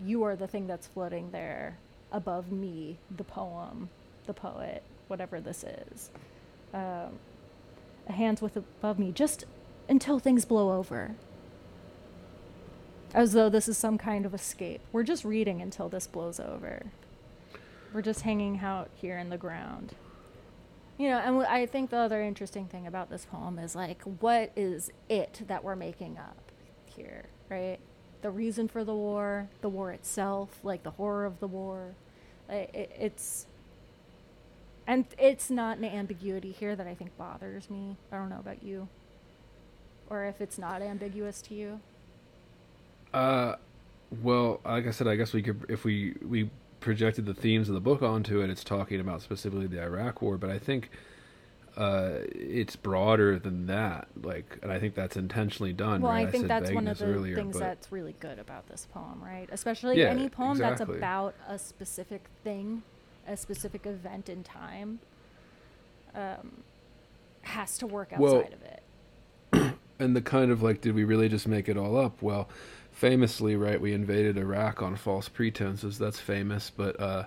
S1: you are the thing that's floating there above me, the poem, the poet, whatever this is. Um, a hand's with above me, just until things blow over. As though this is some kind of escape. We're just reading until this blows over. We're just hanging out here in the ground. You know, and wh- I think the other interesting thing about this poem is like, what is it that we're making up here, right? The reason for the war, the war itself, like the horror of the war. Like, it, it's. And it's not an ambiguity here that I think bothers me. I don't know about you. Or if it's not ambiguous to you.
S2: Uh, well, like I said, I guess we could if we we projected the themes of the book onto it. It's talking about specifically the Iraq War, but I think uh, it's broader than that. Like, and I think that's intentionally done.
S1: Well,
S2: right?
S1: I think
S2: said
S1: that's one of the
S2: earlier,
S1: things
S2: but-
S1: that's really good about this poem, right? Especially
S2: Yeah,
S1: any poem that's about a specific thing, a specific event in time, um, has to work outside
S2: Well,
S1: of it.
S2: and the kind of like, did we really just make it all up? Well, famously, right, we invaded Iraq on false pretenses. That's famous, but uh,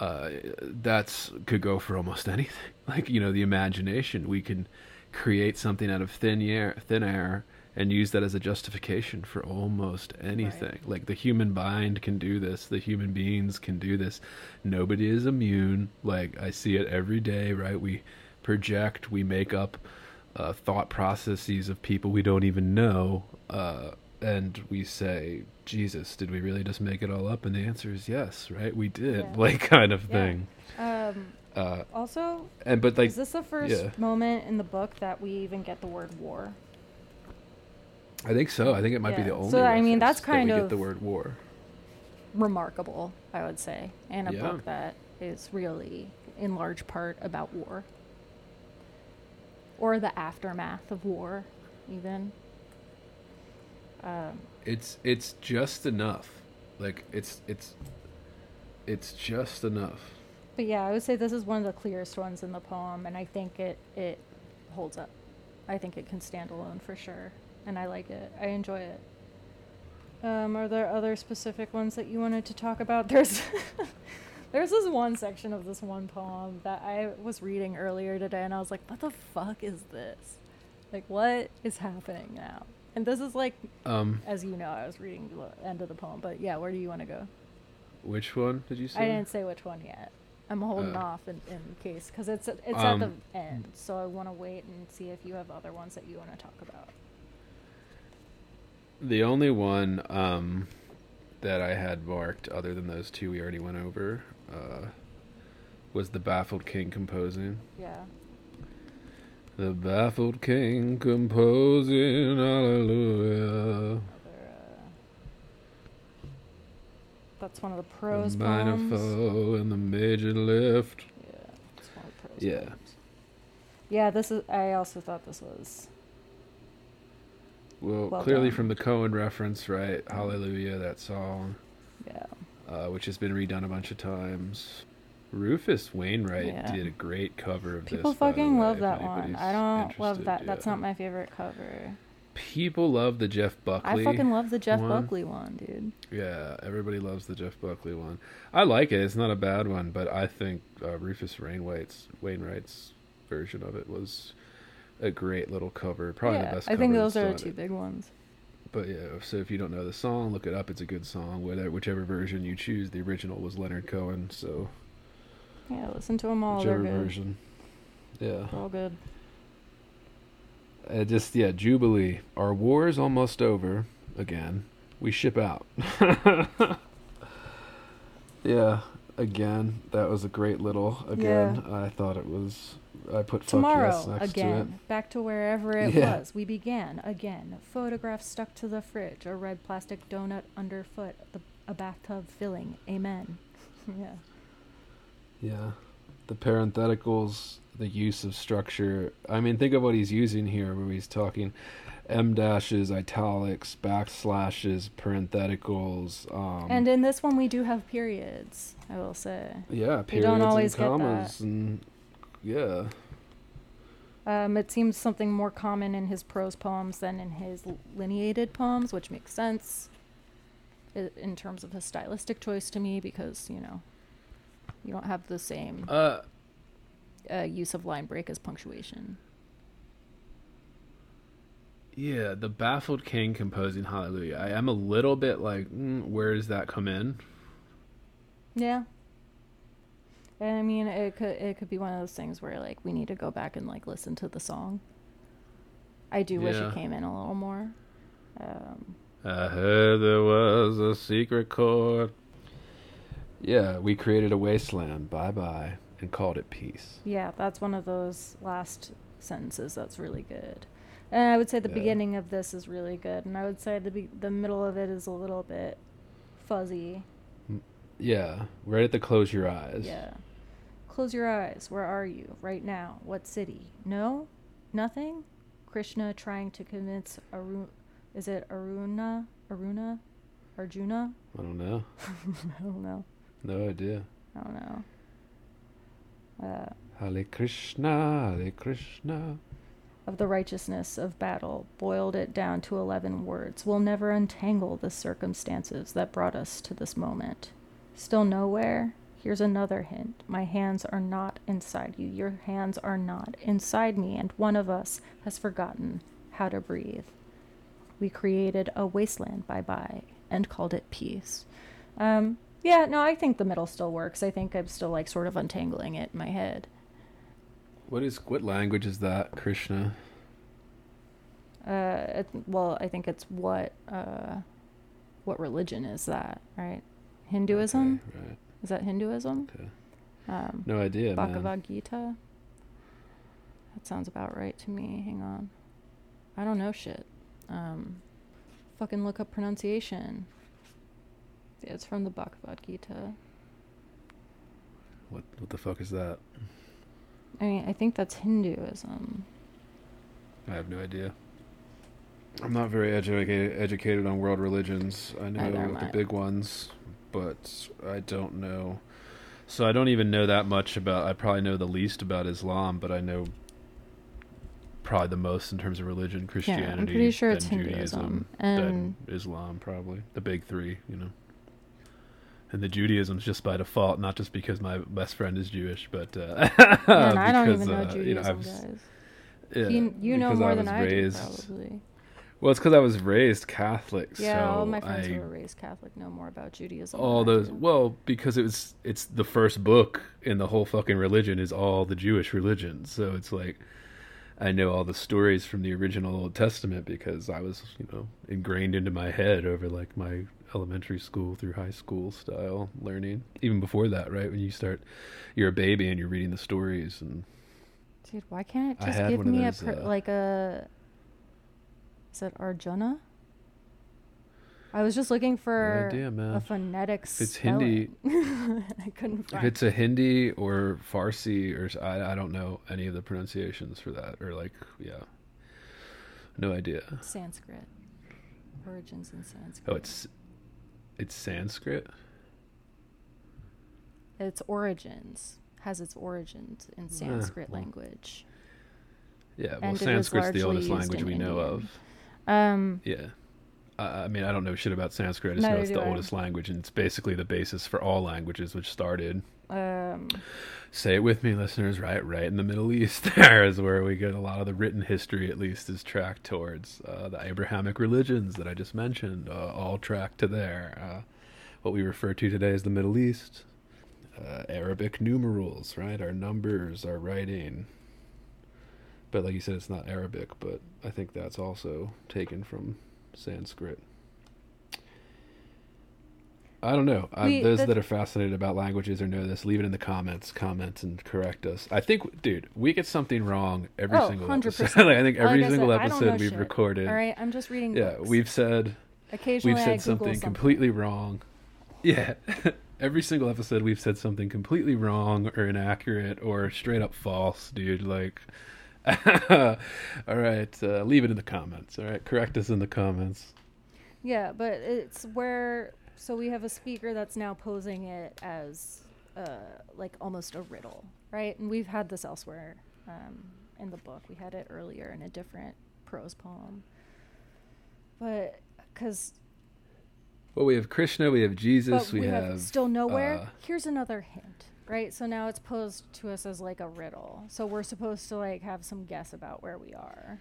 S2: uh, that's could go for almost anything. Like you know, the imagination. We can create something out of thin air, thin air, and use that as a justification for almost anything. Like the human mind can do this. The human beings can do this. Nobody is immune. Like I see it every day. Right, we project. We make up uh, thought processes of people we don't even know, uh, and we say, "Jesus, did we really just make it all up?" And the answer is yes, right? We did,
S1: Yeah.
S2: like kind of
S1: Yeah.
S2: thing.
S1: Um,
S2: Uh,
S1: also,
S2: and but like,
S1: is this the first
S2: yeah.
S1: moment in the book that we even get the word war?
S2: I think so. I think it might be the only.
S1: So, I mean, that's kind
S2: we
S1: of-
S2: get the word war.
S1: Remarkable, I would say, and a
S2: Yeah.
S1: book that is really, in large part, about war. Or the aftermath of war, even. Um,
S2: It's it's just enough. Like it's it's it's just enough.
S1: But yeah, I would say this is one of the clearest ones in the poem, and I think it it holds up. I think it can stand alone for sure, and I like it. I enjoy it. Um, are there other specific ones that you wanted to talk about? There's there's this one section of this one poem that I was reading earlier today, and I was like, "What the fuck is this? Like, what is happening now?" And this is like,
S2: Um,
S1: as you know, I was reading the end of the poem, but yeah, where do you want to go?
S2: which one did you say?
S1: I didn't say which one yet. I'm holding
S2: Oh.
S1: off in, in case because it's it's at
S2: Um,
S1: the end, so I want to wait and see if you have other ones that you want to talk about.
S2: The only one um, that I had marked, other than those two we already went over, uh, was the baffled king composing.
S1: Yeah,
S2: The baffled king composing, hallelujah.
S1: uh, that's one of the prose
S2: the
S1: poems.
S2: Manifold and the major lift.
S1: Yeah, it's one of the prose
S2: Yeah.
S1: poems. Yeah, this is. I also thought this was.
S2: Well,
S1: Well
S2: clearly
S1: done.
S2: from the Cohen reference, right? Hallelujah, that song,
S1: Yeah,
S2: uh, which has been redone a bunch of times. Rufus Wainwright
S1: Yeah.
S2: did a great cover of
S1: people
S2: this. the
S1: fucking love that one. I don't love that. That's not my favorite cover.
S2: People love the Jeff Buckley.
S1: I fucking love the Jeff
S2: one.
S1: Buckley one, dude.
S2: Yeah, everybody loves the Jeff Buckley one. I like it. It's not a bad one, but I think uh, Rufus Wainwright's Wainwright's version of it was a great little cover. Probably
S1: yeah,
S2: the best.
S1: I think those are the two
S2: done
S1: big ones.
S2: But yeah, so if you don't know the song, look it up. It's a good song. Whether whichever version you choose, the original was Leonard Cohen. So
S1: Yeah, listen to them all.
S2: Whichever version. Yeah.
S1: They're all good.
S2: Uh, just yeah, Jubilee. Our war is almost over. Again, we ship out. yeah, again, that was a great little. Again, I thought it was. I put fuck
S1: Tomorrow,
S2: yes
S1: again, back to wherever it
S2: Yeah.
S1: was. We began again. Photograph stuck to the fridge. A red plastic donut underfoot. The, a bathtub filling. Amen. yeah.
S2: Yeah, the parentheticals, the use of structure. I mean, think of what he's using here, where he's talking. em dashes, italics, backslashes, parentheticals. Um,
S1: and in this one, we do have periods. I will say.
S2: yeah,
S1: you
S2: periods
S1: don't always
S2: and
S1: get that.
S2: commas, and yeah.
S1: Um, it seems something more common in his prose poems than in his lineated poems, which makes sense in terms of his stylistic choice to me because you know you don't have the same
S2: Uh,
S1: uh, use of line break as punctuation.
S2: Yeah, the baffled king composing Hallelujah. I am a little bit like, mm, where does that come in?
S1: Yeah. And I mean, it could it could be one of those things where like we need to go back and like listen to the song. I do wish
S2: Yeah.
S1: it came in a little more. Um,
S2: I heard there was a secret chord. Yeah, we created a wasteland. Bye bye, and called it peace.
S1: yeah, that's one of those last sentences that's really good. And I would say the
S2: Yeah.
S1: beginning of this is really good, and I would say the be- the middle of it is a little bit fuzzy.
S2: Mm, yeah, right at the close your eyes.
S1: Yeah. Close your eyes. Where are you right now? What city? No? Nothing? Krishna trying to convince Arun. Is it Aruna? Aruna? Arjuna?
S2: I don't know.
S1: I don't know.
S2: No idea.
S1: I don't know. Uh,
S2: Hare Krishna, Hare Krishna.
S1: of the righteousness of battle, boiled it down to 11 words. We'll never untangle the circumstances that brought us to this moment. Still nowhere? Here's another hint. My hands are not inside you. Your hands are not inside me, and one of us has forgotten how to breathe. We created a wasteland bye bye and called it peace. Um, yeah, no, I think the middle still works. I think I'm still like sort of untangling it in my head.
S2: What is what language is that, Krishna?
S1: Uh, it, well, I think it's what uh, what religion is that, right? Hinduism
S2: Okay, right.
S1: is that Hinduism?
S2: Okay.
S1: Um,
S2: No idea, man.
S1: Bhagavad Gita. That sounds about right to me. Hang on, I don't know shit. Um, fucking look up pronunciation. Yeah, it's from the Bhagavad Gita.
S2: What what the fuck is that?
S1: I mean, I think that's Hinduism.
S2: I have no idea. I'm not very educated educated on world religions. I know the big ones, but I don't know. So I don't even know that much about. I probably know the least about Islam, but I know probably the most in terms of religion, Christianity.
S1: Yeah, I'm pretty sure it's
S2: Judaism,
S1: Hinduism,
S2: then
S1: and-
S2: Islam, probably the big three. You know. And the Judaism's just by default, not just because my best friend is Jewish, but uh,
S1: Man, I don't
S2: because,
S1: even know Judaism,
S2: you know, I've,
S1: guys.
S2: yeah,
S1: you you know more
S2: I
S1: than
S2: was
S1: I
S2: raised,
S1: do, probably.
S2: Well, it's because I was raised Catholic.
S1: Yeah,
S2: so
S1: all my friends
S2: I,
S1: who were raised Catholic know more about Judaism.
S2: all those. Well, because it was it's the first book in the whole fucking religion is all the Jewish religion. So it's like I know all the stories from the original Old Testament because I was you know ingrained into my head over like my elementary school through high school style learning. Even before that, right when you start, you're a baby and you're reading the stories and
S1: Dude, why can't it just give me
S2: those,
S1: a per,
S2: uh,
S1: like a? Is it Arjuna? I was just looking for
S2: idea,
S1: a phonetic
S2: If it's
S1: spelling. I couldn't
S2: If
S1: find.
S2: it's a Hindi or Farsi or I, I don't know any of the pronunciations for that or like yeah, no idea.
S1: Sanskrit. Origins in Sanskrit.
S2: Oh, it's it's Sanskrit.
S1: Its origins has its origins in Sanskrit
S2: well.
S1: language.
S2: Yeah, well,
S1: And
S2: Sanskrit's the oldest language we know of.
S1: Um,
S2: Yeah. I I mean, I don't know shit about Sanskrit. I just know it's the
S1: I.
S2: oldest language, and it's basically the basis for all languages, which started.
S1: um,
S2: Say it with me, listeners. Right, right in the Middle East. There is where we get a lot of the written history, at least, is tracked towards uh, the Abrahamic religions that I just mentioned. Uh, all tracked to there. Uh, what we refer to today as the Middle East. Uh, Arabic numerals, right? Our numbers, our writing. But like you said, it's not Arabic, but I think that's also taken from Sanskrit. I don't know.
S1: We-
S2: those
S1: the-
S2: that are fascinated about languages or know this, leave it in the comments. Comment and correct us. I think, dude, we get something wrong every
S1: Oh,
S2: single
S1: 100%.
S2: episode. like, I think every
S1: like I
S2: single
S1: said, I
S2: episode we've
S1: shit,
S2: recorded.
S1: All right, I'm just reading.
S2: Yeah,
S1: books.
S2: we've said
S1: occasionally
S2: we've
S1: I
S2: said
S1: Google
S2: something, completely wrong. Yeah. Every single episode we've said something completely wrong or inaccurate or straight up false, dude. Like All right, uh, leave it in the comments. All right, correct us in the comments.
S1: Yeah, but it's where so we have a speaker that's now posing it as uh, like almost a riddle, right? And we've had this elsewhere um, in the book. We had it earlier in a different prose poem, but because
S2: Well, we have Krishna, we have Jesus,
S1: but
S2: we,
S1: we, have,
S2: have
S1: still nowhere.
S2: uh,
S1: Here's another hint, right? So now it's posed to us as like a riddle. So we're supposed to like have some guess about where we are,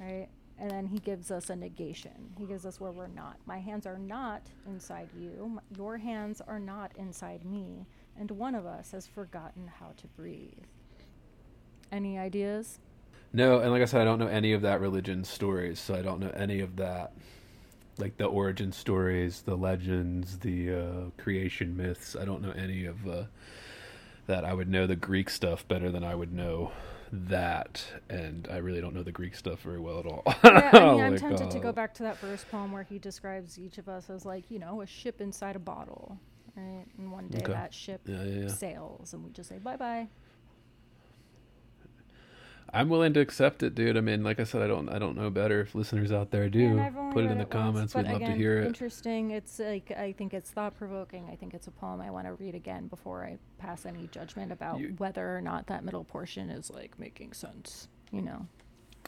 S1: right? And then he gives us a negation. He gives us where we're not. My hands are not inside you. Your hands are not inside me. And one of us has forgotten how to breathe. Any ideas?
S2: No, and like I said, I don't know any of that religion stories, so I don't know any of that, like the origin stories, the legends, the uh, creation myths. I don't know any of uh, that. I would know the Greek stuff better than I would know that, and I really don't know the Greek stuff very well at all.
S1: yeah, I mean, I'm
S2: Like,
S1: tempted to
S2: uh,
S1: go back to that first poem where he describes each of us as like, you know, a ship inside a bottle, right? And one day
S2: Okay.
S1: that ship
S2: yeah, yeah.
S1: sails, and we just say bye bye.
S2: I'm willing to accept it, dude. I mean, like I said, I don't, I don't know better. If listeners out there do, put it in the comments. We'd love to hear it.
S1: Interesting. It's like I think it's thought provoking. I think it's a poem I want to read again before I pass any judgment about
S2: You-
S1: whether or not that middle portion is like making sense. You know.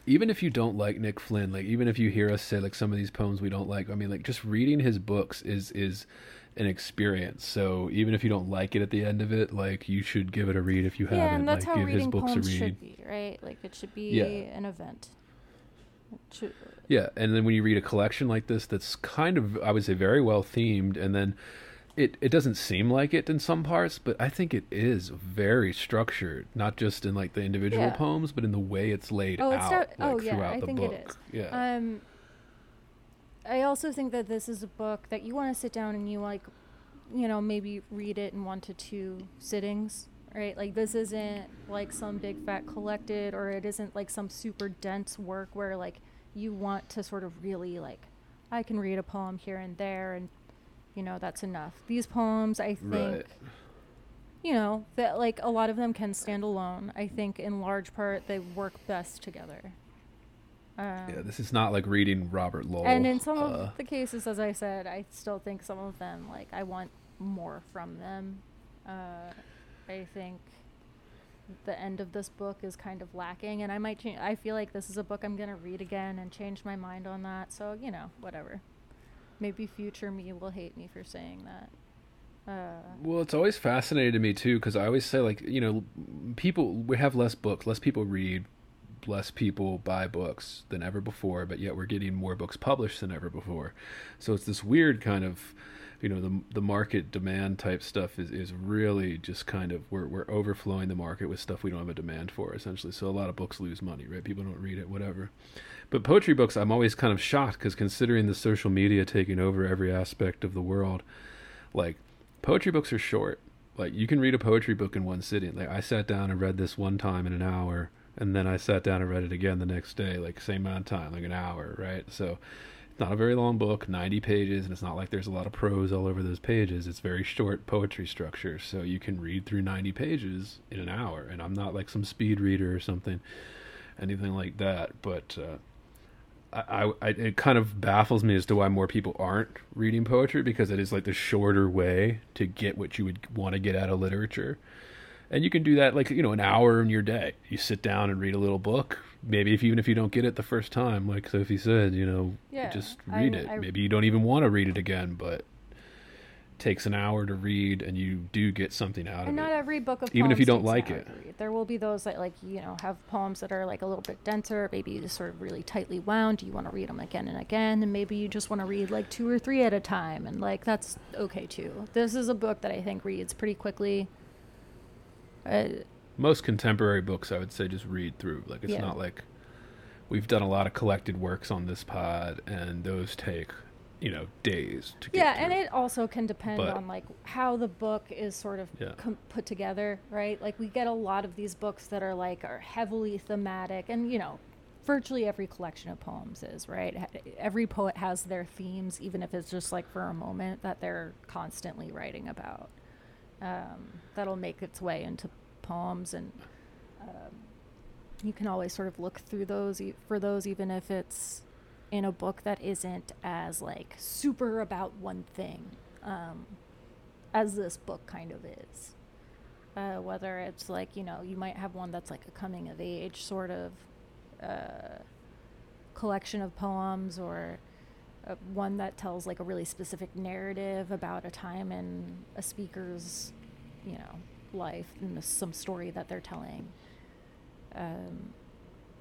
S2: even if you don't like Nick Flynn, like even if you hear us say like some of these poems we don't like, I mean like just reading his books is is an experience. So even if you don't like it at the end of it, like you should give it a read if you
S1: yeah,
S2: haven't.
S1: and that's
S2: like
S1: how
S2: give his
S1: reading
S2: books a
S1: poems
S2: read.
S1: should be, right? Like it should be
S2: Yeah.
S1: an event. Should-
S2: Yeah, and then when you read a collection like this that's kind of I would say very well themed and then it it doesn't seem like it in some parts, but I think it is very structured, not just in like the individual
S1: Yeah.
S2: poems, but in the way it's laid
S1: Oh,
S2: out
S1: it's not-
S2: like,
S1: oh, yeah,
S2: throughout
S1: I
S2: the
S1: think it
S2: book.
S1: is.
S2: Yeah.
S1: Um, I also think that this is a book that you want to sit down and you like, you know, maybe read it in one to two sittings, right? Like this isn't like some big fat collected, or it isn't like some super dense work where like you want to sort of really like, I can read a poem here and there, and you know that's enough. These poems, I think,
S2: Right.
S1: you know, that like a lot of them can stand alone. I think in large part they work best together. Um,
S2: yeah, this is not like reading Robert Lowell.
S1: and in some
S2: uh,
S1: of the cases, as I said, I still think some of them, like, I want more from them. Uh, I think the end of this book is kind of lacking, and I might change. I feel like this is a book I'm going to read again and change my mind on that. So, you know, whatever. Maybe future me will hate me for saying that. Uh,
S2: Well, it's always fascinated to me too because I always say like you know, people we have less books, less people read, less people buy books than ever before, but yet we're getting more books published than ever before. So it's this weird kind of, you know, the the market demand type stuff is is really just kind of we're we're overflowing the market with stuff we don't have a demand for essentially. So a lot of books lose money, right? People don't read it, whatever. But poetry books, I'm always kind of shocked because considering the social media taking over every aspect of the world, like poetry books are short. Like you can read a poetry book in one sitting. Like I sat down and read this one time in an hour, and then I sat down and read it again the next day, like same amount of time, like an hour, right? So it's not a very long book, 90 pages, and it's not like there's a lot of prose all over those pages. It's very short poetry structure, so you can read through 90 pages in an hour. And I'm not like some speed reader or something, anything like that. But uh, I, I, it kind of baffles me as to why more people aren't reading poetry because it is like the shorter way to get what you would want to get out of literature. And you can do that like, you know, an hour in your day. You sit down and read a little book. Maybe if even if you don't get it the first time, like Sophie said, you know,
S1: Yeah,
S2: just
S1: I-
S2: read it.
S1: I-
S2: Maybe you don't even want to read it again, but it takes an hour to read and you do get something out of it.
S1: and not every book of
S2: Even if you don't like it.
S1: There will be those that like you know have poems that are like a little bit denser, maybe just sort of really tightly wound. You want to read them again and again, and maybe you just want to read like two or three at a time, and like that's okay too. This is a book that I think reads pretty quickly. Uh,
S2: most contemporary books i would say just read through like it's
S1: Yeah.
S2: not like we've done a lot of collected works on this pod and those take you know days to get
S1: yeah, and it also can depend
S2: But-
S1: on like how the book is sort of
S2: Yeah.
S1: com- put together, right? Like we get a lot of these books that are like are heavily thematic, and you know, virtually every collection of poems is right. Every poet has their themes, even if it's just like for a moment that they're constantly writing about. Um, that'll make its way into poems, and um, you can always sort of look through those e- for those, even if it's in a book that isn't as like super about one thing um, as this book kind of is. Uh, whether it's like you know you might have one that's like a coming of age sort of uh, collection of poems or uh, one that tells like a really specific narrative about a time in a speaker's you know life and some story that they're telling. Um,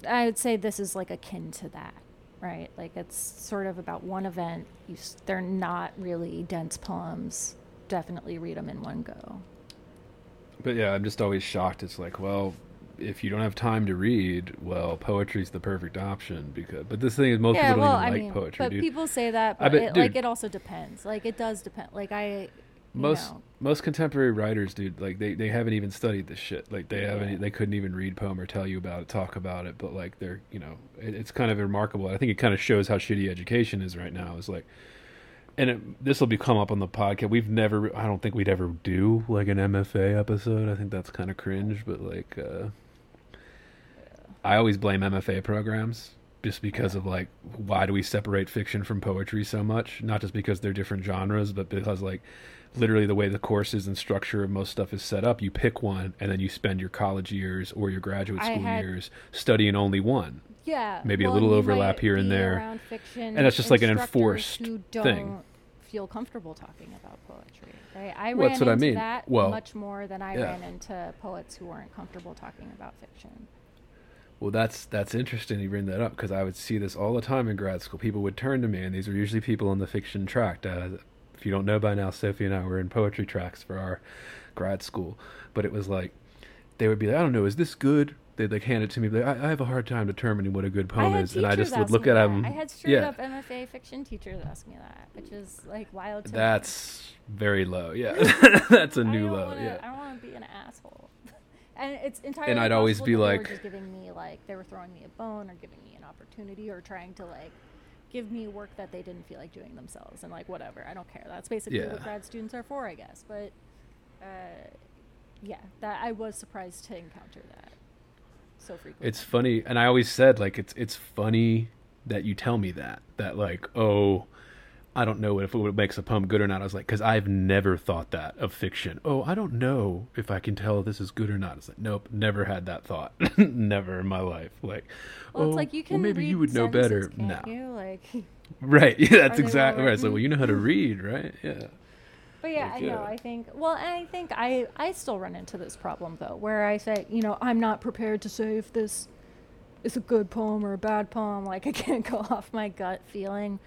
S1: i would say this is like akin to that right? Like it's sort of about one event. You s- they're not really dense poems. Definitely read them in one go.
S2: But yeah i'm just always shocked. It's like well if you don't have time to read well poetry's the perfect option because but this thing is most
S1: yeah
S2: people don't
S1: well
S2: even
S1: i
S2: like
S1: mean
S2: poetry
S1: but
S2: dude
S1: people say that
S2: I
S1: but
S2: bet-
S1: it, like it also depends. Like it does depend like i
S2: most
S1: know,
S2: most contemporary writers dude like they, they haven't even studied this shit. Like they haven't they couldn't even read poem or tell you about it talk about it but like they're you know it, it's kind of remarkable. I think it kind of shows how shitty education is right now. Is like and this will be come up on the podcast. We've never i don't think we'd ever do like an mfa episode. I think that's kind of cringe but like uh i always blame mfa programs just because of like why do we separate fiction from poetry so much not just because they're different genres but because like literally the way the courses and structure of most stuff is set up you pick one and then you spend your college years or your graduate school
S1: had-
S2: years studying only one
S1: yeah
S2: maybe a little overlap here and there. And that's just like an enforced
S1: who don't
S2: thing.
S1: feel comfortable talking about poetry right i
S2: Well,
S1: ran
S2: what I
S1: into
S2: mean.
S1: that
S2: Well,
S1: much more than i
S2: yeah.
S1: ran into poets who weren't comfortable talking about fiction
S2: Well, that's that's interesting you bring that up because I would see this all the time in grad school. People would turn to me, and these are usually people on the fiction track, uh, if you don't know by now, Sophie and I were in poetry tracks for our grad school, but it was like they would be like, I don't know, is this good? They'd like hand it to me. Like, I, I have a hard time determining what a good poem is, and I just would look at
S1: that.
S2: them.
S1: I had straight
S2: yeah,
S1: up MFA fiction teachers ask me that, which is like wild. To me.
S2: that's very low. Yeah, that's a new low.
S1: wanna,
S2: Yeah.
S1: I don't want to be an asshole. and it's entirely.
S2: And I'd always be
S1: were
S2: like-
S1: giving me like they were throwing me a bone or giving me an opportunity or trying to like give me work that they didn't feel like doing themselves and like whatever. I don't care. That's basically
S2: Yeah.
S1: what grad students are for, I guess. But uh, yeah, that I was surprised to encounter that so frequently.
S2: It's funny, and I always said like it's it's funny that you tell me that that like oh, I don't know if it makes a poem good or not. I was like, because I've never thought that of fiction. Oh, I don't know if I can tell this is good or not. It's like nope, never had that thought, never in my life. Like,
S1: well,
S2: oh,
S1: it's like you can
S2: well, maybe you would know better. No,
S1: can't? Like,
S2: right? Yeah, that's exactly right. It's like, well, you know how to read, right? Yeah.
S1: But yeah,
S2: Like,
S1: I know.
S2: yeah.
S1: I think. Well, I think I I still run into this problem though, where I say, you know, I'm not prepared to say if this is a good poem or a bad poem. Like I can't go off my gut feeling,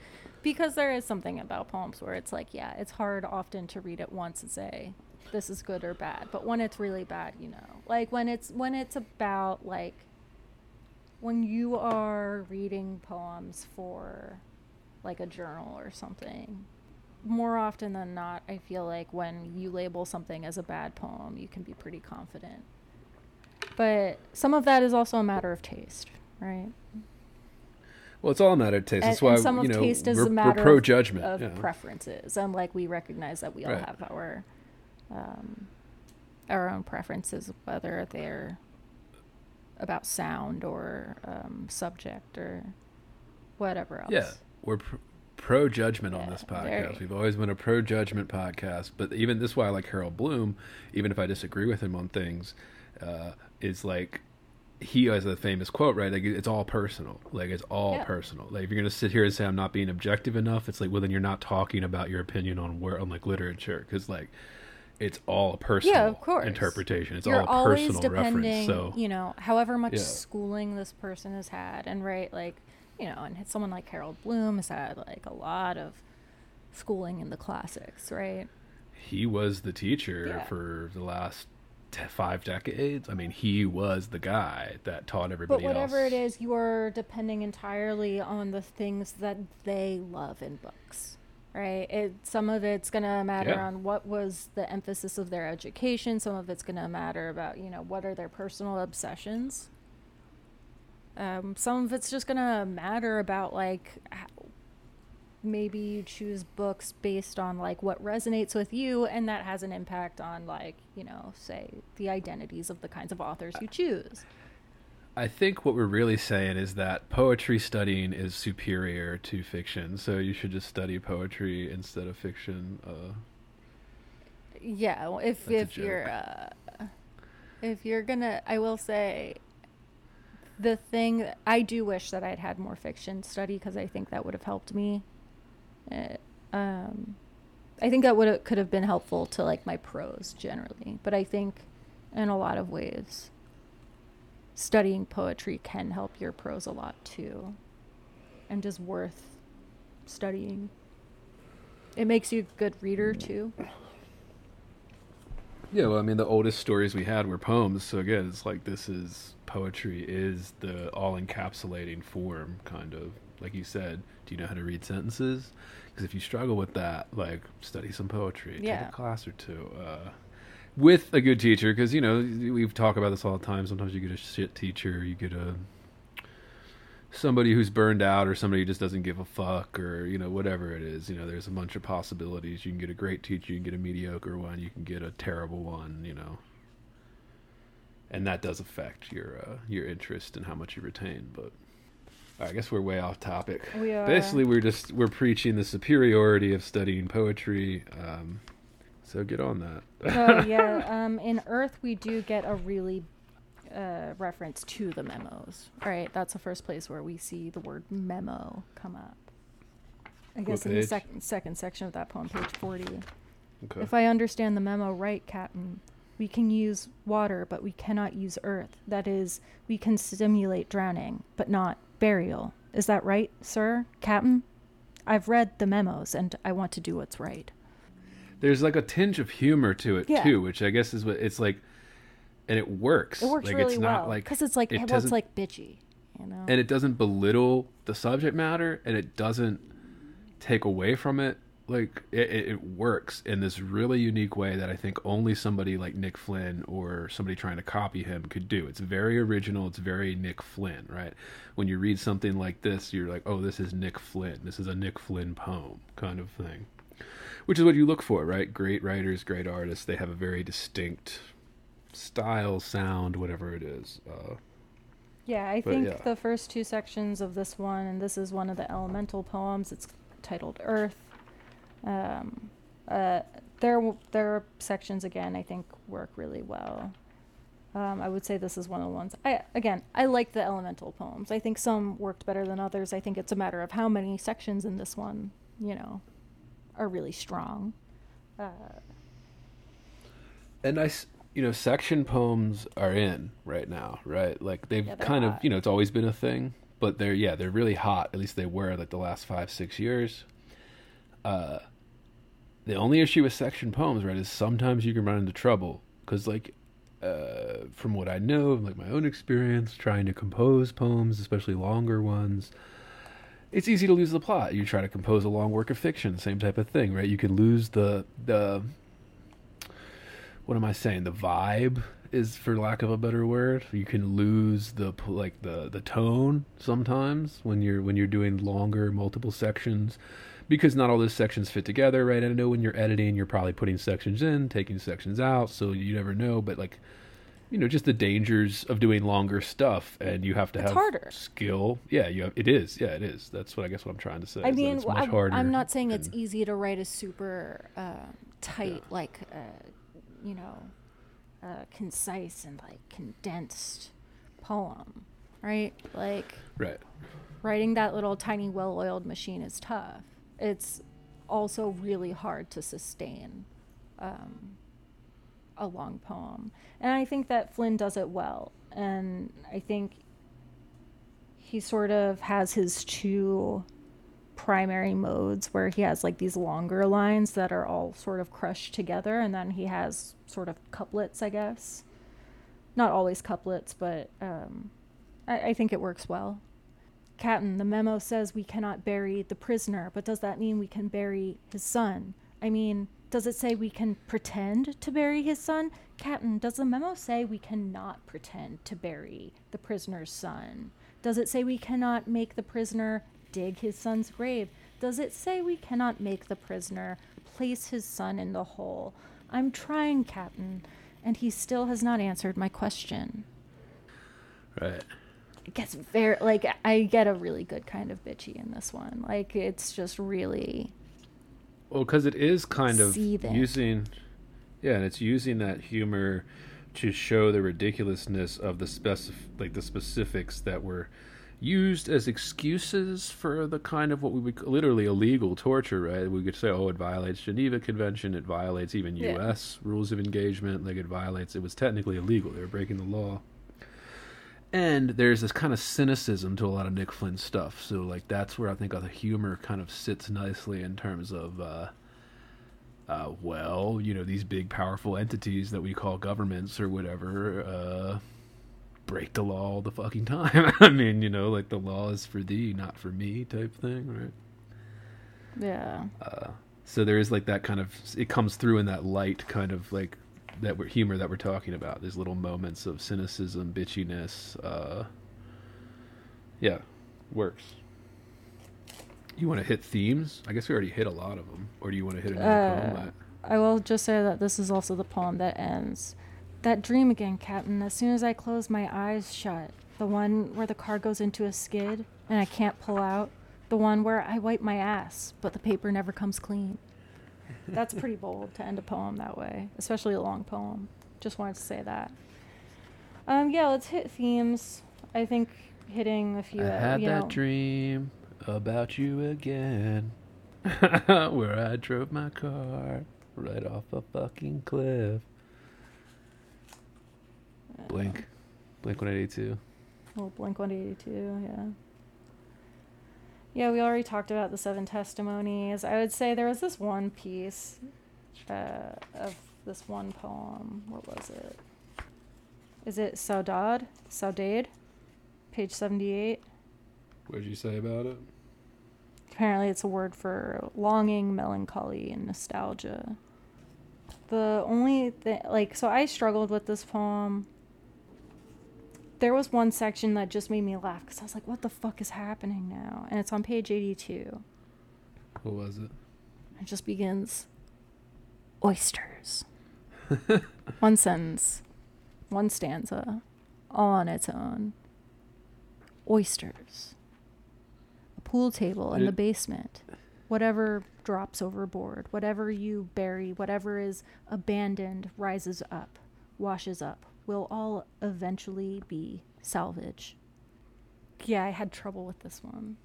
S1: because there is something about poems where it's like, yeah, it's hard often to read it once and say this is good or bad. But when it's really bad, you know, like when it's when it's about like when you are reading poems for like a journal or something more often than not, I feel like when you label something as a bad poem, you can be pretty confident. But some of that is also a matter of taste, right?
S2: Well, it's all a matter of taste.
S1: And,
S2: That's why
S1: some
S2: you
S1: of
S2: know
S1: taste is
S2: we're,
S1: a matter
S2: we're pro
S1: of-
S2: judgment.
S1: of
S2: yeah.
S1: preferences, and like we recognize that we all
S2: Right.
S1: have our um, our own preferences, whether they're about sound or um, subject or whatever else.
S2: Yeah, we're pr- pro judgment on
S1: Yeah,
S2: this
S1: very.
S2: podcast. We've always been a pro judgment podcast, but even this is why I like Harold Bloom, even if I disagree with him on things, uh, is like he has a famous quote, right? Like it's all personal. Like it's all
S1: Yeah.
S2: personal. Like if you're gonna sit here and say I'm not being objective enough, it's like well then you're not talking about your opinion on where on like literature because like it's all a personal
S1: yeah, of course.
S2: interpretation. It's
S1: You're
S2: all personal reference. So
S1: you know, however much
S2: Yeah.
S1: schooling this person has had, and right, like, you know, and someone like Harold Bloom has had like a lot of schooling in the classics, right?
S2: he was the teacher
S1: Yeah.
S2: for the last five decades. I mean, he was the guy that taught everybody But
S1: whatever
S2: else.
S1: it is, you are depending entirely on the things that they love in books, right? It some of it's gonna matter
S2: Yeah.
S1: on what was the emphasis of their education. Some of it's gonna matter about you know what are their personal obsessions. Um, some of it's just gonna matter about like maybe you choose books based on like what resonates with you and that has an impact on like you know say the identities of the kinds of authors you choose
S2: I think what we're really saying is that poetry studying is superior to fiction, so you should just study poetry instead of fiction. Uh,
S1: Yeah, well, if if you're uh, if you're gonna, I will say, the thing I do wish that I'd had more fiction study because I think that would have helped me. Uh, um, I think that would could have been helpful to like my prose generally, but I think in a lot of ways, studying poetry can help your prose a lot too, and is worth studying. It makes you a good reader too.
S2: yeah, well, I mean, the oldest stories we had were poems, so again, it's like this is poetry is the all encapsulating form, kind of. Like you said, do you know how to read sentences? Because if you struggle with that, like study some poetry,
S1: Yeah.
S2: take a class or two. Uh, with a good teacher, because you know we've talked about this all the time. Sometimes you get a shit teacher, you get a somebody who's burned out, or somebody who just doesn't give a fuck, or you know whatever it is. You know, there's a bunch of possibilities. You can get a great teacher, you can get a mediocre one, you can get a terrible one. You know, and that does affect your uh, your interest and how much you retain. But I guess we're way off topic.
S1: We are.
S2: Basically, we're just we're preaching the superiority of studying poetry. Um, so get on that.
S1: Oh yeah. Um, in Earth, we do get a really uh, reference to the memos. Right. That's the first place where we see the word memo come up. I guess in the
S2: page?
S1: sec- second section of that poem, page forty.
S2: okay.
S1: If I understand the memo right, Captain, we can use water, but we cannot use earth. That is, we can simulate drowning, but not burial. Is that right, sir, Captain? I've read the memos, and I want to do what's right.
S2: there's like a tinge of humor to it
S1: Yeah.
S2: too, which I guess is what it's like, and it works.
S1: It works
S2: like,
S1: really
S2: it's not
S1: well
S2: like
S1: because it's like
S2: it
S1: well, it's like bitchy, you know.
S2: and it doesn't belittle the subject matter, and it doesn't take away from it. Like it, it, works in this really unique way that I think only somebody like Nick Flynn or somebody trying to copy him could do. It's very original. It's very Nick Flynn, right? When you read something like this, you're like, oh, this is Nick Flynn. This is a Nick Flynn poem, kind of thing. Which is what you look for, right? Great writers, great artists. They have a very distinct style, sound, whatever it is. Uh,
S1: Yeah, I
S2: But,
S1: think
S2: yeah.
S1: the first two sections of this one, and this is one of the elemental poems. It's titled Earth. Um, uh, their their sections again, I think, work really well. Um, I would say this is one of the ones. I again, I like the elemental poems. I think some worked better than others. I think it's a matter of how many sections in this one, you know, are really strong. Uh,
S2: and I, you know, section poems are in right now, right? Like they've
S1: Yeah,
S2: kind of, you know, it's always been a thing, but they're yeah, they're really hot. At least they were like the last five, six years. Uh, the only issue with section poems, right, is sometimes you can run into trouble because, like, uh, from what I know, like my own experience trying to compose poems, especially longer ones, it's easy to lose the plot. You try to compose a long work of fiction, same type of thing, right? You can lose the the what am I saying? The vibe is, for lack of a better word, you can lose the like the the tone sometimes when you're when you're doing longer multiple sections because not all those sections fit together, right? And I know when you're editing, you're probably putting sections in, taking sections out, so you never know. But like, you know, just the dangers of doing longer stuff, and you have to
S1: It's
S2: have
S1: harder.
S2: skill. Yeah, you have, it is. Yeah, it is. That's what I guess what I'm trying to say.
S1: I mean,
S2: it's
S1: w-
S2: much
S1: I'm,
S2: harder.
S1: I'm not saying it's easy to write a super uh, tight, like, uh, you know, uh, concise and like condensed poem, right? Like
S2: right.
S1: writing that little tiny, well-oiled machine is tough. It's also really hard to sustain um, a long poem, and I think that Flynn does it well. And I think he sort of has his two primary modes where he has like these longer lines that are all sort of crushed together and then he has sort of couplets i guess. Not always couplets but um, I, I think it works well Captain, the memo says we cannot bury the prisoner, but does that mean we can bury his son? I mean, does it say we can pretend to bury his son? Captain, does the memo say we cannot pretend to bury the prisoner's son? Does it say we cannot make the prisoner dig his son's grave? Does it say we cannot make the prisoner place his son in the hole? I'm trying, Captain, and he still has not answered my question
S2: Right.
S1: It gets very like I get a really good kind of bitchy in this one. Like it's just really
S2: Well, because it is kind of using, yeah, and it's using that humor to show the ridiculousness of the specif- like the specifics that were used as excuses for the kind of what we would literally illegal torture. Right? We could say, oh, it violates Geneva Convention. It violates even
S1: Yeah.
S2: U.S. rules of engagement. Like it violates. It was technically illegal. They were breaking the law. And there's this kind of cynicism to a lot of Nick Flynn stuff. So like that's where I think the humor kind of sits nicely in terms of uh, uh, well, you know, these big powerful entities that we call governments or whatever, uh, break the law all the fucking time. I mean, you know, like the law is for thee, not for me type thing, right?
S1: yeah.
S2: So there is like that kind of it comes through in that light kind of like that we're, humor that we're talking about. These little moments of cynicism, bitchiness. Uh, yeah, works. You want to hit themes? I guess we already hit a lot of them. Or do you want to hit another poem? I-
S1: I will just say that this is also the poem that ends. That dream again, Captain. As soon as I close my eyes shut, the one where the car goes into a skid and I can't pull out, the one where I wipe my ass, but the paper never comes clean. That's pretty bold to end a poem that way, especially a long poem. Just wanted to say that. Um, yeah, let's hit themes. I think hitting a few.
S2: I
S1: uh,
S2: had that
S1: know,
S2: dream about you again, where I drove my car right off a fucking cliff. Blink, Blink One Eighty Two.
S1: Well, Blink 182, yeah. Yeah, we already talked about the seven testimonies. I would say there was this one piece uh, of this one poem. What was it? Is it Saudade? Saudade? Page 78.
S2: What did you say about it?
S1: Apparently, it's a word for longing, melancholy, and nostalgia. The only thing, like, so I struggled with this poem. There was one section that just made me laugh because I was like, what the fuck is happening now? And it's on page 82.
S2: What was it?
S1: It just begins oysters. one sentence, one stanza, all on its own. Oysters. A pool table in the basement. Whatever drops overboard, whatever you bury, whatever is abandoned rises up, washes up, will all eventually be salvage. Yeah, I had trouble with this one.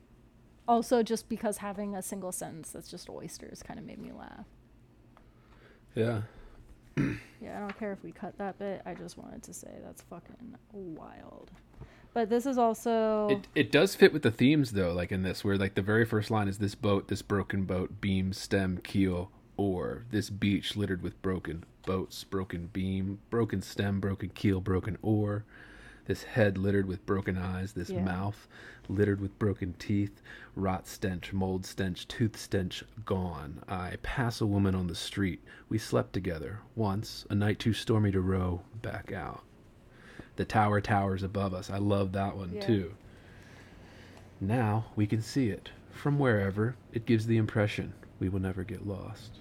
S1: Also, just because having a single sentence that's just oysters kind of made me laugh.
S2: Yeah.
S1: Yeah, I don't care if we cut that bit. I just wanted to say that's fucking wild. But this is also
S2: It it does fit with the themes though, like in this, where like the very first line is this boat, this broken boat, beam, stem, keel, oar. This beach littered with broken boats, broken beam, broken stem, broken keel, broken oar. This head littered with broken eyes, this
S1: Yeah.
S2: mouth littered with broken teeth, rot stench, mold stench, tooth stench gone. I pass a woman on the street. We slept together once, a night too stormy to row back out. The tower towers above us. I love that one
S1: Yeah.
S2: too. Now we can see it from wherever. It gives the impression we will never get lost.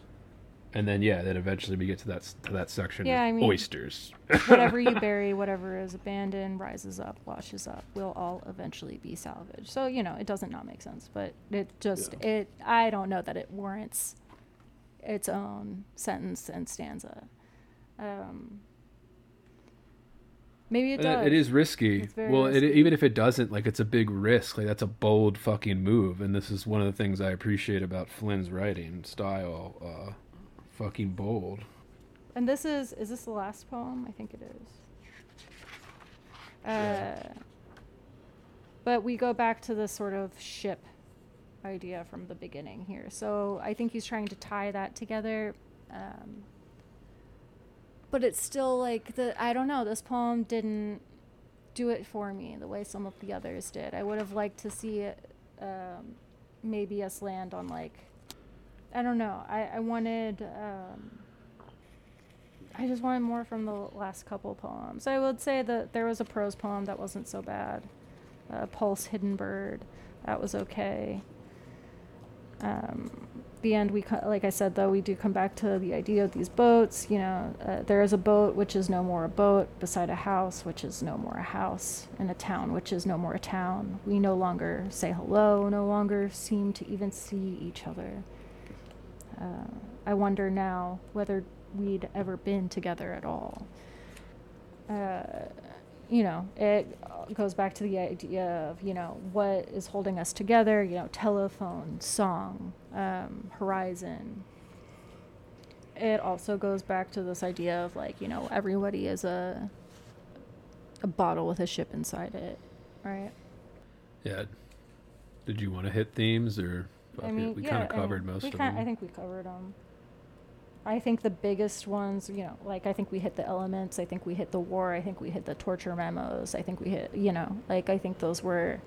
S2: And then yeah, then eventually we get to that to that section.
S1: Yeah,
S2: of
S1: I mean-
S2: oysters.
S1: whatever you bury, whatever is abandoned, rises up, washes up, will all eventually be salvaged. So, you know, it doesn't not make sense, but it just
S2: Yeah.
S1: it I don't know that it warrants its own sentence and stanza. Um Maybe it does.
S2: it- is risky. Well, It, even if it doesn't, like it's a big risk. Like that's a bold fucking move, and this is one of the things I appreciate about Flynn's writing style. Uh, fucking bold.
S1: And this is is this the last poem? I think it is. Uh, but we go back to the sort of ship idea from the beginning here. So I think he's trying to tie that together. Um, but it's still like the I don't know. This poem didn't do it for me the way some of the others did. I would have liked to see it, um, maybe us land on like I don't know. I I wanted. Um, I just wanted more from the last couple poems. I would say that there was a prose poem that wasn't so bad. Uh, Pulse, Hidden Bird, that was okay. Um, the end, we like I said though, we do come back to the idea of these boats. You know, uh, there is a boat which is no more a boat beside a house which is no more a house in a town which is no more a town. We no longer say hello, no longer seem to even see each other. Uh, I wonder now whether we'd ever been together at all. Uh, you know, it goes back to the idea of, you know, what is holding us together, you know, telephone, song, um, horizon. It also goes back to this idea of like, you know, everybody is a a bottle with a ship inside it, right?
S2: Yeah. Did you want to hit themes or?
S1: I mean,
S2: we
S1: yeah,
S2: kind of covered most of them.
S1: I think we covered them. I think the biggest ones, you know, like I think we hit the elements. I think we hit the war. I think we hit the torture memos. I think we hit, you know, like I think those were,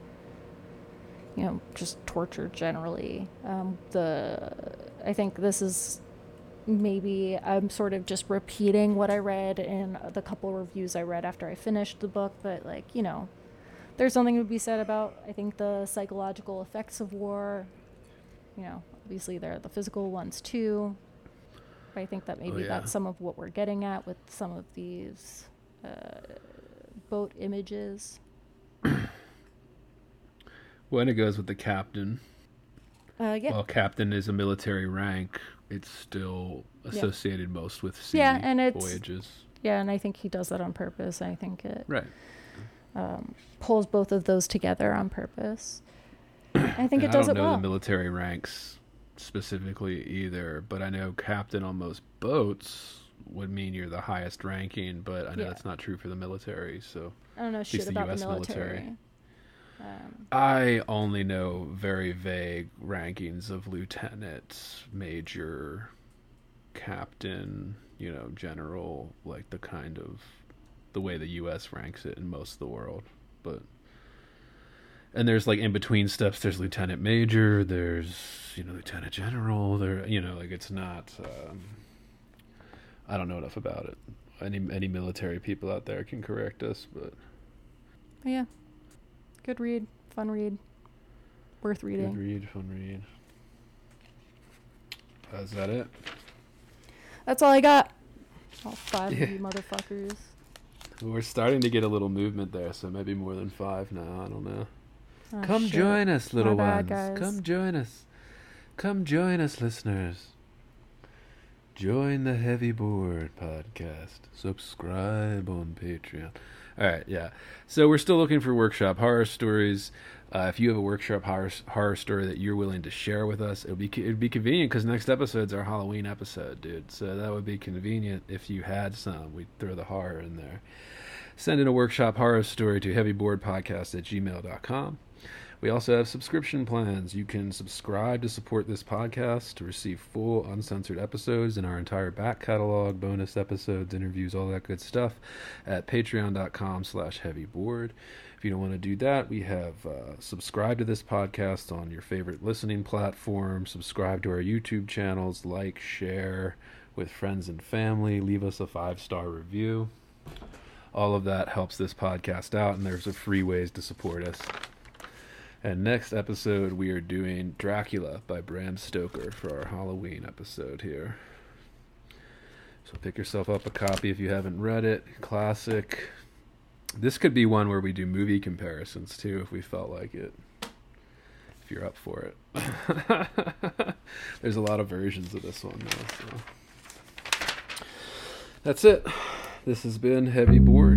S1: you know, just torture generally. Um, the, I think this is maybe I'm sort of just repeating what I read in the couple reviews I read after I finished the book, but like, you know, there's something to be said about I think the psychological effects of war. You know, obviously there are the physical ones too. But I think that maybe
S2: yeah.
S1: that's some of what we're getting at with some of these uh, boat images.
S2: When it goes with the captain,
S1: Uh, yeah,
S2: while captain is a military rank, it's still associated most with sea
S1: Yeah, and it's-
S2: voyages.
S1: yeah, and I think he does that on purpose. I think it
S2: Right.
S1: um, pulls both of those together on purpose. I think
S2: And
S1: it does
S2: I
S1: it
S2: don't know
S1: well.
S2: the military ranks specifically either, but I know captain on most boats would mean you're the highest ranking, but I know
S1: Yeah.
S2: that's not true for the military. So
S1: I don't know shit
S2: the
S1: about
S2: US
S1: the military.
S2: military.
S1: Um,
S2: I only know very vague rankings of lieutenant, major, captain, you know, general, like the kind of the way the U.S. ranks it in most of the world. But and there's like in between steps. There's lieutenant major. There's you know lieutenant general. There, you know, like it's not. Um, I don't know enough about it. Any any military people out there can correct us, but
S1: yeah, good read, fun read, worth reading.
S2: good read, fun read. Uh, is that it?
S1: That's all I got. All five
S2: Yeah.
S1: of you motherfuckers.
S2: We're starting to get a little movement there, so maybe more than five now. I don't know.
S1: Oh,
S2: Come
S1: shit.
S2: join us, little ones. Come join us. Come join us, listeners. Join the Heavy Bored podcast. Subscribe on Patreon. All right, yeah. So we're still looking for workshop horror stories. Uh, if you have a workshop horror, horror story that you're willing to share with us, it would be it'd be convenient because next episode's our Halloween episode, dude. So that would be convenient if you had some. We'd throw the horror in there. Send in a workshop horror story to heavyboredpodcast at gmail.com. We also have subscription plans. You can subscribe to support this podcast to receive full uncensored episodes and our entire back catalog, bonus episodes, interviews, all that good stuff at patreon.com slash heavybored. If you don't want to do that, we have uh, subscribe to this podcast on your favorite listening platform, subscribe to our YouTube channels, like, share with friends and family, leave us a five-star review. All of that helps this podcast out, and there's a free ways to support us. And next episode, we are doing Dracula by Bram Stoker for our Halloween episode here. So pick yourself up a copy if you haven't read it. Classic. This could be one where we do movie comparisons too, if we felt like it. If you're up for it. There's a lot of versions of this one. So. That's it. This has been Heavy
S4: Bored.